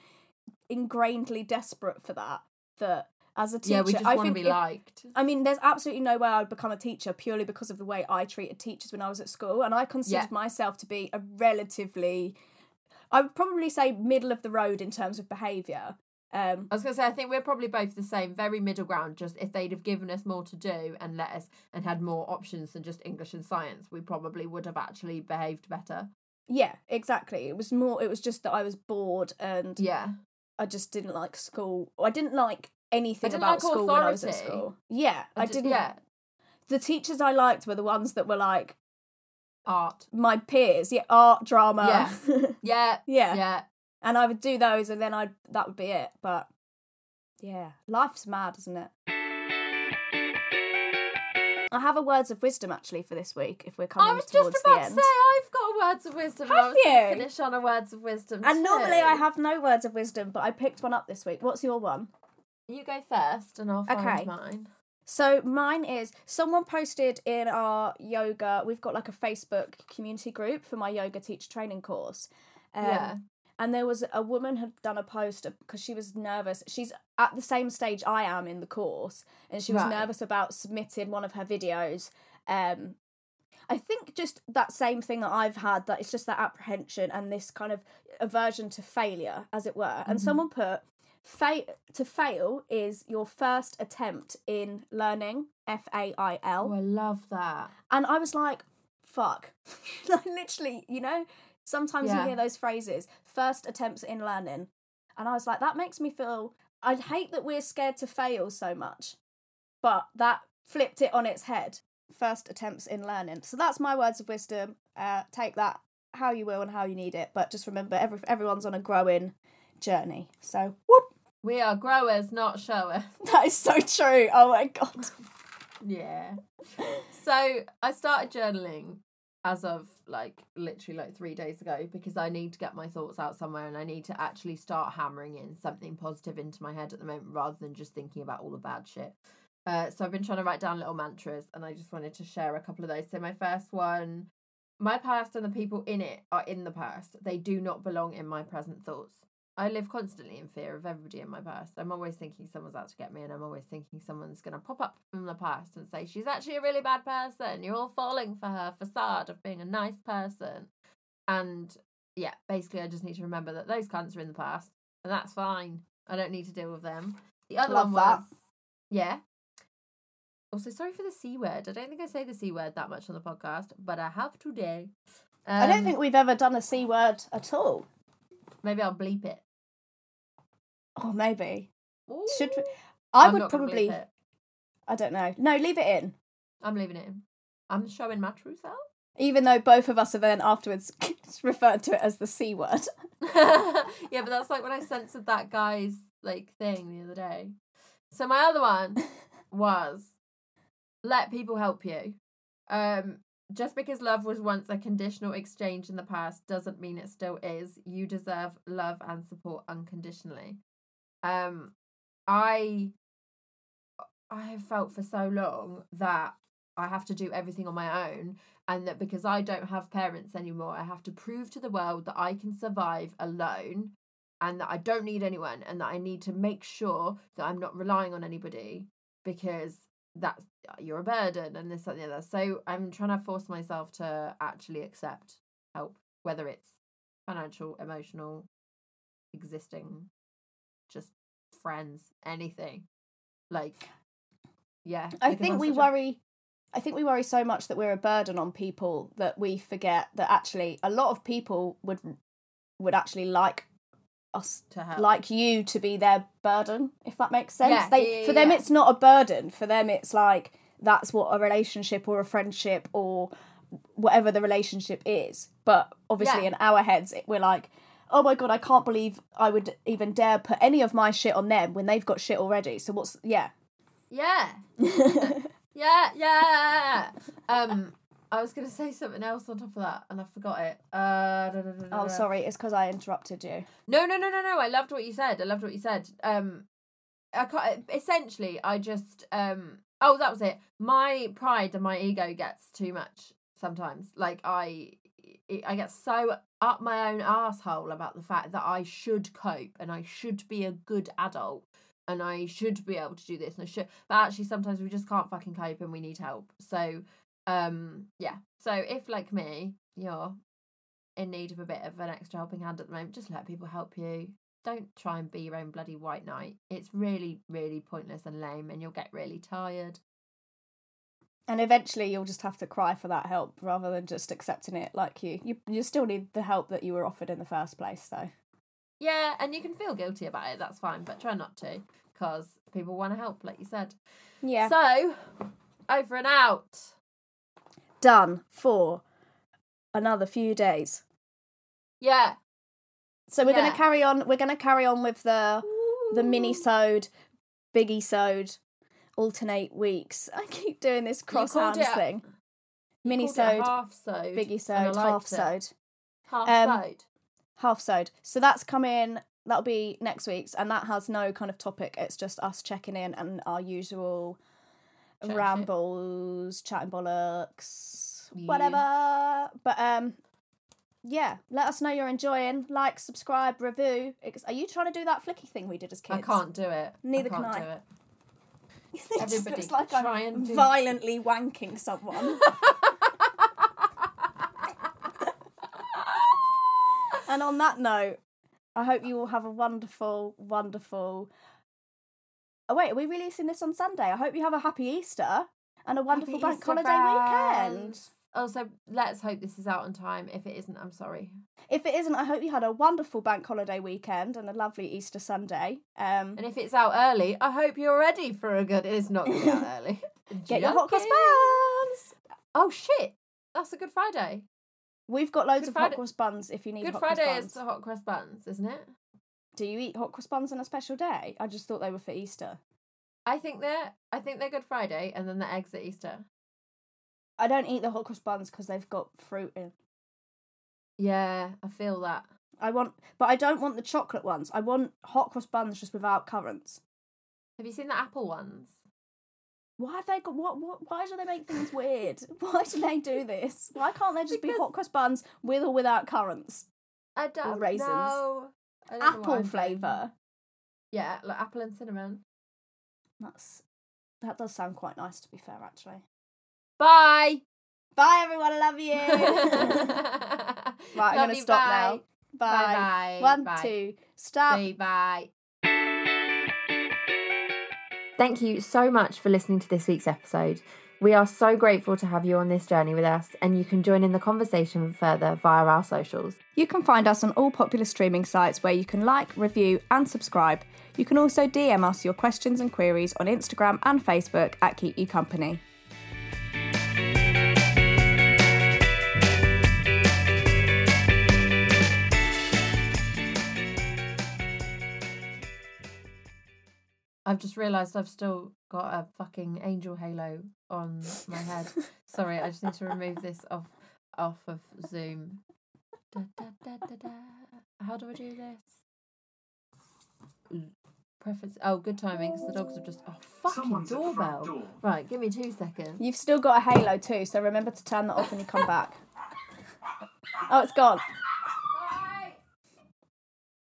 ingrainedly desperate for that that as a teacher, yeah, we just I want to think be if- liked. I mean, there's absolutely no way I'd become a teacher purely because of the way I treated teachers when I was at school, and I considered Yeah. myself to be a relatively, I would probably say middle of the road in terms of behaviour. Um, I was gonna say I think we're probably both the same, very middle ground. Just if they'd have given us more to do and let us and had more options than just English and science, we probably would have actually behaved better. Yeah, exactly. It was more. It was just that I was bored and Yeah, I just didn't like school. I didn't like anything didn't about like school when I was at school. Yeah, I didn't. Yeah, The teachers I liked were the ones that were like art. my peers. Yeah, art, drama. Yeah, yeah. yeah. and I would do those, and then I that would be it. But yeah, life's mad, isn't it? I have a words of wisdom actually for this week. If we're coming I was just about to say I've got a words of wisdom. Have you? Finish on a words of wisdom. and normally I have no words of wisdom, but I picked one up this week. What's your one? You go first, and I'll find Okay. mine. So mine is someone posted in our yoga. We've got like a Facebook community group for my yoga teacher training course. Um, Yeah. And there was a woman had done a post because she was nervous. She's at the same stage I am in the course, and she was Right. nervous about submitting one of her videos. Um, I think just that same thing that I've had that it's just that apprehension and this kind of aversion to failure, as it were. And Mhm. someone put, "Fa- to fail is your first attempt in learning." F A I L. Oh, I love that. And I was like, fuck. like, literally, you know, sometimes you hear those phrases, first attempts in learning. And I was like, that makes me feel, I hate that we're scared to fail so much. But that flipped it on its head. First attempts in learning. So that's my words of wisdom. Uh, take that how you will and how you need it. But just remember, every, everyone's on a growing journey. So, whoop. We are growers, not showers. That is so true. Oh my god. Yeah. So I started journaling as of like literally like three days ago because I need to get my thoughts out somewhere and I need to actually start hammering in something positive into my head at the moment rather than just thinking about all the bad shit. Uh, so I've been trying to write down little mantras and I just wanted to share a couple of those. So my first one, my past and the people in it are in the past. They do not belong in my present thoughts. I live constantly in fear of everybody in my past. I'm always thinking someone's out to get me, and I'm always thinking someone's going to pop up from the past and say, She's actually a really bad person. You're all falling for her facade of being a nice person. And yeah, basically, I just need to remember that those cunts are in the past, and that's fine. I don't need to deal with them. The other Love one that. was, yeah. Also, sorry for the C word. I don't think I say the C word that much on the podcast, but I have today. I don't Um, think we've ever done a C word at all. Maybe I'll bleep it. Oh, maybe. Should we? I I'm would not gonna bleep probably. I don't know. No, leave it in. I'm leaving it in. I'm showing my true self. Even though both of us have then afterwards referred to it as the C word. yeah, but that's like when I censored that guy's like thing the other day. So my other one was let people help you. Um just because love was once a conditional exchange in the past doesn't mean it still is. You deserve love and support unconditionally. Um I I have felt for so long that I have to do everything on my own and that because I don't have parents anymore, I have to prove to the world that I can survive alone and that I don't need anyone and that I need to make sure that I'm not relying on anybody because that's you're a burden and this and the other. So I'm trying to force myself to actually accept help, whether it's financial, emotional, existing, just friends, anything. Like yeah. I think we worry. I think we worry so much that we're a burden on people that we forget that actually a lot of people would would actually like us to help. like you to be their burden if that makes sense Yeah, they yeah, for them yeah. it's not a burden for them it's like that's what a relationship or a friendship or whatever the relationship is but obviously in our heads it, we're like oh my god i can't believe i would even dare put any of my shit on them when they've got shit already so what's yeah Yeah. Yeah, yeah. Um, I was gonna say something else on top of that, and I forgot it. Uh, da, da, da, oh sorry it's because i interrupted you No, no, no, no, no. I loved what you said. I loved what you said. Um, I can't, essentially, I just um. Oh, that was it. My pride and my ego gets too much sometimes. Like I, I get so up my own asshole about the fact that I should cope and I should be a good adult and I should be able to do this and I should. But actually, sometimes we just can't fucking cope and we need help. So, um, yeah. So if like me, you're in need of a bit of an extra helping hand at the moment, just let people help you. Don't try and be your own bloody white knight. It's really, really pointless and lame, and you'll get really tired. And eventually you'll just have to cry for that help rather than just accepting it like you you, you still need the help that you were offered in the first place though Yeah, and you can feel guilty about it. That's fine, but try not to, because people want to help, like you said. yeah So, over and out. done for another few days. Yeah. So we're Yeah. gonna carry on. We're gonna carry on with the the mini sewed biggie sode, alternate weeks. I keep doing this cross hands it thing. Mini it sode, half sode, biggie and I sode, liked half sewed, half Um, sode. half sode. So that's coming. That'll be next week's, and that has no kind of topic. It's just us checking in and our usual shit. rambles, chatting bollocks, Yeah. whatever. But um, yeah, let us know you're enjoying. Like, subscribe, review. Are you trying to do that flicky thing we did as kids? I can't do it. Neither I can't can I. do it. it just Everybody looks like try I'm and do- violently wanking someone. and on that note, I hope you all have a wonderful, wonderful. Oh wait, are we releasing this on Sunday? I hope you have a happy Easter and a wonderful Happy bank Easter, holiday weekend. Also, let's hope this is out on time. If it isn't, I'm sorry. If it isn't, I hope you had a wonderful bank holiday weekend and a lovely Easter Sunday. Um, And if it's out early, I hope you're ready for a good. It's not out early. get your hot cross buns. Oh shit! That's a Good Friday. We've got loads Good of Friday- hot cross buns if you need Good hot Friday cross is buns. the hot cross buns, isn't it? Do you eat hot cross buns on a special day? I just thought they were for Easter. I think they're I think they're Good Friday and then the eggs at Easter. I don't eat the hot cross buns because they've got fruit in. Yeah, I feel that. I want, but I don't want the chocolate ones. I want hot cross buns just without currants. Have you seen the apple ones? Why have they got what? What? Why do they make things weird? Why do they do this? Why can't they just be hot cross buns with or without currants? I don't raisins. know. Don't Apple doing. flavour. Yeah, like apple and cinnamon. That's that does sound quite nice to be fair, actually. Bye. Bye everyone, I love you. right, I'm gonna stop bye. now. Bye. Bye. One, bye. two, stop. Bye. Bye. Thank you so much for listening to this week's episode. We are so grateful to have you on this journey with us, and you can join in the conversation further via our socials. You can find us on all popular streaming sites where you can like, review, and subscribe. You can also DM us your questions and queries on Instagram and Facebook at Keep You Company. I've just realised I've still got a fucking angel halo on my head. Sorry, I just need to remove this off off of Zoom. Da, da, da, da, da. How do I do this? Preference. Oh, good timing because the dogs have just. Oh, fucking Someone's at the front doorbell. door. Right, give me two seconds. You've still got a halo too, so remember to turn that off when you come back. Oh, it's gone.